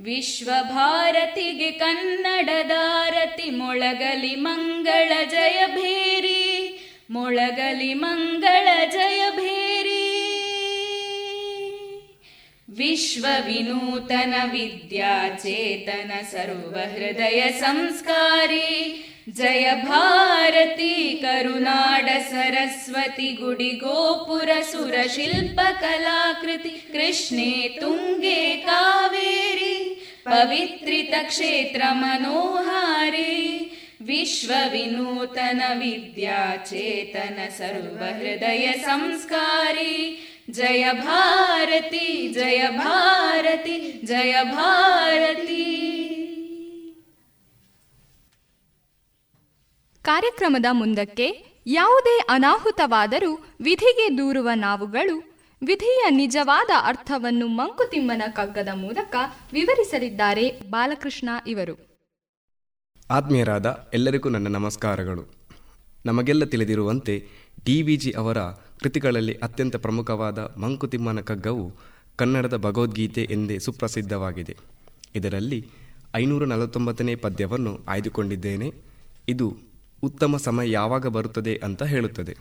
ವಿಶ್ವ ಭಾರತಿಗೆ ಕನ್ನಡದಾರತಿ ಮೊಳಗಲಿ ಮಂಗಳ ಜಯ ಭೇರಿ ಮೊಳಗಲಿ ಮಂಗಳ ಜಯ ಭೇರಿ. विश्वविनूतनविद्याचेतन विद्या चेतन सर्वहृदय संस्कारी जयभारती करुनाड सरस्वती गुडि गोपुरसुरशिल्पकलाकृति कृष्णे तुङ्गे कावेरी पवित्रितक्षेत्रमनोहारी। विश्वविनूतनविद्याचेतन विद्या सर्वहृदय संस्कारी ಜಯ ಭಾರತಿ ಜಯ ಭಾರತಿ ಜಯ ಭಾರತಿ. ಕಾರ್ಯಕ್ರಮದ ಮುಂದಕ್ಕೆ ಯಾವುದೇ ಅನಾಹುತವಾದರೂ ವಿಧಿಗೆ ದೂರುವ ನಾವುಗಳು ವಿಧಿಯ ನಿಜವಾದ ಅರ್ಥವನ್ನು ಮಂಕುತಿಮ್ಮನ ಕಗ್ಗದ ಮೂಲಕ ವಿವರಿಸಲಿದ್ದಾರೆ ಬಾಲಕೃಷ್ಣ ಇವರು. ಆತ್ಮೀಯರಾದ ಎಲ್ಲರಿಗೂ ನನ್ನ ನಮಸ್ಕಾರಗಳು. ನಮಗೆಲ್ಲ ತಿಳಿದಿರುವಂತೆ ಡಿ ವಿ ಜಿ ಅವರ ಕೃತಿಗಳಲ್ಲಿ ಅತ್ಯಂತ ಪ್ರಮುಖವಾದ ಮಂಕುತಿಮ್ಮನ ಕಗ್ಗವು ಕನ್ನಡದ ಭಗವದ್ಗೀತೆ ಎಂದೇ ಸುಪ್ರಸಿದ್ಧವಾಗಿದೆ. ಇದರಲ್ಲಿ ಐನೂರ ನಲವತ್ತೊಂಬತ್ತನೇ ಪದ್ಯವನ್ನು ಆಯ್ದುಕೊಂಡಿದ್ದೇನೆ. ಇದು ಉತ್ತಮ ಸಮಯ ಯಾವಾಗ ಬರುತ್ತದೆ ಅಂತ ಹೇಳುತ್ತದೆ.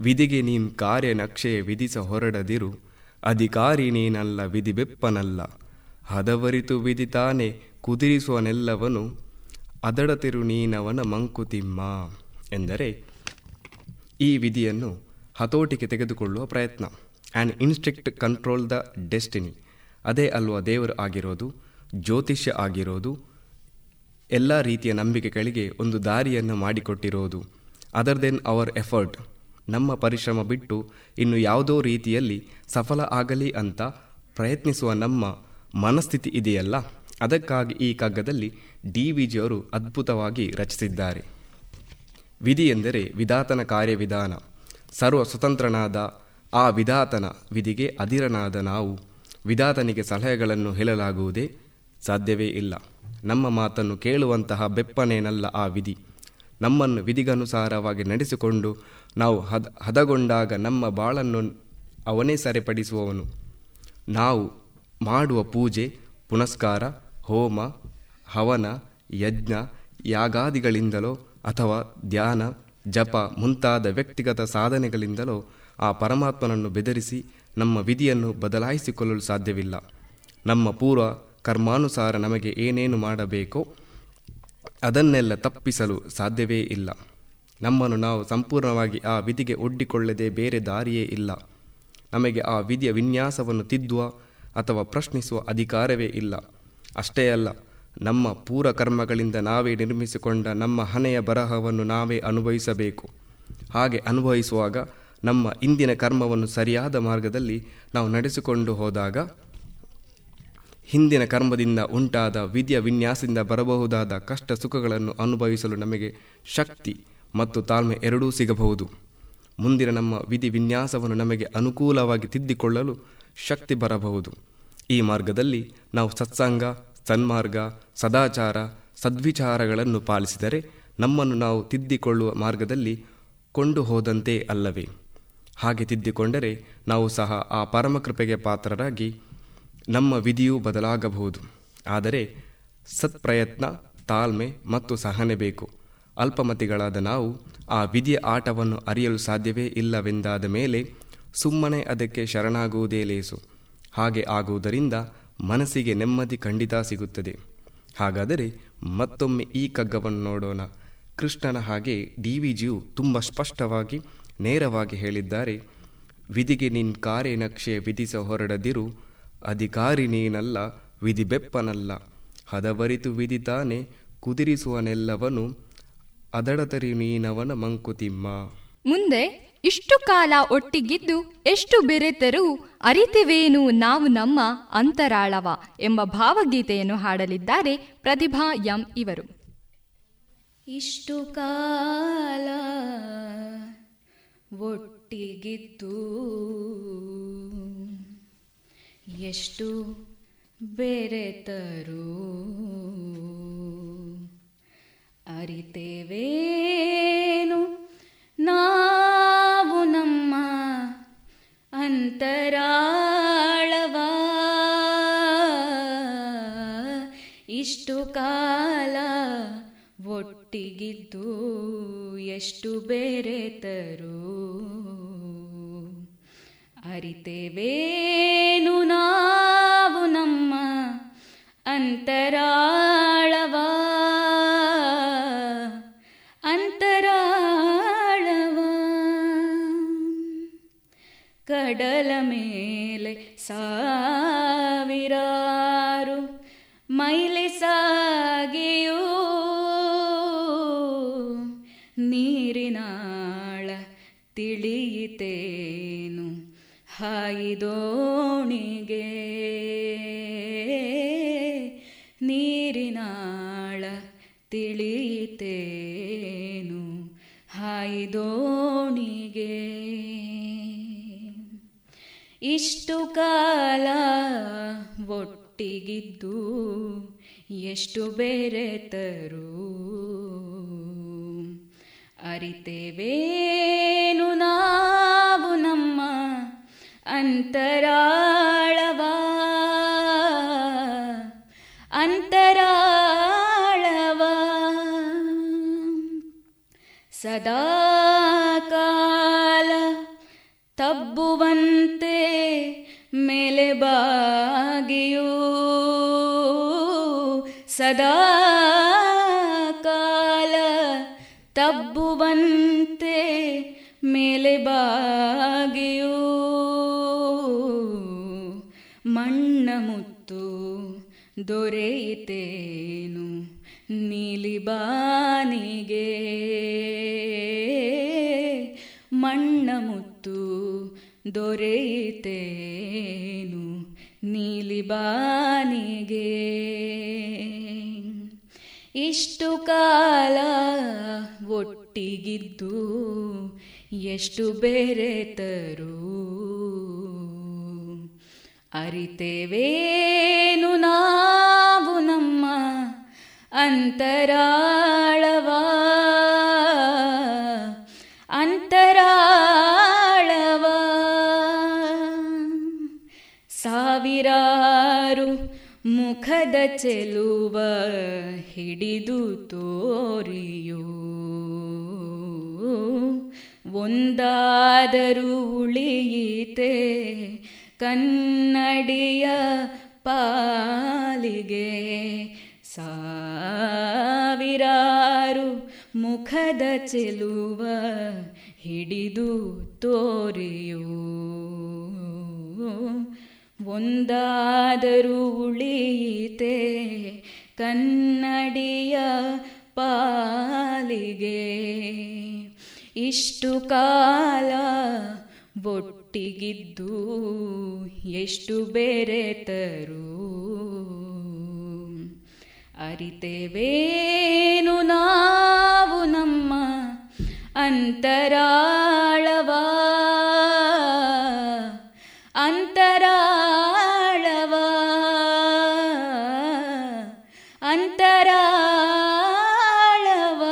ವಿಧಿಗೆ ನೀನ್ ಕಾರ್ಯ ನಕ್ಷೆ ವಿಧಿಸ ಹೊರಡದಿರು, ಅಧಿಕಾರಿ ನೀನಲ್ಲ ವಿಧಿ ಬೆಪ್ಪನಲ್ಲ ಹದವರಿತು ವಿಧಿ ತಾನೇ ಕುದಿರಿಸುವನೆಲ್ಲವನು, ಅದಡತಿರು ನೀನವನ ಮಂಕುತಿಮ್ಮ. ಎಂದರೆ ಈ ವಿಧಿಯನ್ನು ಹತೋಟಿಗೆ ತೆಗೆದುಕೊಳ್ಳುವ ಪ್ರಯತ್ನ. And instruct control the destiny ಅದೇ ಅಲ್ವಾ ದೇವರು ಆಗಿರೋದು, ಜ್ಯೋತಿಷ್ಯ ಆಗಿರೋದು, ಎಲ್ಲ ರೀತಿಯ ನಂಬಿಕೆಗಳಿಗೆ ಒಂದು ದಾರಿಯನ್ನು ಮಾಡಿಕೊಟ್ಟಿರೋದು. ಅದರ್ ದೆನ್ ಅವರ್ ಎಫರ್ಟ್ ನಮ್ಮ ಪರಿಶ್ರಮ ಬಿಟ್ಟು ಇನ್ನು ಯಾವುದೋ ರೀತಿಯಲ್ಲಿ ಸಫಲ ಆಗಲಿ ಅಂತ ಪ್ರಯತ್ನಿಸುವ ನಮ್ಮ ಮನಸ್ಥಿತಿ ಇದೆಯಲ್ಲ? ಅದಕ್ಕಾಗಿ ಈ ಕಗ್ಗದಲ್ಲಿ ಡಿ ವಿ ಜಿಯವರು ಅದ್ಭುತವಾಗಿ ರಚಿಸಿದ್ದಾರೆ. ವಿಧಿ ಎಂದರೆ ವಿಧಾತನ ಕಾರ್ಯವಿಧಾನ. ಸರ್ವ ಸ್ವತಂತ್ರನಾದ ಆ ವಿಧಾತನ ವಿಧಿಗೆ ಅಧಿರನಾದ ನಾವು ವಿಧಾತನಿಗೆ ಸಲಹೆಗಳನ್ನು ಹೇಳಲಾಗುವುದೇ ಸಾಧ್ಯವೇ ಇಲ್ಲ. ನಮ್ಮ ಮಾತನ್ನು ಕೇಳುವಂತಹ ಬೆಪ್ಪನೇನಲ್ಲ ಆ ವಿಧಿ. ನಮ್ಮನ್ನು ವಿಧಿಗನುಸಾರವಾಗಿ ನಡೆಸಿಕೊಂಡು ನಾವು ಹದ, ಹದಗೊಂಡಾಗ ನಮ್ಮ ಬಾಳನ್ನು ಅವನೇ ಸರಿಪಡಿಸುವವನು. ನಾವು ಮಾಡುವ ಪೂಜೆ, ಪುನಸ್ಕಾರ, ಹೋಮ, ಹವನ, ಯಜ್ಞ ಯಾಗಾದಿಗಳಿಂದಲೋ ಅಥವಾ ಧ್ಯಾನ, ಜಪ ಮುಂತಾದ ವ್ಯಕ್ತಿಗತ ಸಾಧನೆಗಳಿಂದಲೋ ಆ ಪರಮಾತ್ಮನನ್ನು ಬೆದರಿಸಿ ನಮ್ಮ ವಿಧಿಯನ್ನು ಬದಲಾಯಿಸಿಕೊಳ್ಳಲು ಸಾಧ್ಯವಿಲ್ಲ. ನಮ್ಮ ಪೂರ್ವ ಕರ್ಮಾನುಸಾರ ನಮಗೆ ಏನೇನು ಮಾಡಬೇಕೋ ಅದನ್ನೆಲ್ಲ ತಪ್ಪಿಸಲು ಸಾಧ್ಯವೇ ಇಲ್ಲ. ನಮ್ಮನ್ನು ನಾವು ಸಂಪೂರ್ಣವಾಗಿ ಆ ವಿಧಿಗೆ ಒಡ್ಡಿಕೊಳ್ಳದೆ ಬೇರೆ ದಾರಿಯೇ ಇಲ್ಲ. ನಮಗೆ ಆ ವಿಧಿಯ ವಿನ್ಯಾಸವನ್ನು ತಿದ್ದುವ ಅಥವಾ ಪ್ರಶ್ನಿಸುವ ಅಧಿಕಾರವೇ ಇಲ್ಲ. ಅಷ್ಟೇ ಅಲ್ಲ ನಮ್ಮ ಪೂರ ಕರ್ಮಗಳಿಂದ ನಾವೇ ನಿರ್ಮಿಸಿಕೊಂಡ ನಮ್ಮ ಹಣೆಯ ಬರಹವನ್ನು ನಾವೇ ಅನುಭವಿಸಬೇಕು. ಹಾಗೆ ಅನುಭವಿಸುವಾಗ ನಮ್ಮ ಇಂದಿನ ಕರ್ಮವನ್ನು ಸರಿಯಾದ ಮಾರ್ಗದಲ್ಲಿ ನಾವು ನಡೆಸಿಕೊಂಡು ಹೋದಾಗ ಹಿಂದಿನ ಕರ್ಮದಿಂದ ಉಂಟಾದ ವಿಧಿಯ ವಿನ್ಯಾಸದಿಂದ ಬರಬಹುದಾದ ಕಷ್ಟ ಸುಖಗಳನ್ನು ಅನುಭವಿಸಲು ನಮಗೆ ಶಕ್ತಿ ಮತ್ತು ತಾಳ್ಮೆ ಎರಡೂ ಸಿಗಬಹುದು. ಮುಂದಿನ ನಮ್ಮ ವಿಧಿ ವಿನ್ಯಾಸವನ್ನು ನಮಗೆ ಅನುಕೂಲವಾಗಿ ತಿದ್ದಿಕೊಳ್ಳಲು ಶಕ್ತಿ ಬರಬಹುದು. ಈ ಮಾರ್ಗದಲ್ಲಿ ನಾವು ಸತ್ಸಂಗ ಸನ್ಮಾರ್ಗ, ಸದಾಚಾರ, ಸದ್ವಿಚಾರಗಳನ್ನು ಪಾಲಿಸಿದರೆ ನಮ್ಮನ್ನು ನಾವು ತಿದ್ದಿಕೊಳ್ಳುವ ಮಾರ್ಗದಲ್ಲಿ ಕೊಂಡು ಹೋದಂತೆ ಅಲ್ಲವೇ? ಹಾಗೆ ತಿದ್ದಿಕೊಂಡರೆ ನಾವು ಸಹ ಆ ಪರಮಕೃಪೆಗೆ ಪಾತ್ರರಾಗಿ ನಮ್ಮ ವಿಧಿಯೂ ಬದಲಾಗಬಹುದು. ಆದರೆ ಸತ್ಪ್ರಯತ್ನ, ತಾಳ್ಮೆ ಮತ್ತು ಸಹನೆ ಬೇಕು. ಅಲ್ಪಮತಿಗಳಾದ ನಾವು ಆ ವಿಧಿಯ ಆಟವನ್ನು ಅರಿಯಲು ಸಾಧ್ಯವೇ ಇಲ್ಲವೆಂದಾದ ಮೇಲೆ ಸುಮ್ಮನೆ ಅದಕ್ಕೆ ಶರಣಾಗುವುದೇ ಲೇಸು. ಹಾಗೆ ಆಗುವುದರಿಂದ ಮನಸ್ಸಿಗೆ ನೆಮ್ಮದಿ ಖಂಡಿತ ಸಿಗುತ್ತದೆ. ಹಾಗಾದರೆ ಮತ್ತೊಮ್ಮೆ ಈ ಕಗ್ಗವನ್ನು ನೋಡೋಣ. ಕೃಷ್ಣನ ಹಾಗೆ ಡಿ ವಿ ಜಿಯು ತುಂಬ ಸ್ಪಷ್ಟವಾಗಿ, ನೇರವಾಗಿ ಹೇಳಿದ್ದಾರೆ, ವಿಧಿಗೆ ನಿನ್ ಕಾರೆ ನಕ್ಷೆ ವಿಧಿಸ ಹೊರಡದಿರು, ಅಧಿಕಾರಿ ನೀನಲ್ಲ ವಿಧಿ ಬೆಪ್ಪನಲ್ಲ ಹದವರಿತು ವಿಧಿ ತಾನೆ, ಕುದಿರಿಸುವನೆಲ್ಲವನು, ಅದಡತರಿ ನೀನವನ ಮಂಕುತಿಮ್ಮ. ಮುಂದೆ ಇಷ್ಟು ಕಾಲ ಒಟ್ಟಿಗಿದ್ದು ಎಷ್ಟು ಬೆರೆತರೂ ಅರಿತೆವೇನು ನಾವು ನಮ್ಮ ಅಂತರಾಳವ ಎಂಬ ಭಾವಗೀತೆಯನ್ನು ಹಾಡಲಿದ್ದಾರೆ ಪ್ರತಿಭಾ ಎಂ ಇವರು. ಇಷ್ಟು ಕಾಲ ಒಟ್ಟಿಗಿದ್ದು ಎಷ್ಟು ಬೆರೆತರು ಅರಿತೇವೇನು ನಾವು ನಮ್ಮ ಅಂತರಾಳವ. ಇಷ್ಟು ಕಾಲ ಒಟ್ಟಿಗಿದ್ದು ಎಷ್ಟು ಬೇರೆತರು? ಅರಿತೇವೇನು ನಾವು ನಮ್ಮ ಅಂತರಾಳವ? ಅಂತರಾಳವ ಕಡಲ ಮೇಲೆ ಸಾವಿರಾರು ಮೈಲಿ ಸಾಗಿಯೂ. ನೀರಿನಾಳ ತಿಳಿಯಿತೇನು? ಹಾಯಿದೋಣಿಗೆ ಇಷ್ಟು ಕಾಲ ಒಟ್ಟಿಗಿದ್ದು ಎಷ್ಟು ಬೆರೆತರು ಅರಿತೇವೇನು ನಾವು ನಮ್ಮ ಅಂತರಾಳವ? ಅಂತರಾಳವ? ಸದಾ ಸದಾ ಕಾಲ ತಬ್ಬುವಂತೆ ಮೇಲೆ ಬಾಗಿಯೂ ಮಣ್ಣ ಮುತ್ತು ದೊರೆಯಿತೇನು ನೀಲಿಬಾನಿಗೆ ಮಣ್ಣ ಮುತ್ತು ದೊರೆಯಿತೇನು ನೀಲಿ ಬಾನಿಗೆ. ಇಷ್ಟು ಕಾಲ ಒಟ್ಟಿಗಿದ್ದು ಎಷ್ಟು ಬೆರೆತರು ಅರಿತೇವೇನು ನಾವು ನಮ್ಮ ಅಂತರಾಳವ? ಅಂತರಾಳವ? ಸಾವಿರಾರು ಮುಖದ ಚೆಲುವ ಹಿಡಿದು ತೋರಿಯೋ. ಒಂದಾದರೂ ಉಳಿಯಿತೆ ಕನ್ನಡಿಯ ಪಾಲಿಗೆ. ಸಾವಿರಾರು ಮುಖದ ಚೆಲುವ ಹಿಡಿದು ತೋರಿಯೋ. ಒಂದಾದರೂ ಉಳಿಯಿತೆ ಕನ್ನಡಿಯ ಪಾಲಿಗೆ. ಇಷ್ಟು ಕಾಲ ಒಟ್ಟಿಗಿದ್ದು ಎಷ್ಟು ಬೇರೆತರು ಅರಿತೇವೇನು ನಾವು ನಮ್ಮ ಅಂತರಾಳವ? ಅಂತರಾಳವ. ಅಂತರಾಳವ.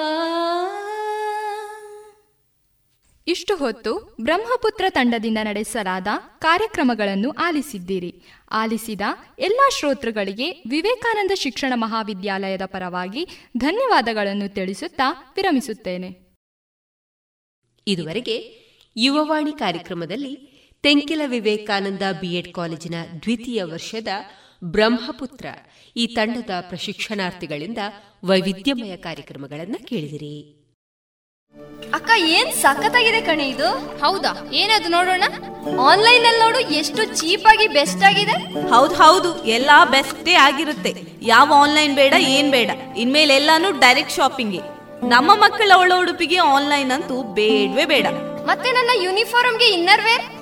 ಇಷ್ಟು ಹೊತ್ತು ಬ್ರಹ್ಮಪುತ್ರ ತಂಡದಿಂದ ನಡೆಸಲಾದ ಕಾರ್ಯಕ್ರಮಗಳನ್ನು ಆಲಿಸಿದ್ದೀರಿ. ಆಲಿಸಿದ ಎಲ್ಲಾ ಶ್ರೋತೃಗಳಿಗೆ ವಿವೇಕಾನಂದ ಶಿಕ್ಷಣ ಮಹಾವಿದ್ಯಾಲಯದ ಪರವಾಗಿ ಧನ್ಯವಾದಗಳನ್ನು ತಿಳಿಸುತ್ತಾ ವಿರಮಿಸುತ್ತೇನೆ. ಇದುವರೆಗೆ ಯುವವಾಣಿ ಕಾರ್ಯಕ್ರಮದಲ್ಲಿ ತೆಂಕಿಲ ವಿವೇಕಾನಂದ ಬಿಎಡ್ ಕಾಲೇಜಿನ ದ್ವಿತೀಯ ವರ್ಷದ ಬ್ರಹ್ಮಪುತ್ರ. ಈ ತಂಡದ ಪ್ರಶಿಕ್ಷಣಾರ್ಥಿಗಳಿಂದ ವೈವಿಧ್ಯಮಯ ಕಾರ್ಯಕ್ರಮಗಳನ್ನು ಕೇಳಿದಿರಿ. ಅಕ್ಕ ಏನ್ ಸಖತ್ತಾಗಿದೆ ಕಣೆ ಇದು? ಹೌದಾ? ಏನದು ನೋಡೋಣ? ಆನ್ಲೈನ್ ಅಲ್ಲಿ ನೋಡು ಎಷ್ಟು ಚೀಪ್ ಆಗಿ ಬೆಸ್ಟ್ ಆಗಿದೆ. ಹೌದು ಹೌದು ಎಲ್ಲಾ ಬೆಸ್ಟೇ ಆಗಿರುತ್ತೆ. ಯಾವ ಆನ್ಲೈನ್ ಬೇಡ ಏನ್ ಬೇಡ. ಇನ್ಮೇಲೆ ಎಲ್ಲಾನು ಡೈರೆಕ್ಟ್ ಶಾಪಿಂಗ್. ನಮ್ಮ ಮಕ್ಕಳ ಒಳ ಉಡುಪಿಗೆ ಆನ್ಲೈನ್ ಅಂತೂ ಬೇಡವೇ ಬೇಡ. ಮತ್ತೆ ನನ್ನ ಯೂನಿಫಾರ್ಮ್ಗೆ ಇನ್ನರ್ ವೇರ್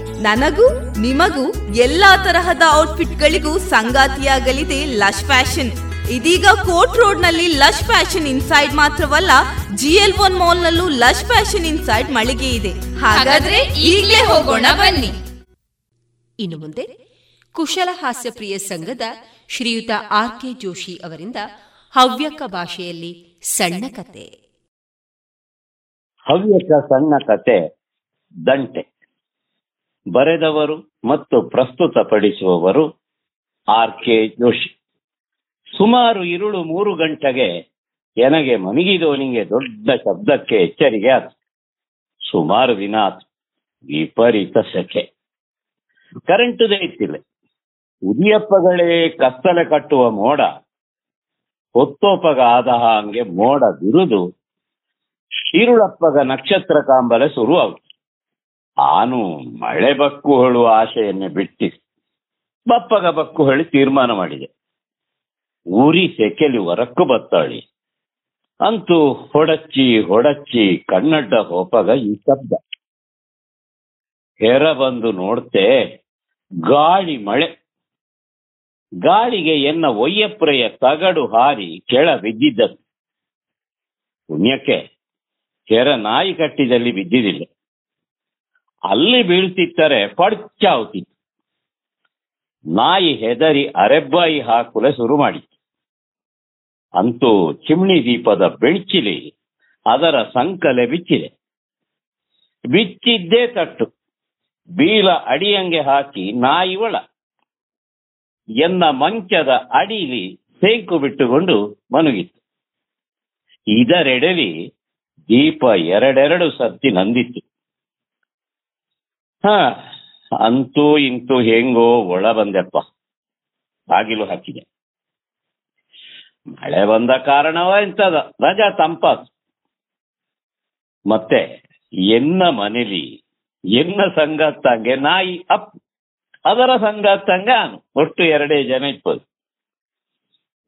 ನನಗೂ ನಿಮಗೂ ಎಲ್ಲಾ ತರಹದ ಔಟ್ಫಿಟ್ ಗಳಿಗೂ ಸಂಗಾತಿಯಾಗಲಿದೆ ಲಶ್ ಫ್ಯಾಷನ್. ಇದೀಗ ಕೋರ್ಟ್ ರೋಡ್ನಲ್ಲಿ ಲಶ್ ಫ್ಯಾಷನ್ ಇನ್ಸೈಡ್ ಮಾತ್ರವಲ್ಲ ಜಿ ಎಲ್ ಒನ್ ಮಾಲ್ ನಲ್ಲೂ ಲಶ್ ಫ್ಯಾಷನ್ ಇನ್ಸೈಡ್ ಮಳಿಗೆ ಇದೆ. ಹಾಗಾದ್ರೆ ಈಗಲೇ ಹೋಗೋಣ ಬನ್ನಿ. ಇನ್ನು ಮುಂದೆ ಕುಶಲ ಹಾಸ್ಯಪ್ರಿಯ ಸಂಘದ ಶ್ರೀಯುತ ಆರ್ ಕೆ ಜೋಶಿ ಅವರಿಂದ ಹವ್ಯಕ ಭಾಷೆಯಲ್ಲಿ ಸಣ್ಣ ಕತೆ. ಹವ್ಯಕ ಸಣ್ಣ ಕತೆ ದಂಟೆ. ಬರೆದವರು ಮತ್ತು ಪ್ರಸ್ತುತಪಡಿಸುವವರು ಆರ್ ಕೆ ಜೋಶಿ. ಸುಮಾರು ಇರುಳು ಮೂರು ಗಂಟೆಗೆ ಎನಗೆ ಮನಗಿದವನಿಗೆ ದೊಡ್ಡ ಶಬ್ದಕ್ಕೆ ಎಚ್ಚರಿಕೆ ಆತು. ಸುಮಾರು ದಿನ ವಿಪರೀತ ಸೆಕೆ. ಕರೆಂಟುದೇ ಇತ್ತಿಲ್ಲ. ಉದಿಯಪ್ಪಗಳೇ ಕತ್ತಲೆ ಕಟ್ಟುವ ಮೋಡ. ಹೊತ್ತೋಪಗ ಆದ ಹಂಗೆ ಮೋಡ ಬಿರುದು. ಶಿರುಳಪ್ಪಗ ನಕ್ಷತ್ರ ಕಾಂಬಲೆ ಶುರುವಾಗುತ್ತೆ ಆನು ಮಳೆ ಬಕ್ಕು ಹೇಳುವ ಆಶೆಯನ್ನೇ ಬಿಟ್ಟಿ ಬಪ್ಪಗ ಬಕ್ಕು ಹೇಳಿ ತೀರ್ಮಾನ ಮಾಡಿದೆ. ಊರಿ ಸೆಕೆಲಿ ಹೊರಕ್ಕು ಬತ್ತಾಳಿ. ಅಂತೂ ಹೊಡಚ್ಚಿ ಹೊಡಚ್ಚಿ ಕಣ್ಣಡ್ಡ ಹೋಪಗ ಈ ಶಬ್ದ. ಹೆರ ಬಂದು ನೋಡ್ತೆ ಗಾಳಿ ಮಳೆ. ಗಾಳಿಗೆ ಎನ್ನ ಒಯ್ಯಪ್ರೆಯ ತಗಡು ಹಾರಿ ಕೆಳ ಬಿದ್ದಿದ್ದದು ಪುಣ್ಯಕ್ಕೆ ಕೆರ ನಾಯಿ ಕಟ್ಟಿದಲ್ಲಿ ಬಿದ್ದಿದ್ದಿಲ್ಲ. ಅಲ್ಲಿ ಬೀಳ್ತಿತ್ತರೆ ಪಡ್ಚಾವ್ತಿತ್ತು. ನಾಯಿ ಹೆದರಿ ಅರೆಬ್ಬಾಯಿ ಹಾಕುಲೆ ಶುರು ಮಾಡಿತ್ತು. ಅಂತೂ ಚಿಮಣಿ ದೀಪದ ಬೆಳ್ಚಿಲಿ ಅದರ ಸಂಕಲೆ ಬಿಚ್ಚಿದೆ. ಬಿಚ್ಚಿದ್ದೇ ತಟ್ಟು. ಬೀಲ ಅಡಿಯಂಗೆ ಹಾಕಿ ನಾಯಿ ಒಳ. ಎನ್ನ ಮಂಚದ ಅಡಿಲಿ ಸೇಂಕು ಬಿಟ್ಟುಕೊಂಡು ಮನುಗಿತ್ತು ಇದರೆಡಲಿ ದೀಪ ಎರಡೆರಡು ಸತ್ತಿ ನಂದಿತ್ತು. ಹ, ಅಂತೂ ಇಂತೂ ಹೆಂಗೋ ಒಳ ಬಂದೆಪ್ಪ. ಬಾಗಿಲು ಹಾಕಿದೆ. ಮಳೆ ಬಂದ ಕಾರಣವ ಇಂಥದ. ರಜಾ ತಂಪಾಸ್. ಮತ್ತೆ ಎನ್ನ ಮನೇಲಿ, ಎನ್ನ ಸಂಗತ್ತಂಗೆ ನಾಯಿ ಅಪ್, ಅದರ ಸಂಗತ್ತಂಗೆ ನಾನು ಒಟ್ಟು ಎರಡೇ ಜನ ಇಪ್ಪದು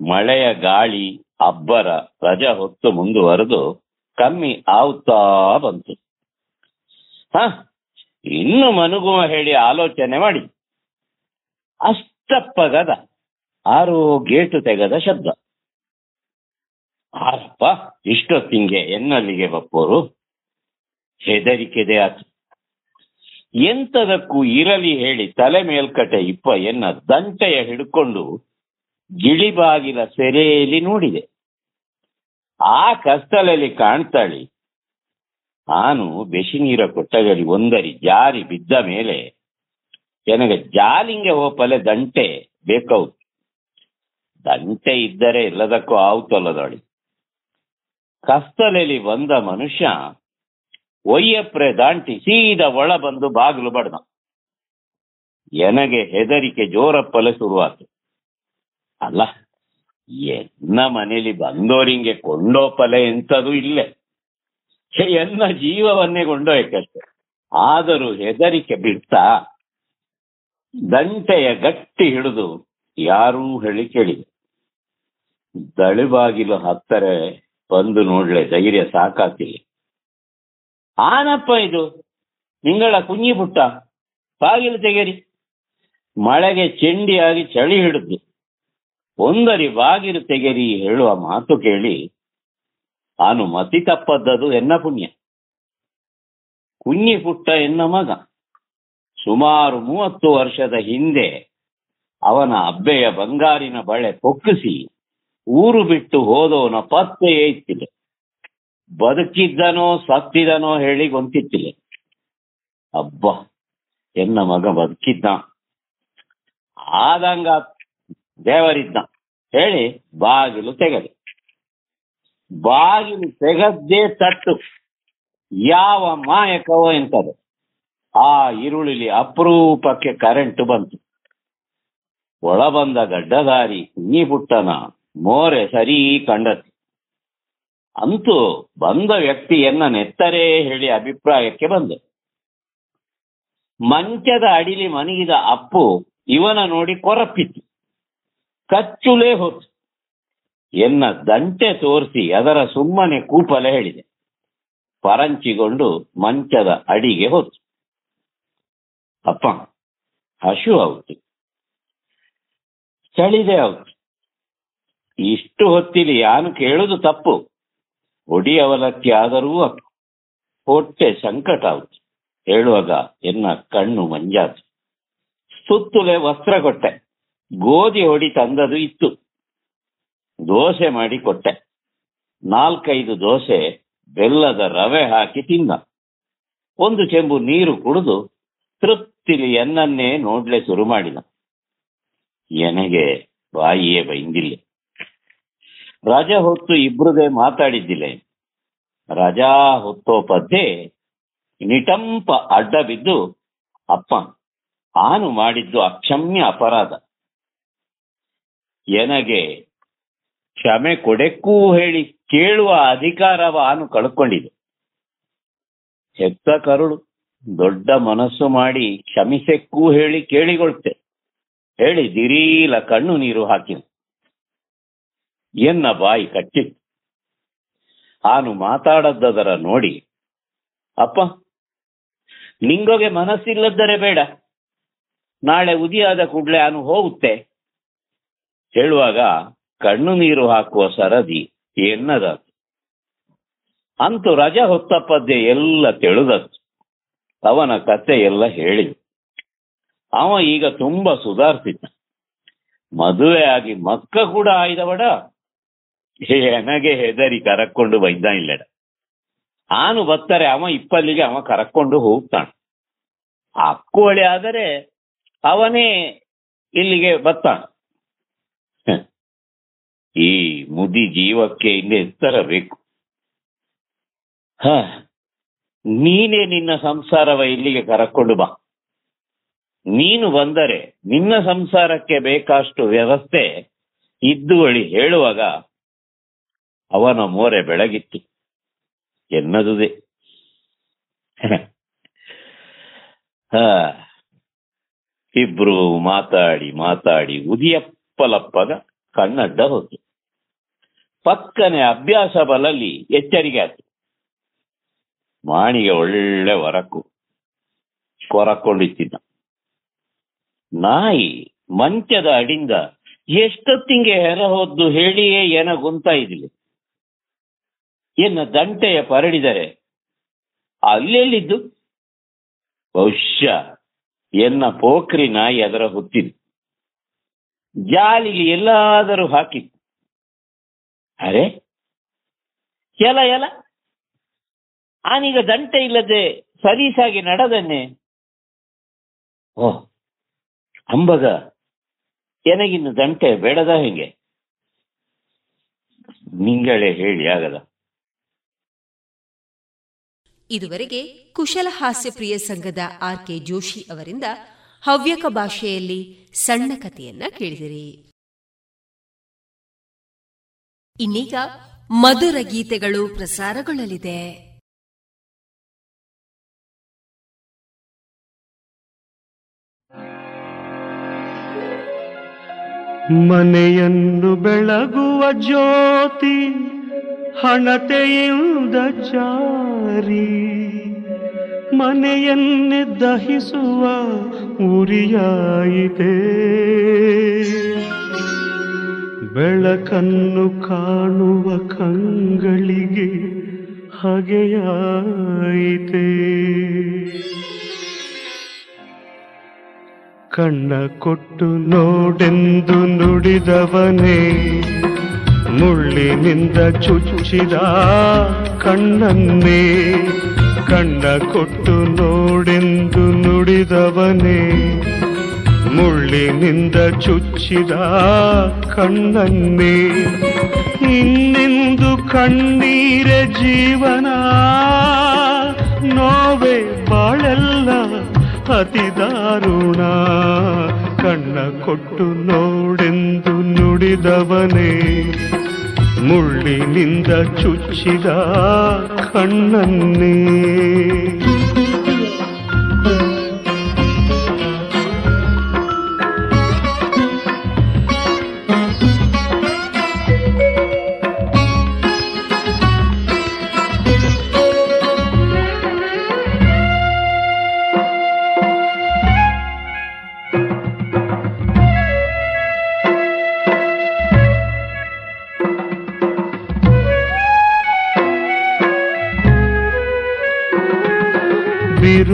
ಮಳೆಯ ಗಾಳಿ, ಅಬ್ಬರ, ರಜಾ ಹೊತ್ತು ಮುಂದುವರೆದು ಕಮ್ಮಿ ಆವುತ್ತಾ ಬಂತು. ಹ ಇನ್ನು ಮನುಗುವ ಹೇಳಿ ಆಲೋಚನೆ ಮಾಡಿ. ಅಷ್ಟಪ್ಪಗದ, ಆರು ಗೇಟು ತೆಗೆದ ಶಬ್ದ. ಆರಪ್ಪ ಇಷ್ಟೊತ್ತಿಂಗೆ ಎನ್ನಲ್ಲಿಗೆ ಬಪ್ಪೋರು. ಹೆದರಿಕೆದೆ ಆತು. ಎಂತದಕ್ಕೂ ಇರಲಿ ಹೇಳಿ ತಲೆ ಮೇಲ್ಕಟೆ ಇಪ್ಪ ಎನ್ನ ದಂಟೆಯ ಹಿಡ್ಕೊಂಡು ಗಿಳಿಬಾಗಿಲ ಸೆರೆಯಲ್ಲಿ ನೋಡಿದೆ. ಆ ಕಸ್ತಲಲ್ಲಿ ಕಾಣ್ತಾಳಿ ನಾನು ಬೆಸಿ ನೀರ ಕೊಟ್ಟಗಲಿ ಒಂದರಿ ಜಾರಿ ಬಿದ್ದ ಮೇಲೆ ನನಗೆ ಜಾಲಿಂಗೆ ಹೋಪಲೆ ದಂಟೆ ಬೇಕೌತು ದಂಟೆ ಇದ್ದರೆ ಎಲ್ಲದಕ್ಕೂ ಆವುತ್ತಲ್ಲದಳಿ ಕಸ್ತಲೆಯಲ್ಲಿ ಬಂದ ಮನುಷ್ಯ ಒಯ್ಯಪ್ರೆ ದಾಂಟಿ ಸೀದಾ ಒಳ ಬಂದು ಬಾಗಿಲು ಬಡ್ದ. ಎನಗೆ ಹೆದರಿಕೆ ಜೋರಪ್ಪಲೆ ಶುರುವಾತು. ಅಲ್ಲ, ಎನ್ನ ಮನೇಲಿ ಬಂದೋರಿಂಗೆ ಕೊಂಡೋಪಲೆ ಎಂಥದು ಇಲ್ಲೇ. ಎನ್ನ ಜೀವವನ್ನೇ ಕೊಂಡೊಯ್ಯಕ್ಕಷ್ಟೆ. ಆದರೂ ಹೆದರಿಕೆ ಬಿಡ್ತಾ ದಂಟೆಯ ಗಟ್ಟಿ ಹಿಡಿದು ಯಾರೂ ಹೇಳಿ ಕೇಳಿದೆ ದಳಿಬಾಗಿಲು ಹತ್ತರೆ ಬಂದು ನೋಡ್ಲೆ ಧೈರ್ಯ ಸಾಕಾತಿಲ್ಲ ಆನಪ್ಪ ಇದು, ನಿಂಗಳ ಕುಂಜಿ ಪುಟ್ಟ, ಬಾಗಿಲು ತೆಗೆರಿ ಮಳೆಗೆ ಚೆಂಡಿಯಾಗಿ ಚಳಿ ಹಿಡಿದು, ಒಂದರಿ ಬಾಗಿಲು ತೆಗೆರಿ ಹೇಳುವ ಮಾತು ಕೇಳಿ ತಾನು ಮತಿ ತಪ್ಪದ್ದದು ಎನ್ನ ಪುಣ್ಯ? ಕುഞ്ഞി ಪುಟ್ಟ ಎನ್ನ ಮಗ? ಸುಮಾರು ಮೂವತ್ತು ವರ್ಷದ ಹಿಂದೆ ಅವನ ಅಬ್ಬೆಯ ಬಂಗಾರಿನ ಬಳೆ ಕೊಕ್ಕಿಸಿ ಊರು ಬಿಟ್ಟು ಹೋದವನ ಪತ್ತೆಯೇ ಇತ್ತಿಲ್ಲ ಬದುಕಿದ್ದನೋ ಸತ್ತಿದನೋ ಹೇಳಿ ಗೊಂತಿತ್ತಿಲ್ಲ ಅಬ್ಬ, ಎನ್ನ ಮಗ ಬದುಕಿದ್ದ? ಆದಂಗ ದೇವರಿದ್ದ. ಹೇಳಿ ಬಾಗಿಲು ತೆಗೆದೆ. ಬಾಗಿಲು ತೆಗದ್ದೇ ತಟ್ಟು. ಯಾವ ಮಾಯಕವೋ ಎಂತದು ಆ ಈರುಳ್ಳಿ ಅಪರೂಪಕ್ಕೆ ಕರೆಂಟ್ ಬಂತು. ಒಳ ಬಂದ ಗಡ್ಡದಾರಿ ನೀ ಪುಟ್ಟನ ಮೋರೆ ಸರಿ ಕಂಡತಿ. ಅಂತೂ ಬಂದ ವ್ಯಕ್ತಿಯನ್ನ ನೆತ್ತರೇ ಹೇಳಿ ಅಭಿಪ್ರಾಯಕ್ಕೆ ಬಂದೆ. ಮಂಚದ ಅಡಿಲಿ ಮನಗಿದ ಅಪ್ಪು ಇವನ ನೋಡಿ ಕೊರಪಿತ್ತು ಕಚ್ಚುಲೇ ಹೋತು ಎನ್ನ ದಂಟೆ ತೋರಿಸಿ ಅದರ ಸುಮ್ಮನೆ ಕೂಪಲೆ ಹೇಳಿದೆ. ಪರಂಚಿಕೊಂಡು ಮಂಚದ ಅಡಿಗೆ ಹೋತು ಅಪ್ಪ, ಹಶು ಆಗುತ್ತೆ ಚಳಿದೆ ಹೌದು ಇಷ್ಟು ಹೊತ್ತಿಲಿ ಯಾನು ಕೇಳುದು ತಪ್ಪು. ಒಡಿ ಅವಲಕ್ಕಿ ಆದರೂ ಅಪ್ಪು. ಹೊಟ್ಟೆ ಸಂಕಟ ಆಗುತ್ತೆ ಹೇಳುವಾಗ ಎನ್ನ ಕಣ್ಣು ಮಂಜಾತು. ಸುತ್ತುಲೆ ವಸ್ತ್ರ ಕೊಟ್ಟೆ ಗೋಧಿ ಹೊಡಿ ತಂದದು ಇತ್ತು. ದೋಸೆ ಮಾಡಿ ಕೊಟ್ಟೆ. ನಾಲ್ಕೈದು ದೋಸೆ, ಬೆಲ್ಲದ ರವೆ ಹಾಕಿ ತಿಂದ. ಒಂದು ಚೆಂಬು ನೀರು ಕುಡಿದು ತೃಪ್ತಿಲಿ ಎನ್ನನ್ನೇ ನೋಡ್ಲೆ ಶುರು ಮಾಡಿದ. ಎನಗೆ ಬಾಯಿಯೇ ಬೈಂದಿಲ್ಲ. ರಜಾ ಹೊತ್ತು ಇಬ್ರದೇ ಮಾತಾಡಿದ್ದಿಲ್ಲ. ರಜಾ ಹೊತ್ತೋ ಪದ್ದೆ ನಿಟಂಪ ಅಡ್ಡ ಬಿದ್ದು ಅಪ್ಪ ಆನು ಮಾಡಿದ್ದು ಅಕ್ಷಮ್ಯ ಅಪರಾಧ. ಎನಗೆ ಕ್ಷಮೆ ಕೊಡೆಕ್ಕೂ ಹೇಳಿ ಕೇಳುವ ಅಧಿಕಾರವ ಆನು ಕಳ್ಕೊಂಡಿದೆ. ಹೆತ್ತ ಕರುಳು, ದೊಡ್ಡ ಮನಸ್ಸು ಮಾಡಿ ಕ್ಷಮಿಸೆಕ್ಕೂ ಹೇಳಿ ಕೇಳಿಕೊಳ್ತೆ ಹೇಳಿ ದಿರೀಲ ಕಣ್ಣು ನೀರು ಹಾಕಿ ಎನ್ನ ಬಾಯಿ ಕಟ್ಟಿತ್ತು ಆನು ಮಾತಾಡದ್ದದರ ನೋಡಿ, ಅಪ್ಪ, ನಿಂಗೊಗೆ ಮನಸ್ಸಿಲ್ಲದ್ದರೆ ಬೇಡ. ನಾಳೆ ಉದಿಯಾದ ಕೂಡಲೇ ಆನು ಹೋಗುತ್ತೆ. ಹೇಳುವಾಗ ಕಣ್ಣು ನೀರು ಹಾಕುವ ಸರದಿ ಎನ್ನದ ಅಂತೂ ಹೊತ್ತ ಹೊತ್ತಪ್ಪದ್ದೆ ಎಲ್ಲ ತಿಳಿದದ್ದು. ಅವನ ಕತೆ ಎಲ್ಲ ಹೇಳಿದ ಅವ ಈಗ ತುಂಬಾ ಸುಧಾರಿಸಿದ್ದ. ಮದುವೆ ಆಗಿ ಮಕ್ಕ ಕೂಡ ಆಯ್ದವಡ? ಎನಗೆ ಹೆದರಿ ಕರಕೊಂಡು ಬೈದ ಇಲ್ಲಡ. ಆನು ಬತ್ತರೆ ಅವ ಇಪ್ಪಲ್ಲಿಗೆ ಅವ ಕರಕೊಂಡು ಹೋಗ್ತಾನೆ. ಅಕ್ಕುವಳಿ ಆದರೆ ಅವನೇ ಇಲ್ಲಿಗೆ ಬತ್ತಾನ. ಈ ಮುದಿ ಜೀವಕ್ಕೆ ಇಲ್ಲಿ ಎತ್ತರ ಬೇಕು ಹ, ನೀನೇ ನಿನ್ನ ಸಂಸಾರವ ಇಲ್ಲಿಗೆ ಕರಕೊಂಡು ಬಾ. ನೀನು ಬಂದರೆ ನಿನ್ನ ಸಂಸಾರಕ್ಕೆ ಬೇಕಾಷ್ಟು ವ್ಯವಸ್ಥೆ ಇದ್ದುವಳಿ ಹೇಳುವಾಗ ಅವನ ಮೋರೆ ಬೆಳಗಿತ್ತು. ಎನ್ನದುದೆ. ಹ, ಇಬ್ರು ಮಾತಾಡಿ ಮಾತಾಡಿ ಉದಿಯಪ್ಪಲಪ್ಪಗ ಕಣ್ಣಡ್ಡ ಹೋತು. ಪಕ್ಕನೆ ಅಭ್ಯಾಸ ಬಲಲ್ಲಿ ಎಚ್ಚರಿಕೆ ಆಯ್ತು ಮಾಣಿಗೆ ಒಳ್ಳೆ ಹೊರಕು ಕೊರಕೊಂಡಿತ್ತಿದ್ದ ನಾಯಿ ಮಂಚದ ಅಡಿಂದ ಎಷ್ಟೊತ್ತಿಂಗೆ ಹೆರ ಹೋದ್ದು ಹೇಳಿಯೇ ಏನ ಗುಂತಾ ಇದ್ಲಿ ಎನ್ನ ದಂಟೆಯ ಪರಡಿದರೆ ಅಲ್ಲೆಲ್ಲಿದ್ದು? ಬಹುಶಃ ಎನ್ನ ಪೋಖ್ರಿ ನಾಯಿ ಅದರ ಹುತ್ತಿದ್ದು ಜಾಲಿಗೆ ಎಲ್ಲಾದರೂ ಹಾಕಿತ್ತು. ಅರೆ? ಎಲ ಎಲ. ಆನೀಗ ದಂಟೆ ಇಲ್ಲದೆ ಸಲೀಸಾಗಿ ನಡೆದನ್ನೇ? ಓ ಅಂಬಗ. ಎನಗಿನ್ನು ದಂಟೆ ಬೇಡದ ಹೆಂಗೆ? ನಿಂಗಳೇ ಹೇಳಿ ಆಗದ. ಇದುವರೆಗೆ ಕುಶಲ ಹಾಸ್ಯ ಪ್ರಿಯ ಸಂಘದ ಆರ್ ಕೆ ಜೋಶಿ ಅವರಿಂದ ಹವ್ಯಕ ಭಾಷೆಯಲ್ಲಿ ಸಣ್ಣ ಕಥೆಯನ್ನ ಕೇಳಿದಿರಿ. ಇನ್ನೀಗ ಮಧುರ ಗೀತೆಗಳು ಪ್ರಸಾರಗೊಳ್ಳಲಿದೆ. ಮನೆಯನ್ನು ಬೆಳಗುವ ಜ್ಯೋತಿ ಹಣತೆಯಿಂದ ಚಾರಿ ಮನೆಯನ್ನೇ ದಹಿಸುವ ಉರಿಯಾಯಿತೆ. ಬೆಳಕನ್ನು ಕಾಣುವ ಕಂಗಳಿಗೆ ಹಗೆಯಾಯಿತೆ. ಕಣ್ಣ ಕೊಟ್ಟು ನೋಡೆಂದು ನುಡಿದವನೇ, ಮುಳ್ಳಿನಿಂದ ಚುಚ್ಚಿದ ಕಣ್ಣನ್ನೇ. ಕಣ್ಣ ಕೊಟ್ಟು ನೋಡೆಂದು ನುಡಿದವನೇ ಮುಳ್ಳಿನಿಂದ ಚುಚ್ಚಿದ ಕಣ್ಣನ್ನೇ, ಇನ್ನೆಂದು ಕಣ್ಣೀರ ಜೀವನ. ನೋವೆ ಬಾಳೆಲ್ಲ ಅತಿ ದಾರುಣ. ಕಣ್ಣ ಕೊಟ್ಟು ನೋಡೆಂದು ನುಡಿದವನೇ, ಮುಳ್ಳಿನಿಂದ ಚುಚ್ಚಿದ ಕಣ್ಣನ್ನೇ.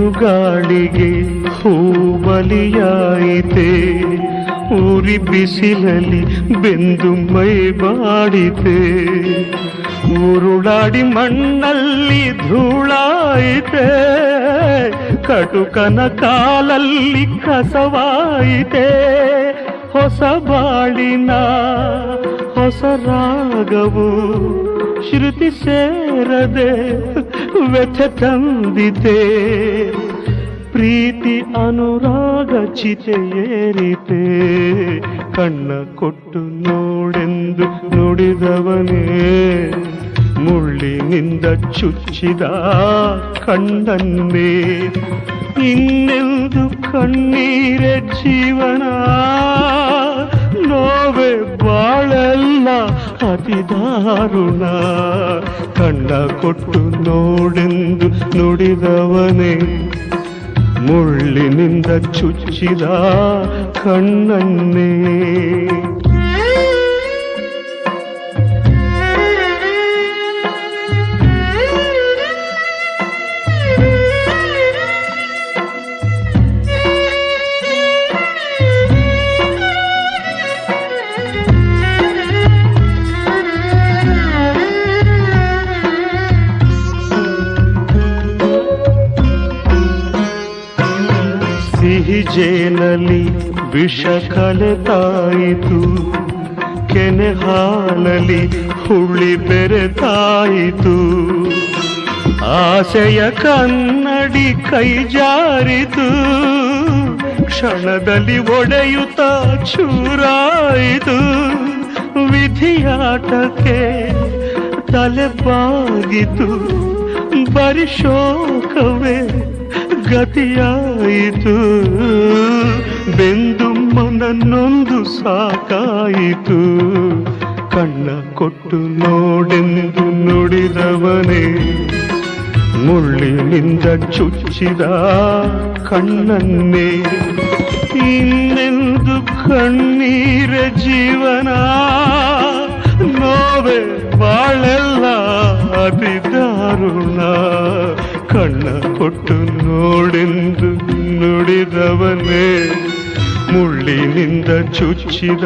ಬಿರುಗಾಳಿಗೆ ಹೂವಲಿಯಾಯಿತೆ, ಊರಿ ಬಿಸಿಲಲ್ಲಿ ಬೆಂದು ಮೈ ಬಾಡಿತೆ. ಉರುಳಾಡಿ ಮಣ್ಣಲ್ಲಿ ಧೂಳಾಯಿತೆ, ಕಟುಕನ ಕಾಲಲ್ಲಿ ಕಸವಾಯಿತೆ. ಹೊಸ ಬಾಳಿನ ಹೊಸ ರಾಗವು ಶ್ರುತಿ ಸೇರದೆ ವ್ಯಥೆ ತಂದಿದೆ ಪ್ರೀತಿ ಅನುರಾಗ ಚಿತೆ ಏರಿತೆ ಕಣ್ಣ ಕೊಟ್ಟು ನೋಡೆಂದು ನುಡಿದವನೇ ಮುಳ್ಳಿನಿಂದ ಚುಚ್ಚಿದ ಕಣ್ಣನ್ನೇ ಇನ್ನೆಂದು ಕಣ್ಣೀರ ಜೀವನ ನೋವೆ ಬಾಳೆಲ್ಲ ಅತಿ ದಾರುಣ ಕಣ್ಣ ಕೊಟ್ಟು ನೋಡೆಂದು ನುಡಿದವನೇ ಮುಳ್ಳಿನಿಂದ ಚುಚ್ಚಿದ ಕಣ್ಣನ್ನೇ ಜೇನಲ್ಲಿ ವಿಷ ಕಲೆತಾಯಿತು ಕೆನೆ ಹಾಲಲ್ಲಿ ಹುಳಿ ಬೆರೆತಾಯಿತು ಆಸೆಯ ಕನ್ನಡಿ ಕೈ ಜಾರಿತು ಕ್ಷಣದಲ್ಲಿ ಒಡೆಯುತ್ತ ಚೂರಾಯಿತು ವಿಧಿಯಾಟಕ್ಕೆ ತಲೆ ಬಾಗಿತು ಬರಿ ಶೋಕವೇ ಗತಿಯಾಯಿತು. ಬೆಂದು ಮನನ್ನೊಂದು ಸಾಕಾಯಿತು. ಕಣ್ಣ ಕೊಟ್ಟು ನೋಡೆಂದು ನುಡಿದವನೇ. ಮುಳ್ಳಿನಿಂದ ಚುಚ್ಚಿದ ಕಣ್ಣನ್ನೇ. ಇನ್ನೆಂದು ಕಣ್ಣೀರ ಜೀವನ. ನೋವೆ ಬಾಳೆಲ್ಲ ಅತಿ ದಾರುಣ ಕಣ್ಣ ಕೊಟ್ಟು ನೋಡೆಂದು ನುಡಿದವನೇ ಮುಳ್ಳಿನಿಂದ ಚುಚ್ಚಿದ.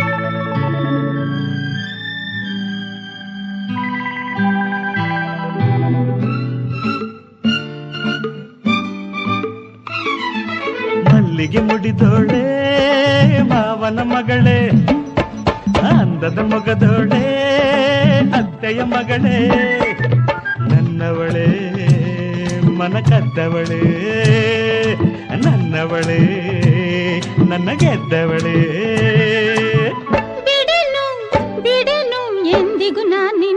ಮಲ್ಲಿಗೆ ಮುಡಿದೋಳೆ, ಮಾವನ ಮಗಳೇ. ಅಂದದ ಮಗದೋಳೆ, ಅತ್ತೆಯ ಮಗಳೇ. ನನ್ನವಳೇ, ಮನ ಕದ್ದವಳೇ. ನನ್ನವಳೇ, ನನ್ನ ಗೆದ್ದವಳೇ. ಬಿಡೆನು ಬಿಡೆನು ಎಂದಿಗೂ ನಾನಿನ್ನ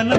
அவன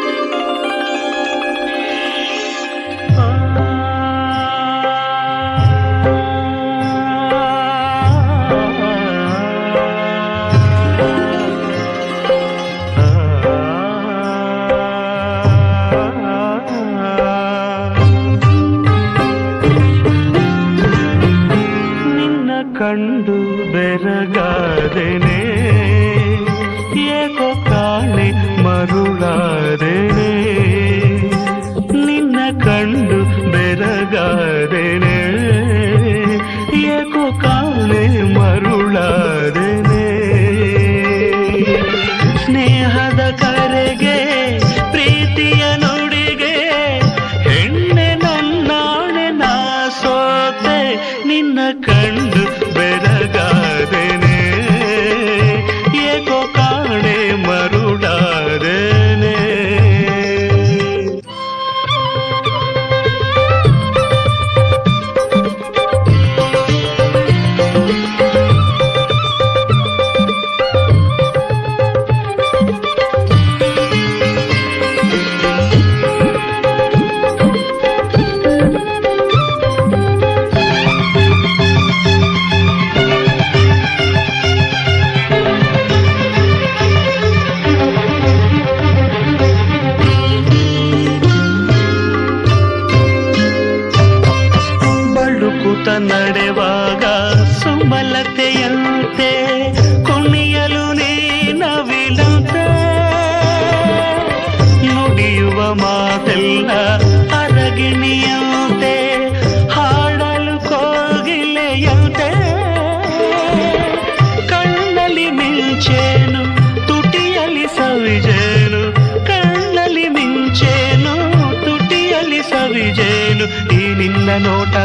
ನೋಟ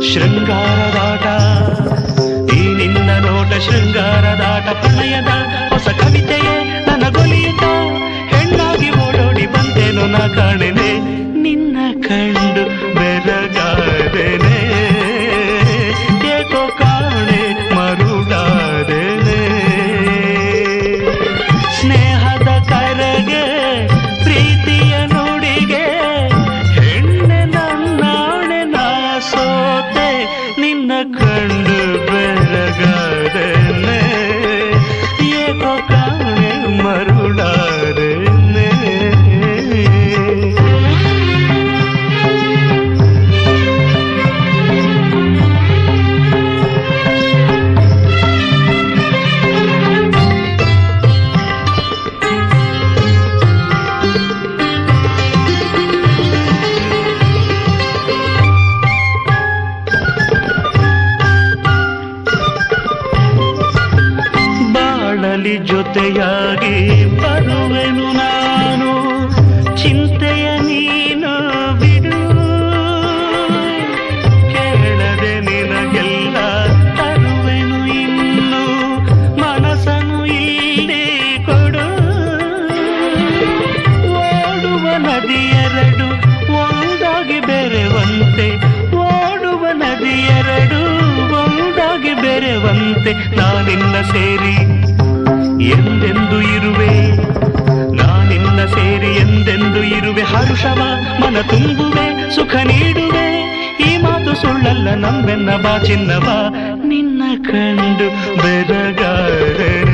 ಶೃಂಗಾರದಾಟ ಈ ನಿನ್ನ ನೋಟ ಶೃಂಗಾರದಾಟ ಪ್ರಣಯದ ಹೊಸ ಕವಿತೆಯೇ ನನಗೊಲಿಯುತ್ತ ಹೆಣ್ಣಾಗಿ ಓಡೋಡಿ ಬಂದೇನು ನಾ ಕಾಣೆನೆ. ನಿನ್ನ ಕಂಡು ಬೆರಗಾದೆನೆ ಬೆರೆವಂತೆ ನಾನಿನ್ನ ಸೇರಿ ಎಂದೆಂದು ಇರುವೆ? ನಾನಿನ್ನ ಸೇರಿ ಎಂದೆಂದು ಇರುವೆ? ಹರುಷವ ಮನ ತುಂಬುವೆ, ಸುಖ ನೀಡುವೆ. ಈ ಮಾತು ಸುಳ್ಳಲ್ಲ ನಂಬೆನ್ನ ಬಾ ಚಿನ್ನವ. ನಿನ್ನ ಕಂಡು ಬೆರಗಾರೆ.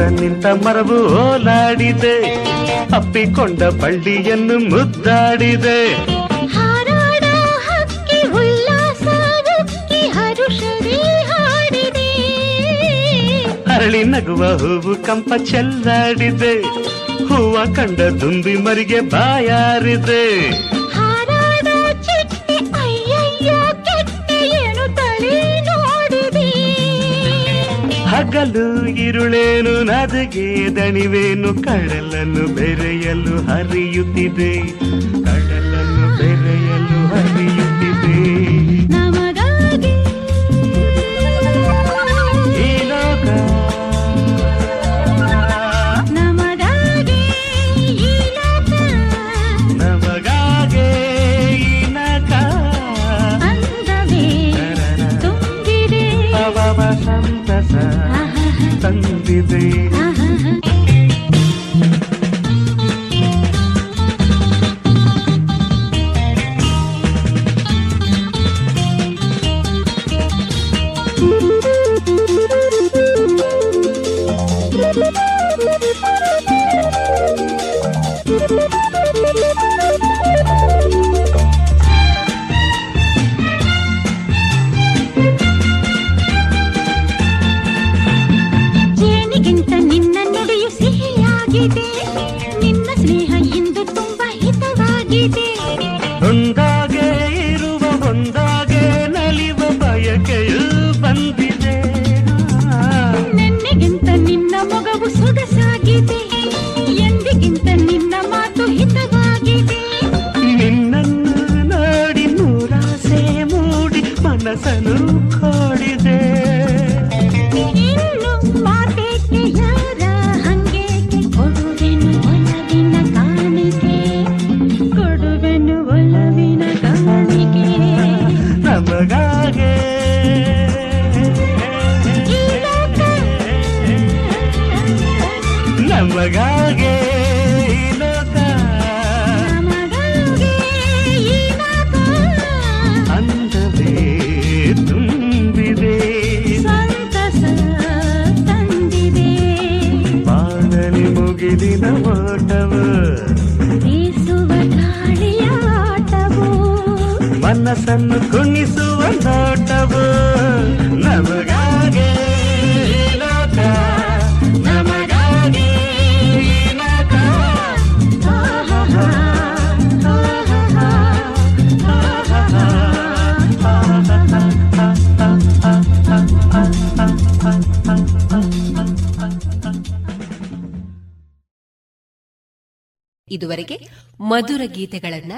ನಿಂತ ಮರವು ಓಲಾಡಿದೆ ಅಪ್ಪಿಕೊಂಡ ಬಳ್ಳಿಯನ್ನು ಮುದ್ದಾಡಿದೆ. ಅರಳಿ ನಗುವ ಹೂವು ಕಂಪ ಚೆಲ್ಲಾಡಿದೆ. ಹೂವ ಕಂಡ ದುಂಬಿ ಮರಿಗೆ ಬಾಯಾರಿದೆ. ಹಗಲು ಕಣ್ಣಿಗಿರುಳೇನು ನದಗೆ ದಣಿವೇನು ಕಡಲನ್ನು ಬೆರೆಯಲು ಹರಿಯುತ್ತಿದೆ?